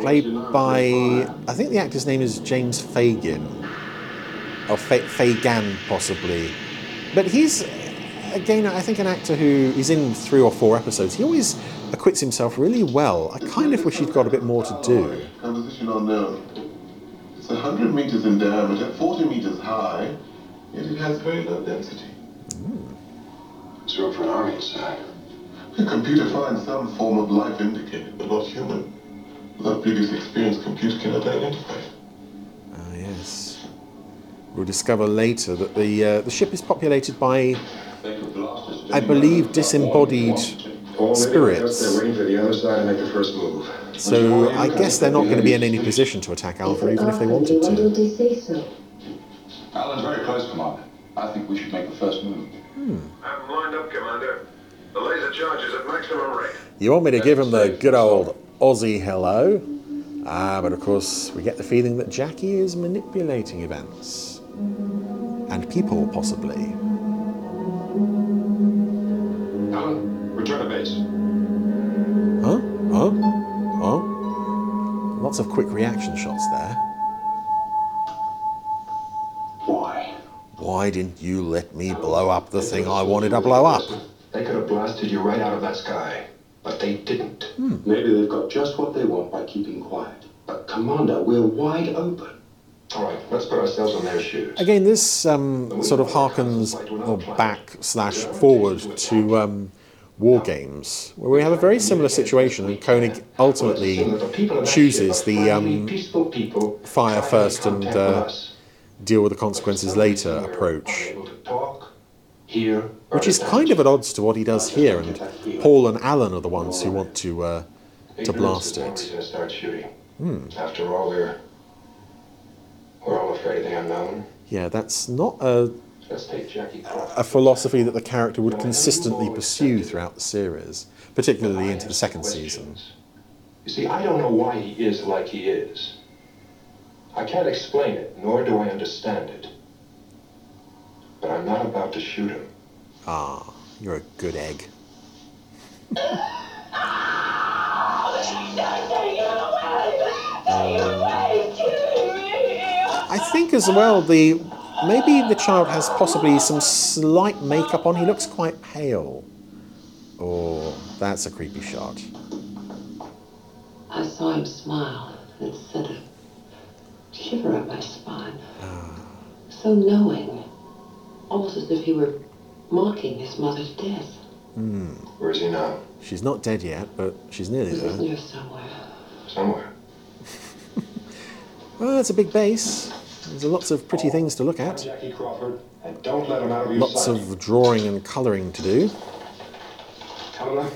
played by I think the actor's name is James Fagan, or Fa- Fagan possibly, but he's again I think an actor who is in three or four episodes. He always acquits himself really well. I kind of wish he'd got a bit more to do. Composition unknown. It's 100 meters in diameter, 40 meters high, yet it has very low density. It's room for an army inside. The computer finds some form of life indicated, but not human. Without previous experience, computer cannot identify. Ah, yes. We'll discover later that the uh, the ship is populated by, I believe, disembodied spirits. They're waiting for the other side to make the first move. So I guess they're not going to be in any position to attack Alpha, even if they wanted to. don't they say so? Alan's very close, Commander. I think we should make the first move. Have them lined up, Commander. The laser charge is at maximum rate. You want me to give him the good old Aussie hello? Ah, but of course, we get the feeling that Jackie is manipulating events. And people, possibly. Alan, return to base. Huh? Huh? Huh? Lots of quick reaction shots there. Why? Why didn't you let me blow up the thing I wanted to blow up? They could have blasted you right out of that sky. But they didn't. Maybe they've got just what they want by keeping quiet. But, Commander, we're wide open. All right, let's put ourselves in their shoes. Again, this um, sort of harkens or back slash forward to um, war games, where we have a very similar situation, and Koenig ultimately chooses the um, fire first and uh, deal with the consequences later approach, which is kind of at odds to what he does here. And Paul and Alan are the ones who want to uh, to blast it. is no reason to start shooting. Hmm. After all, we're we're all afraid of the unknown. Yeah, that's not a Let's take Jackie Crawford. a philosophy that the character would consistently pursue throughout the series, particularly into the second season. You see, I don't know why he is like he is. I can't explain it, nor do I understand it. But I'm not about to shoot him. Ah, you're a good egg. I think as well the maybe the child has possibly some slight makeup on. He looks quite pale. Oh, that's a creepy shot. I saw him smile, and it sent a shiver up my spine. So knowing, almost as if he were mocking his mother's death. Hmm. Where's he now? She's not dead yet, but she's nearly He's there. near somewhere. Somewhere. Well, that's a big base. There's lots of pretty things to look at. Jackie Crawford, and don't let him out of your Lots of drawing and colouring to do. Helena,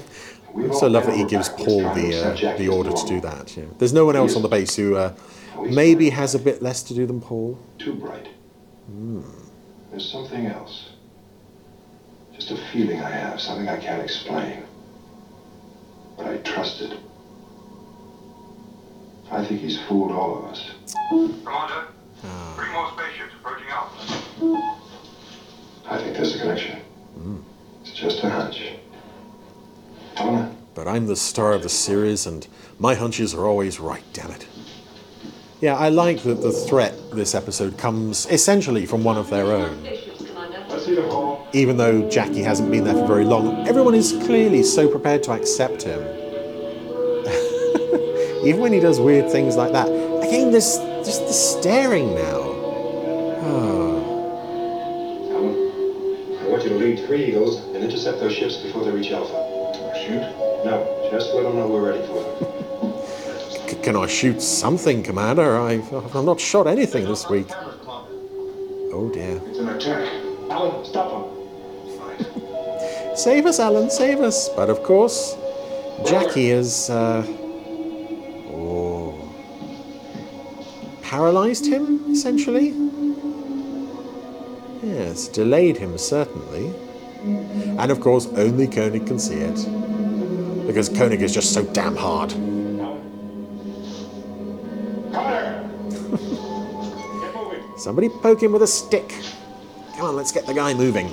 I also love that he gives Paul the uh, the order to do that. Yeah. There's no one else on the base who uh, maybe has a bit less to do than Paul. Too bright. Hmm. There's something else. Just a feeling I have, something I can't explain. But I trust it. I think he's fooled all of us. Commander, Uh. three more spaceships approaching Alpha. I think there's a connection. Hmm. It's just a hunch. Helena, But I'm the star of the series, and my hunches are always right. Damn it. Yeah, I like that the threat this episode comes essentially from one of their own. let's see the ball. Even though Jackie hasn't been there for very long, everyone is clearly so prepared to accept him. Even when he does weird things like that. Again, there's just the staring now. Oh. I want you to lead three Eagles and intercept those ships before they reach Alpha. Shoot? No, just let them know we're ready for them. Can I shoot something, Commander? I've, I've not shot anything this week. Oh dear. It's an attack. Alan, stop them. Save us, Alan, save us. But of course, Jackie is. Uh, Paralyzed him, essentially? Yes, delayed him, certainly. And of course, only Koenig can see it. Because Koenig is just so damn hard. Somebody poke him with a stick. Come on, let's get the guy moving.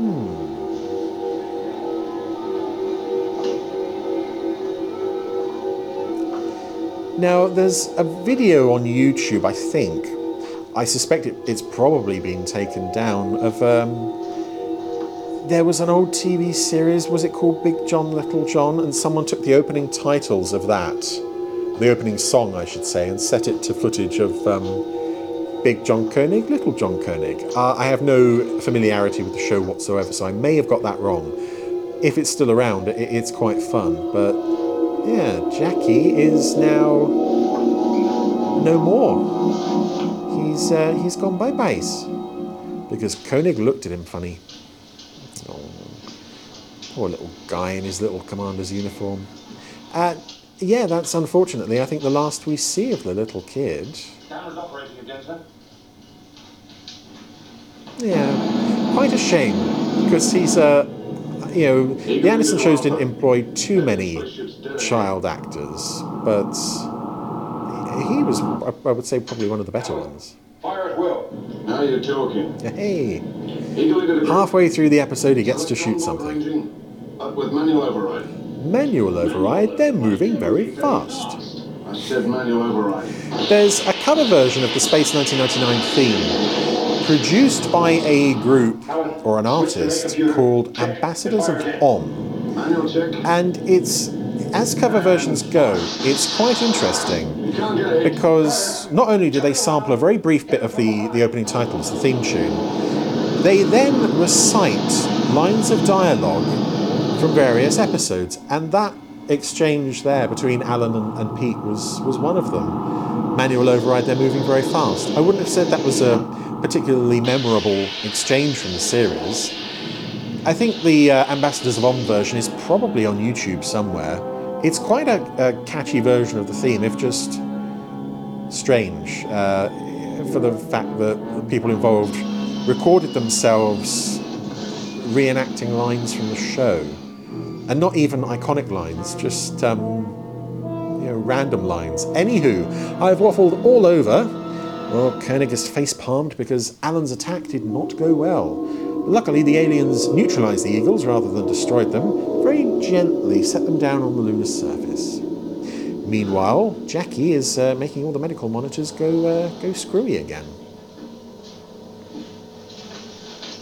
Hmm. Now, there's a video on YouTube, I think. I suspect it, it's probably been taken down. Of um, there was an old TV series. Was it called Big John, Little John? And someone took the opening titles of that, the opening song, I should say, and set it to footage of um, Big John Koenig, Little John Koenig. Uh, I have no familiarity with the show whatsoever, so I may have got that wrong. If it's still around, it, it's quite fun. But yeah, Jackie is now no more. He's uh, he's gone bye byes because Koenig looked at him funny. Oh, poor little guy in his little commander's uniform. Uh, yeah, that's unfortunately, I think, the last we see of the little kid. Cameras operating again, sir. Yeah, quite a shame because he's uh, you know, the Anderson shows didn't employ too many child actors, but he was, I would say, probably one of the better ones. Fire at will. Now you're talking. Hey, Eagle into the halfway through the episode, he gets to shoot something. with manual override. Manual override, they're moving very fast. I said manual override. There's a cover version of the Space 1999 theme produced by a group or an artist called Ambassadors of Om. And it's, as cover versions go, it's quite interesting because not only do they sample a very brief bit of the, the opening titles, the theme tune, they then recite lines of dialogue from various episodes, and that exchange there between Alan and, and Pete was, was one of them. Manual override, they're moving very fast. I wouldn't have said that was a particularly memorable exchange from the series. I think the uh, Ambassadors of Om version is probably on YouTube somewhere. It's quite a, a catchy version of the theme, if just strange, uh, for the fact that the people involved recorded themselves reenacting lines from the show, and not even iconic lines, just um, you know random lines. Anywho, I've waffled all over. Well, Koenig is face palmed because Alan's attack did not go well. Luckily, the aliens neutralized the eagles rather than destroyed them, very gently set them down on the lunar surface. Meanwhile, Jackie is uh, making all the medical monitors go uh, go screwy again.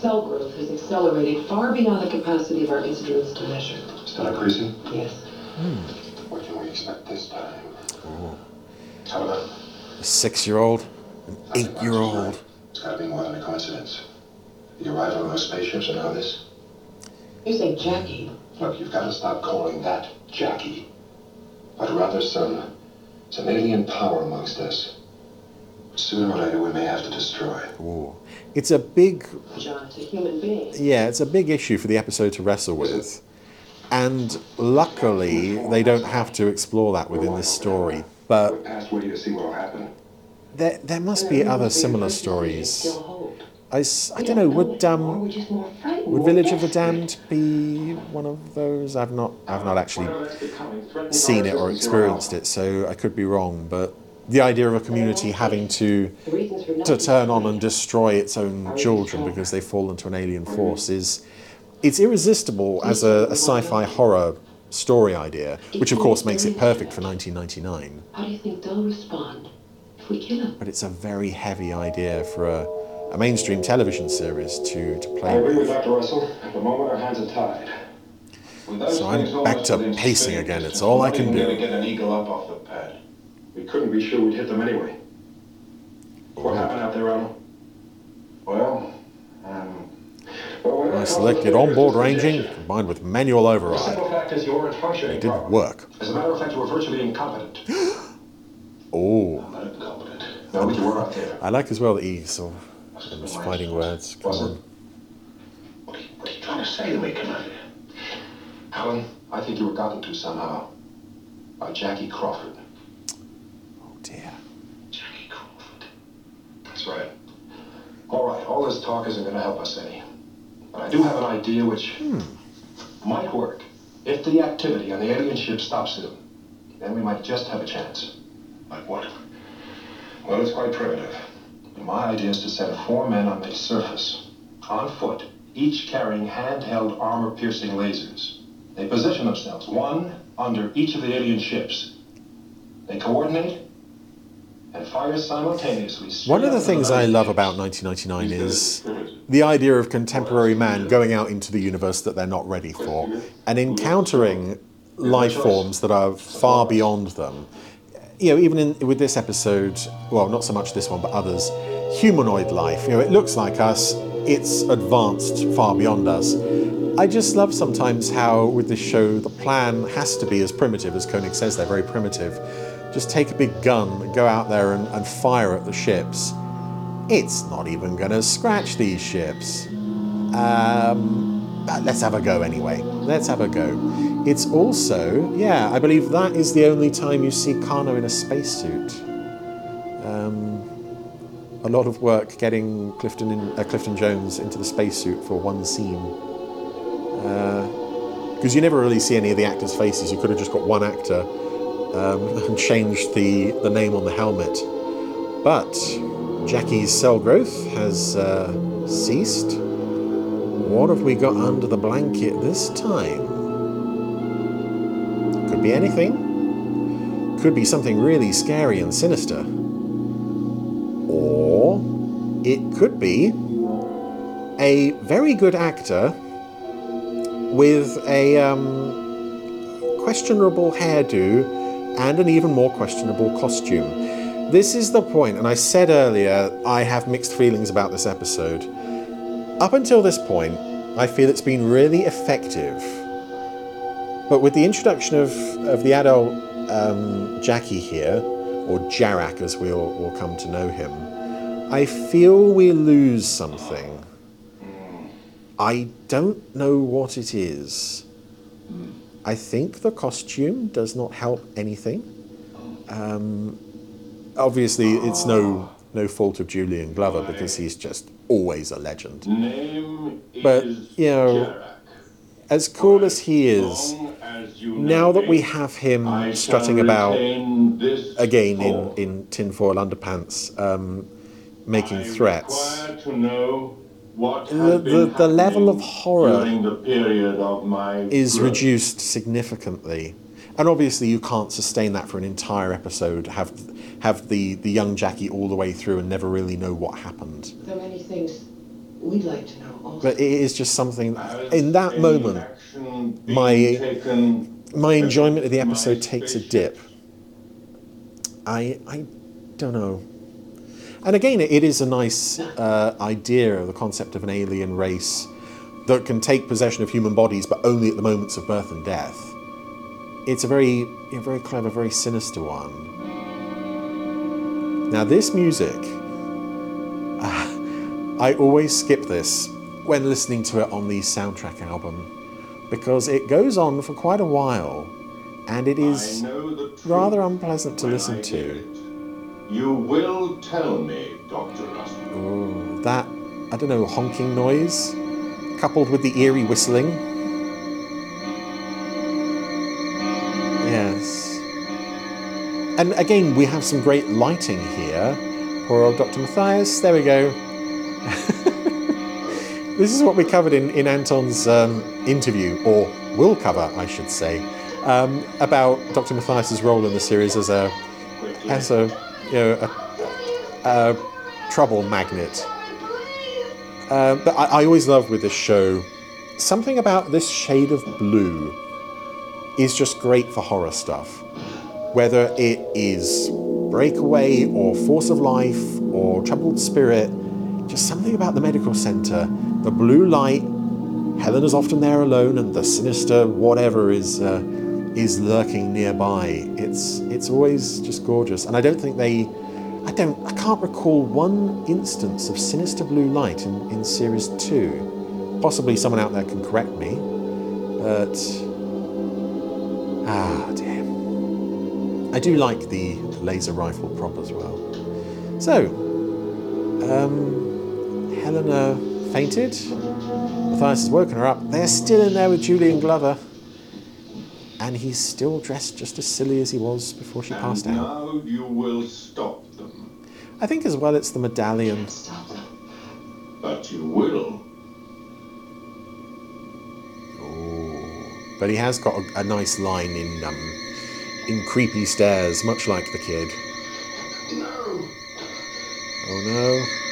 Cell growth has accelerated far beyond the capacity of our instruments to measure. Still increasing? Yes. Hmm. What can we expect this time? Oh. How about A six-year-old, an eight-year-old. It's gotta be more than a coincidence. The arrival of those spaceships and now this. You say Jackie. Look, you've got to stop calling that Jackie. But rather some, some alien power amongst us. Sooner or later we may have to destroy. Ooh. It's a big John, it's a human being. Yeah, it's a big issue for the episode to wrestle with. And luckily, they don't have to explore that within this story. But Past waiting to see what'll happen. There, there must be other similar stories. I, I don't know, would, um, would Village of the Damned be one of those? I've not, I've not actually seen it or experienced it, so I could be wrong. But the idea of a community having to, to turn on and destroy its own children because they fall into an alien force is it's irresistible as a, a sci-fi horror story idea, which of course makes it perfect for 1999. How do you think they'll respond if we kill him? But it's a very heavy idea for a, a mainstream television series to, to I play agree with with. Dr. Russell. At the moment, our hands are tied. So I'm back to pacing again. It's all I can do. gonna get an eagle up off the pad. We couldn't be sure we'd hit them anyway. What happened out there, Ronald? Well, um, well, whatever I comes selected later is onboard ranging combined with manual The override. simple fact is you weren't functioning It didn't properly. work. As a matter of fact, you were virtually incompetent. Oh, Not incompetent. No, but you were out there. I like as well that he sort of was fighting words. Come on. What are you, what are you trying to say to me, Commander? Alan, I think you were gotten to somehow. By Jackie Crawford. Oh dear. Jackie Crawford. That's right. All right, all this talk isn't going to help us any. But I do have an idea which hmm. might work. If the activity on the alien ship stops soon, then we might just have a chance. Like what? Well, it's quite primitive. My idea is to send four men on the surface, on foot, each carrying handheld armor-piercing lasers. They position themselves, one under each of the alien ships. They coordinate and fire simultaneously. One of the things I love about 1999 is the idea of contemporary man going out into the universe that they're not ready for and encountering life forms that are far beyond them. You know, even in, with this episode, well, not so much this one, but others, humanoid life. You know, it looks like us, it's advanced far beyond us. I just love sometimes how with this show the plan has to be as primitive as Koenig says. They're very primitive. Just take a big gun, go out there and, and fire at the ships. It's not even going to scratch these ships. Um, but let's have a go anyway. Let's have a go. It's also, yeah, I believe that is the only time you see Kano in a spacesuit. Um, a lot of work getting Clifton, in, uh, Clifton Jones into the spacesuit for one scene. Because you never really see any of the actors' faces. You could have just got one actor um, and changed the, the name on the helmet. But Jackie's cell growth has uh, ceased. What have we got under the blanket this time? Could be anything. Could be something really scary and sinister. Or it could be a very good actor with a um, questionable hairdo and an even more questionable costume. This is the point, and I said earlier I have mixed feelings about this episode. Up until this point, I feel it's been really effective. But with the introduction of, of the adult um, Jackie here, or Jarak as we'll, will come to know him, I feel we lose something. I don't know what it is. I think the costume does not help anything. Um, obviously, it's no no fault of Julian Glover because he's just always a legend. But you know, as cool as he is, now that we have him strutting about again in in tinfoil underpants, um, making threats, to know what the, the, the level of horror during the period of my is growth. reduced significantly. And obviously, you can't sustain that for an entire episode. Have have the, the young Jackie all the way through and never really know what happened. There are many things we'd like to know also. But it is just something. In that moment, my my enjoyment of the episode takes a dip. I I don't know. And again, it is a nice uh, idea of the concept of an alien race that can take possession of human bodies, but only at the moments of birth and death. It's a very, a very clever, very sinister one. Now, this music, I always skip this when listening to it on the soundtrack album because it goes on for quite a while and it is rather unpleasant to listen to. You will tell me, Dr. Russell. Oh, that, I don't know, honking noise coupled with the eerie whistling. Yes. And again, we have some great lighting here. Poor old Dr. Matthias. There we go. this is what we covered in, in Anton's um, interview, or will cover, I should say, um, about Dr. Matthias's role in the series as a as a you know a, a trouble magnet. Uh, but I, I always love with this show something about this shade of blue is just great for horror stuff. Whether it is breakaway or force of life or troubled spirit, just something about the medical center, the blue light. Helena's often there alone, and the sinister whatever is uh, is lurking nearby. It's it's always just gorgeous, and I don't think they. I don't. I can't recall one instance of sinister blue light in, in series two. Possibly someone out there can correct me, but ah, damn. I do like the laser rifle prop as well. So, um, Helena fainted. Matthias has woken her up. They're still in there with Julian Glover. And he's still dressed just as silly as he was before she passed and out. now you will stop them. I think as well it's the medallion. But you will. But he has got a, a nice line in um, in creepy stairs, much like the kid. No. Oh no.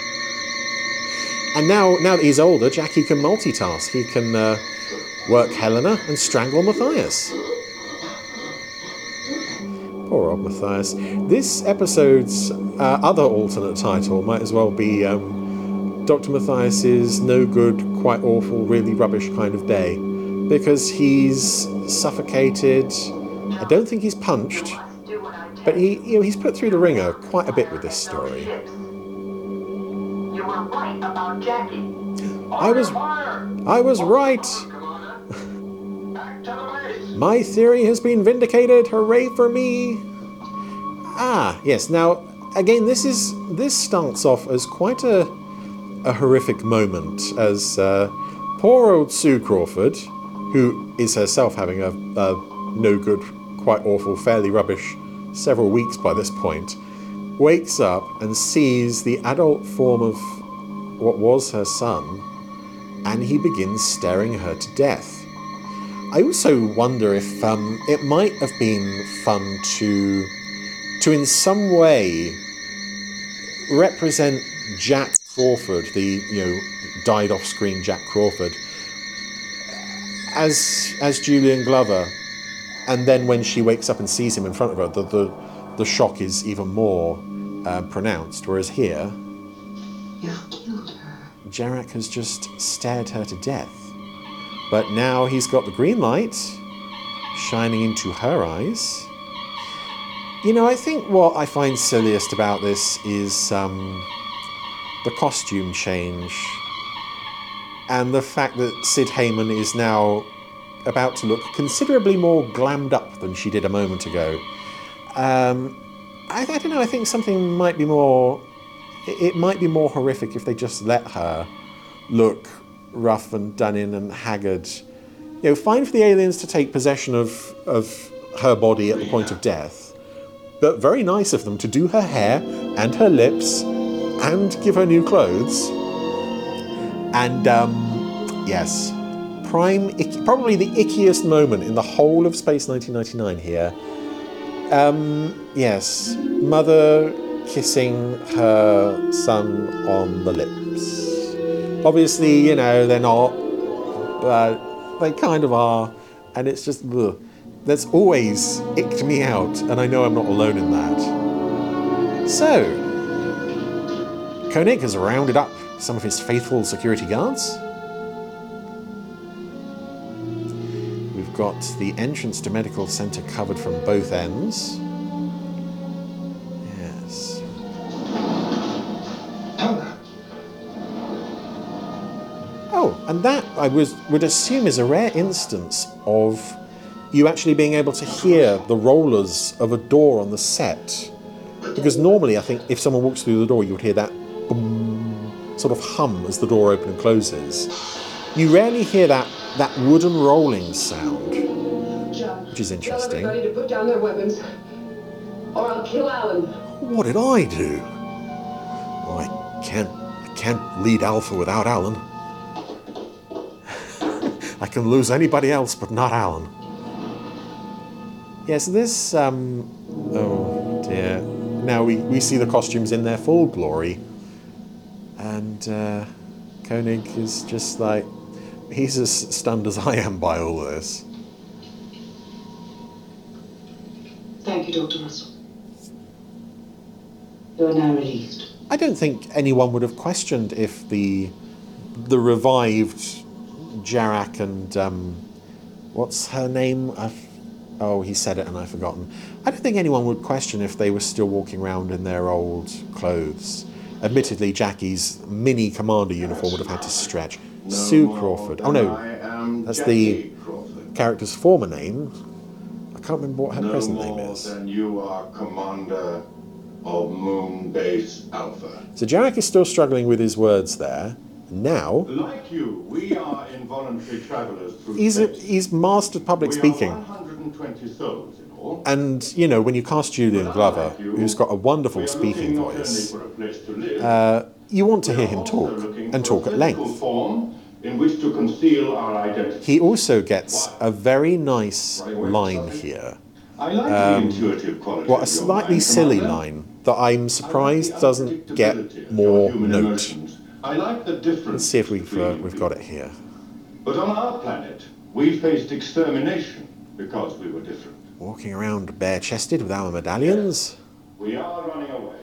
And now, now that he's older, Jackie can multitask. He can uh, work Helena and strangle Matthias. Poor old Matthias. This episode's uh, other alternate title might as well be um, Dr. Matthias's no good, quite awful, really rubbish kind of day. Because he's suffocated. I don't think he's punched. But he, you know, he's put through the ringer quite a bit with this story. Were right about Jackie. I was, I was right. My theory has been vindicated. Hooray for me! Ah, yes. Now, again, this is this starts off as quite a a horrific moment as uh, poor old Sue Crawford, who is herself having a, a no good, quite awful, fairly rubbish several weeks by this point, wakes up and sees the adult form of what was her son, and he begins staring her to death. I also wonder if um, it might have been fun to, to in some way represent Jack Crawford, the you know died off screen Jack Crawford, as as Julian Glover, and then when she wakes up and sees him in front of her, the the, the shock is even more uh, pronounced. Whereas here, Jarak has just stared her to death. But now he's got the green light shining into her eyes. You know, I think what I find silliest about this is um, the costume change and the fact that Cyd Hayman is now about to look considerably more glammed up than she did a moment ago. Um, I, I don't know. I think something might be more. It might be more horrific if they just let her look rough and done in and haggard. You know, fine for the aliens to take possession of of her body at the point of death, but very nice of them to do her hair and her lips and give her new clothes. And um, yes, prime, icky, probably the ickiest moment in the whole of Space 1999 here. Um, yes, mother kissing her son on the lips. Obviously, you know, they're not, but they kind of are. And it's just, ugh. that's always icked me out. And I know I'm not alone in that. So, Koenig has rounded up some of his faithful security guards. We've got the entrance to medical center covered from both ends. And that I was would assume is a rare instance of you actually being able to hear the rollers of a door on the set. Because normally, I think if someone walks through the door, you would hear that boom, sort of hum as the door opens and closes. You rarely hear that, that wooden rolling sound, which is interesting. Everybody to put down their weapons, or I'll kill Alan. What did I do? Oh, I can't, I can't lead Alpha without Alan. I can lose anybody else, but not Alan. Yes, this. Um, oh dear. Now we, we see the costumes in their full glory, and uh, Koenig is just like he's as stunned as I am by all this. Thank you, Dr. Russell. You are now released. I don't think anyone would have questioned if the the revived Jarak and um, what's her name? I've, oh, he said it and I've forgotten. I don't think anyone would question if they were still walking around in their old clothes. Admittedly, Jackie's mini commander uniform would have had to stretch. Sue Crawford. Oh no, that's the character's former name. I can't remember what her no present name is. than you are commander of Moon Base Alpha. So Jarak is still struggling with his words there. Now Like you, we are involuntary travelers through he's a, he's mastered public we speaking. Are 120 souls in all. And, you know, when you cast Julian Glover, who's got a wonderful speaking voice, for a place to live, uh, you want to hear him talk and talk at length. form in which to conceal our identity. He also gets a very nice line here. I like Um, the intuitive quality Well, a slightly silly line that I'm surprised doesn't get more note. I like the difference. Let's see if we've uh, we've got it here. But on our planet, we faced extermination because we were different. Walking around bare-chested with our medallions. We are running away.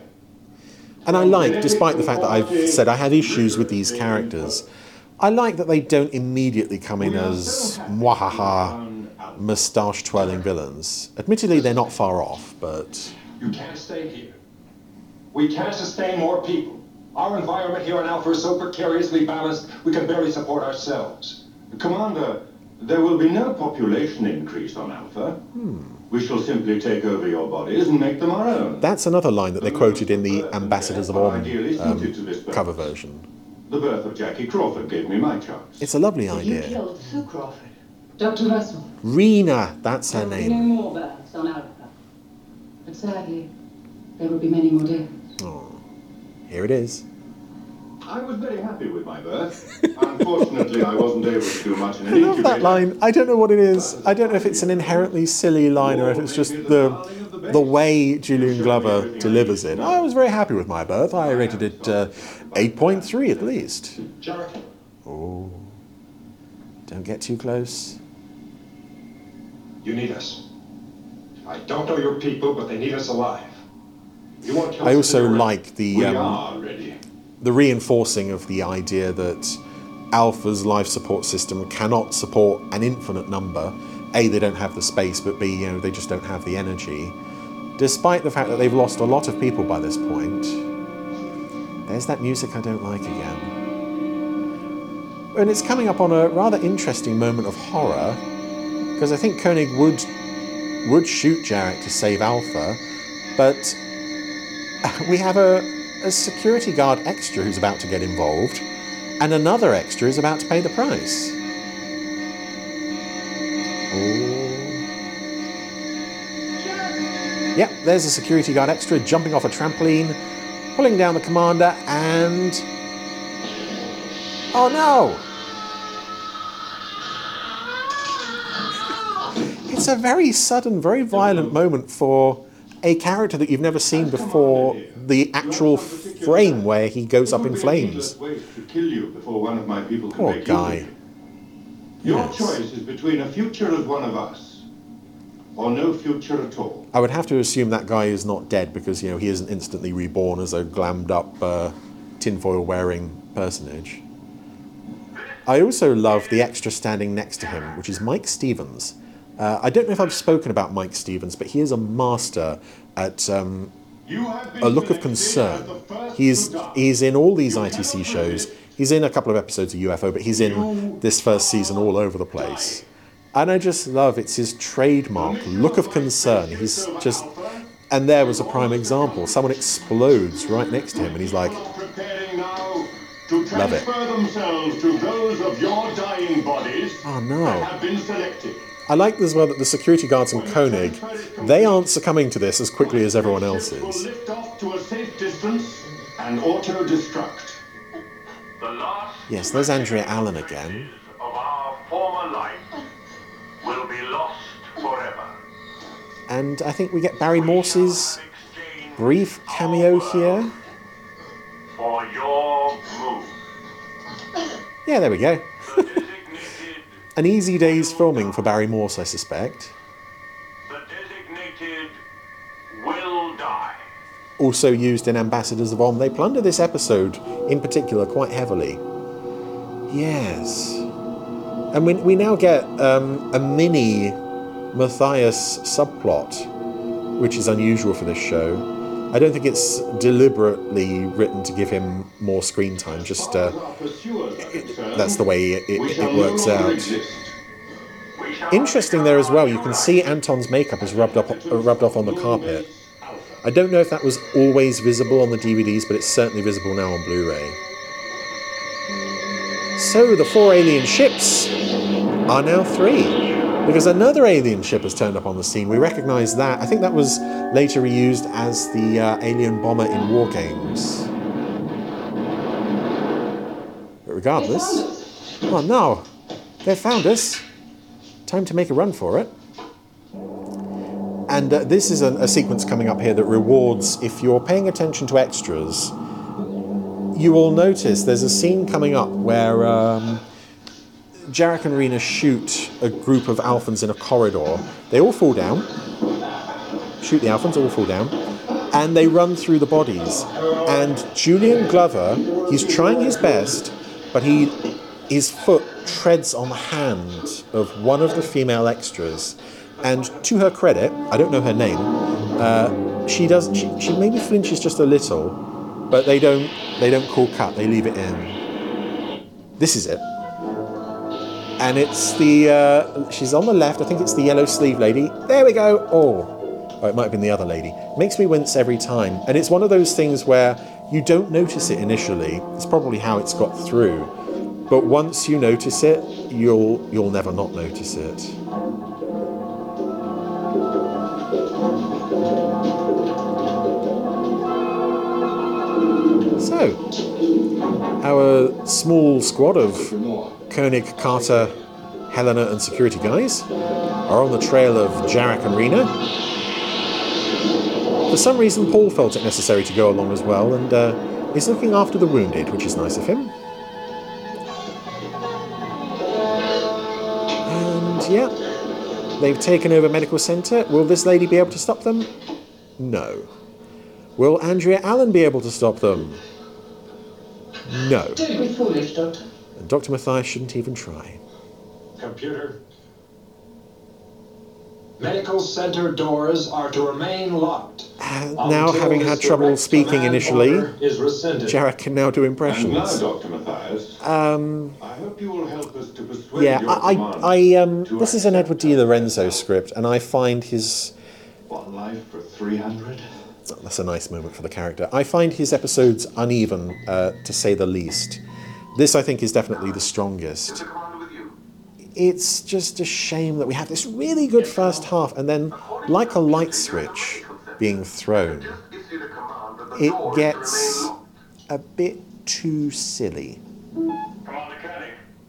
And I like, despite the fact that I've said I had issues with these characters, I like that they don't immediately come in as mwahaha, moustache twirling villains. Admittedly, they're not far off, but You can't stay here. We can't sustain more people. Our environment here on Alpha is so precariously balanced, we can barely support ourselves. Commander, there will be no population increase on Alpha. Hmm. We shall simply take over your bodies and make them our own. that's another line that they quoted in the Ambassadors of Om um, cover version. The birth of Jackie Crawford gave me my chance. It's a lovely idea. You killed Sue Crawford. Dr. Russell. Rena, that's her There will be no name. more births on Alpha. But sadly, there will be many more deaths. Here it is. I was very happy with my birth. Unfortunately, I wasn't able to do much in I love that line. I don't know what it is. I don't know if it's an inherently silly line or if it's just the the way Julian Glover delivers it, I was very happy with my birth. I rated it uh, 8.3 at least. Oh, don't get too close. You need us. I don't know your people, but they need us alive. I also like the um, the reinforcing of the idea that Alpha's life support system cannot support an infinite number. A, they don't have the space, but B, you know, they just don't have the energy. Despite the fact that they've lost a lot of people by this point. There's that music I don't like again. And it's coming up on a rather interesting moment of horror, because I think Koenig would would shoot Jarek to save Alpha, but we have a, a security guard extra who's about to get involved, and another extra is about to pay the price. Oh. Yep, there's a security guard extra jumping off a trampoline, pulling down the commander, and. Oh no! It's a very sudden, very violent moment for a character that you've never seen before the actual frame where he goes up in flames. Way to kill you before one of my people can Poor guy. of. Your Yes. choice is between a future as one of us or no future at all. I would have to assume that guy is not dead because you know he isn't instantly reborn as a glammed up uh, tinfoil wearing personage. I also love the extra standing next to him, which is Mike Stevens. Uh, I don't know if I've spoken about Mike Stevens, but he is a master at um, a look of concern. He's he's in all these ITC shows. He's in a couple of episodes of UFO, but he's in this first season all over the place. And I just love it's his trademark look of concern. He's just and there was a prime example. Someone explodes right next to him and he's like Preparing now to Love it. transfer themselves to those of your dying bodies Oh no. that have been selected. I like as well that the security guards in Koenig, they aren't succumbing to this as quickly as everyone else is. lift off to a safe distance and auto-destruct. The last Yes, there's Andrea Allan again. of our former life will be lost forever. And I think we get Barry Morse's brief cameo here. For your move. Yeah, there we go. An easy day's filming for Barry Morse, I suspect. Designated will die. Also used in Ambassadors of Om. They plunder this episode in particular quite heavily. Yes. And we, we now get um, a mini Matthias subplot, which is unusual for this show. I don't think it's deliberately written to give him more screen time, just uh, that's the way it, it, it works out. Interesting there as well, you can see Anton's makeup is rubbed, up, uh, rubbed off on the carpet. I don't know if that was always visible on the DVDs, but it's certainly visible now on Blu ray. So the four alien ships are now three, because another alien ship has turned up on the scene. We recognise that. I think that was later reused as the uh, alien bomber in War Games. But regardless, oh no, they found us. Time to make a run for it. And uh, this is a, a sequence coming up here that rewards, if you're paying attention to extras, you will notice there's a scene coming up where um, Jarek and Rena shoot a group of Alphans in a corridor. They all fall down. Shoot the Alphans, all fall down. And they run through the bodies. And Julian Glover, he's trying his best, but he his foot treads on the hand of one of the female extras. And to her credit, I don't know her name, uh, she does she, she maybe flinches just a little, but they don't they don't call cut, they leave it in. This is it. And it's the uh, she's on the left, I think it's the yellow sleeve lady. There we go. Oh. Oh, it might have been the other lady. Makes me wince every time. And it's one of those things where you don't notice it initially. It's probably how it's got through. But once you notice it, you'll you'll never not notice it. So, our small squad of Koenig, Carter, Helena, and security guys are on the trail of Jarek and Rena. For some reason, Paul felt it necessary to go along as well, and uh, he's looking after the wounded, which is nice of him. And yeah, they've taken over medical centre. Will this lady be able to stop them? No. Will Andrea Allan be able to stop them? No. Don't be foolish, Doctor. And Dr. Mathias shouldn't even try. Computer. Medical center doors are to remain locked. now, having had trouble speaking initially, is rescinded. Jarek can now do And now, impressions. Dr. Mathias, Um, I hope you will help us to persuade yeah, your I, I, I um, to this is an Edward di Lorenzo script, and I find his One life for 300? that's a nice moment for the character. I find his episodes uneven, uh, to say the least. This, I think, is definitely the strongest. It's just a shame that we have this really good first half, and then, like a light switch being thrown, it gets a bit too silly.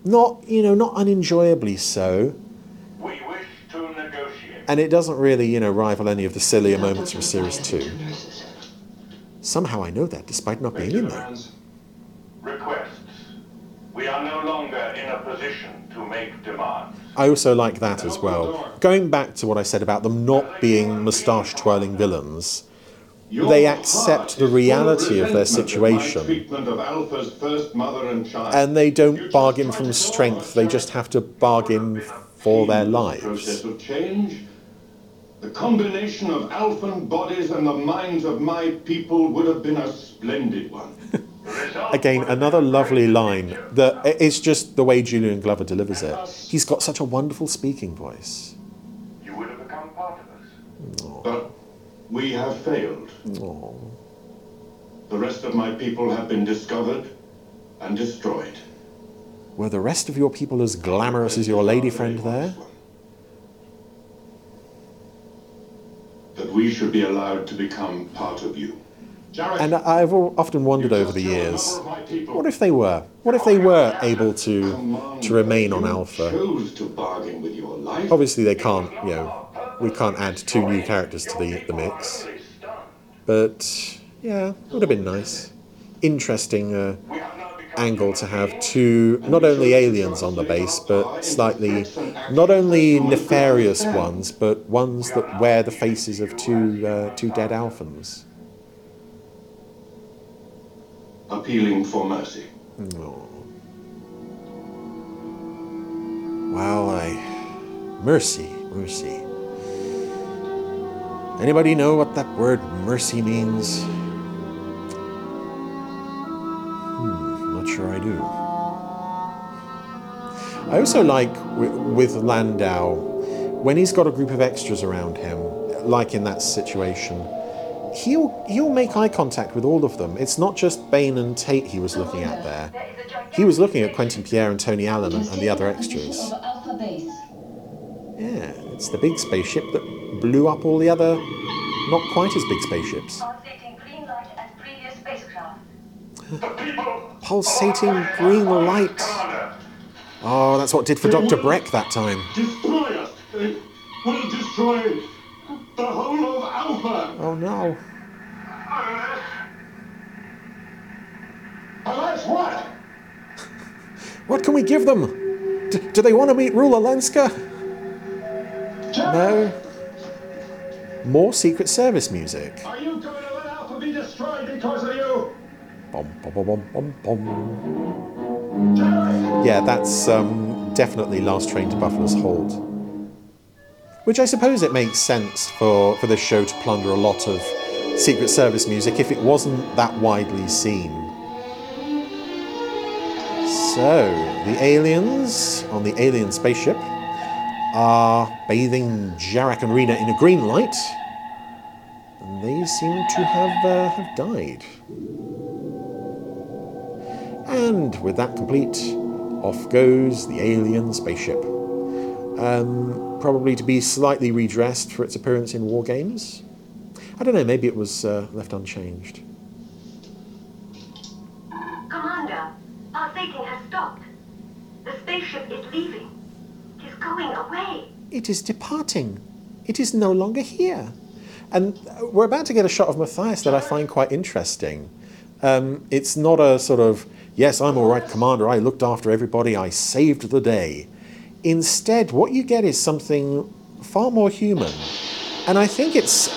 Not, you know, not unenjoyably so. And it doesn't really, you know, rival any of the sillier moments from Series 2. Somehow I know that, despite not being in there. We are no longer in a position to make demands. I also like that as well. Going back to what I said about them not being moustache twirling villains, they accept the reality of their situation Treatment of Alpha's first mother and they don't bargain from strength, they just have to bargain for their lives. process of change. The combination of Alphan bodies and the minds of my people would have been a splendid one. Again, another lovely line that it's just the way Julian Glover delivers it. He's got such a wonderful speaking voice. You would have become part of us. But we have failed. The rest of my people have been discovered and destroyed. Were the rest of your people as glamorous as your lady friend there? That we should be allowed to become part of you. And I've often wondered over the years, what if they were? What if they were able to to remain on Alpha? chose to bargain with your life. Obviously, they can't. You know, we can't add two new characters to the the mix. But yeah, would have been nice. Interesting uh, angle to have two not only aliens on the base, but slightly not only nefarious ones, but ones that wear the faces of two uh, two dead Alphans. Appealing for mercy. Wow, I mercy, mercy. Anybody know what that word mercy means? Hmm, not sure I do. I also like with Landau when he's got a group of extras around him, like in that situation. He'll he'll make eye contact with all of them. It's not just Bain and Tate he was looking at there. He was looking at Quentin Pierre and Tony Allen and, and the other extras. Yeah, it's the big spaceship that blew up all the other, not quite as big spaceships. Pulsating green light. Oh, that's what did for Dr. Breck that time. Destroy us! It will destroy the whole of Alpha! Oh no. Unless what? What can we give them? D- do they want to meet Rula Lenska? No. More Secret Service music. Are you going to let Alpha be destroyed because of you? Bum, bum, bum, bum, bum. Yeah, that's um, definitely Last Train to Bufflers Halt. Which I suppose it makes sense for, for this show to plunder a lot of Secret Service music if it wasn't that widely seen. So, the aliens on the alien spaceship are bathing Jarek and Rena in a green light, and they seem to have, uh, have died. And with that complete, off goes the alien spaceship. Um, probably to be slightly redressed for its appearance in War Games. I don't know, maybe it was uh, left unchanged. Commander, our pulsating has stopped. The spaceship is leaving. It is going away. It is departing. It is no longer here. And we're about to get a shot of Matthias that I find quite interesting. Um, it's not a sort of, yes, I'm all right, Commander, I looked after everybody, I saved the day. Instead, what you get is something far more human. And I think it's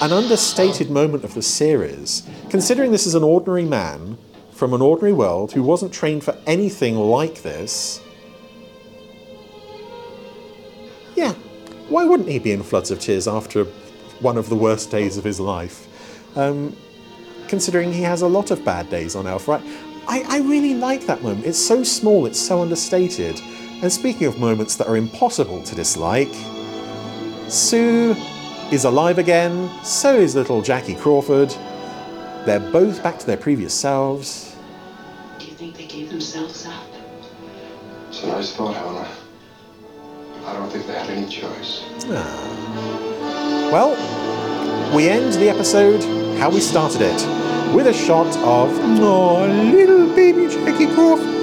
an understated moment of the series, considering this is an ordinary man from an ordinary world who wasn't trained for anything like this. Yeah, why wouldn't he be in floods of tears after one of the worst days of his life? Um, considering he has a lot of bad days on Elf, right? I, I really like that moment. It's so small, it's so understated. And speaking of moments that are impossible to dislike, Sue is alive again, so is little Jackie Crawford. They're both back to their previous selves. Do you think they gave themselves up? It's a nice thought, Helena. I don't think they had any choice. Ah. Well, we end the episode how we started it, with a shot of oh, little baby Jackie Crawford.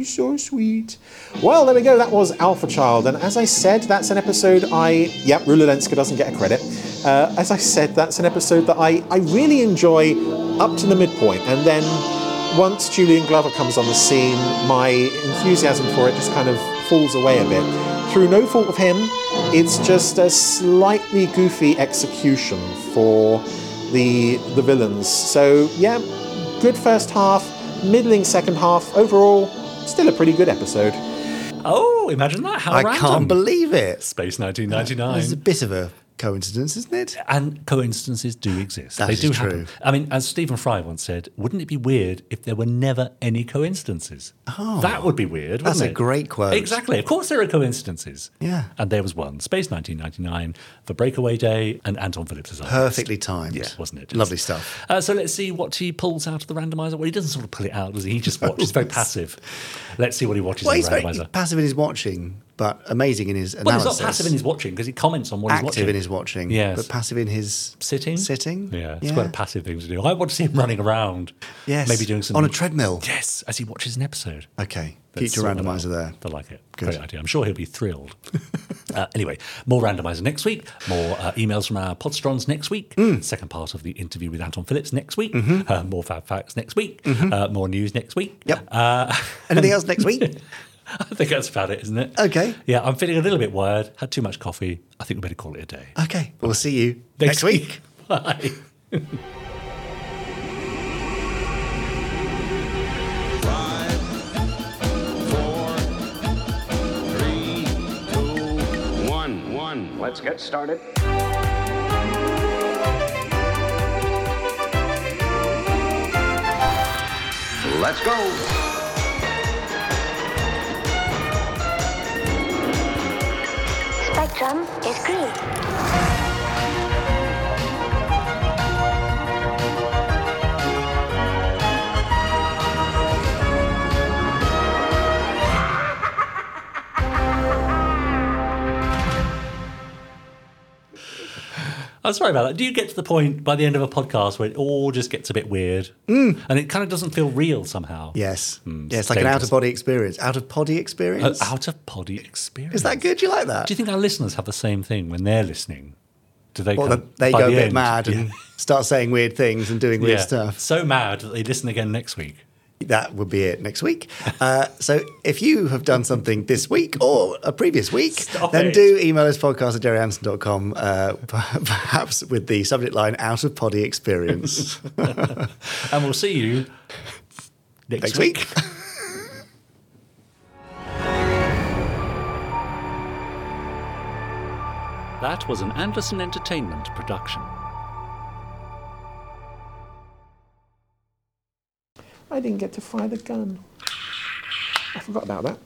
He's so sweet. Well, there we go. That was Alpha Child, and as I said, that's an episode I. Yep, Rula Lenska doesn't get a credit. Uh, as I said, that's an episode that I, I really enjoy up to the midpoint, and then once Julian Glover comes on the scene, my enthusiasm for it just kind of falls away a bit. Through no fault of him, it's just a slightly goofy execution for the the villains. So yeah, good first half, middling second half. Overall, still a pretty good episode. Oh, imagine that! How I random. can't believe it. Space 1999. It's a bit of a coincidence, isn't it? And coincidences do exist. That they is do true. happen. I mean, as Stephen Fry once said, wouldn't it be weird if there were never any coincidences? Oh, that would be weird. that's a it? great quote. Exactly. Of course, there are coincidences. Yeah. And there was one, Space 1999, for Breakaway Day, and Anton Phillips' Perfectly timed. Yeah, wasn't it? Lovely stuff. Uh, so let's see what he pulls out of the randomizer. Well, he doesn't sort of pull it out, does he? He just watches. very passive. Let's see what he watches Well, in the very randomizer. passive in his watching, but amazing in his well, analysis. he's not passive in his watching because he comments on what he's watching. Active in his watching, Yes. but passive in his sitting. Sitting. Yeah, it's quite a passive thing to do. I want to see him running around. Yes. Maybe doing some on a treadmill. Yes, as he watches an episode. Okay. That's Future randomizer there. I like it. Good. Great idea. I'm sure he'll be thrilled. uh, anyway, more randomizer next week. More uh, emails from our podsterons next week. Hmm. Second part of the interview with Anton Phillips next week. Mm-hmm. Uh, more Fab Facts next week. Uh, more news next week. Yep. Uh, Anything else next week? I think that's about it, isn't it? Okay. Yeah, I'm feeling a little bit wired. Had too much coffee. I think we better call it a day. Okay. We'll see you next, week. Bye. One, one. Let's get started. Let's go. Spectrum is green. I'm sorry about that. Do you get to the point by the end of a podcast where it all just gets a bit weird Mm. and it kind of doesn't feel real somehow? Yes. Mm, yeah, it's like an out of body experience. Out of body experience. out of body experience. Is that good? Do you like that? Do you think our listeners have the same thing when they're listening? Do they? Well, come- they by go a bit end- mad and Yeah. start saying weird things and doing weird Yeah. stuff. So mad that they listen again next week. That would be it next week. Uh, so if you have done something this week or a previous week, Stop then it. do email us podcast at gerryanderson.com, uh, perhaps with the subject line out of potty experience. and we'll see you next, Next week. That was an Anderson Entertainment production. I didn't get to fire the gun. I forgot about that.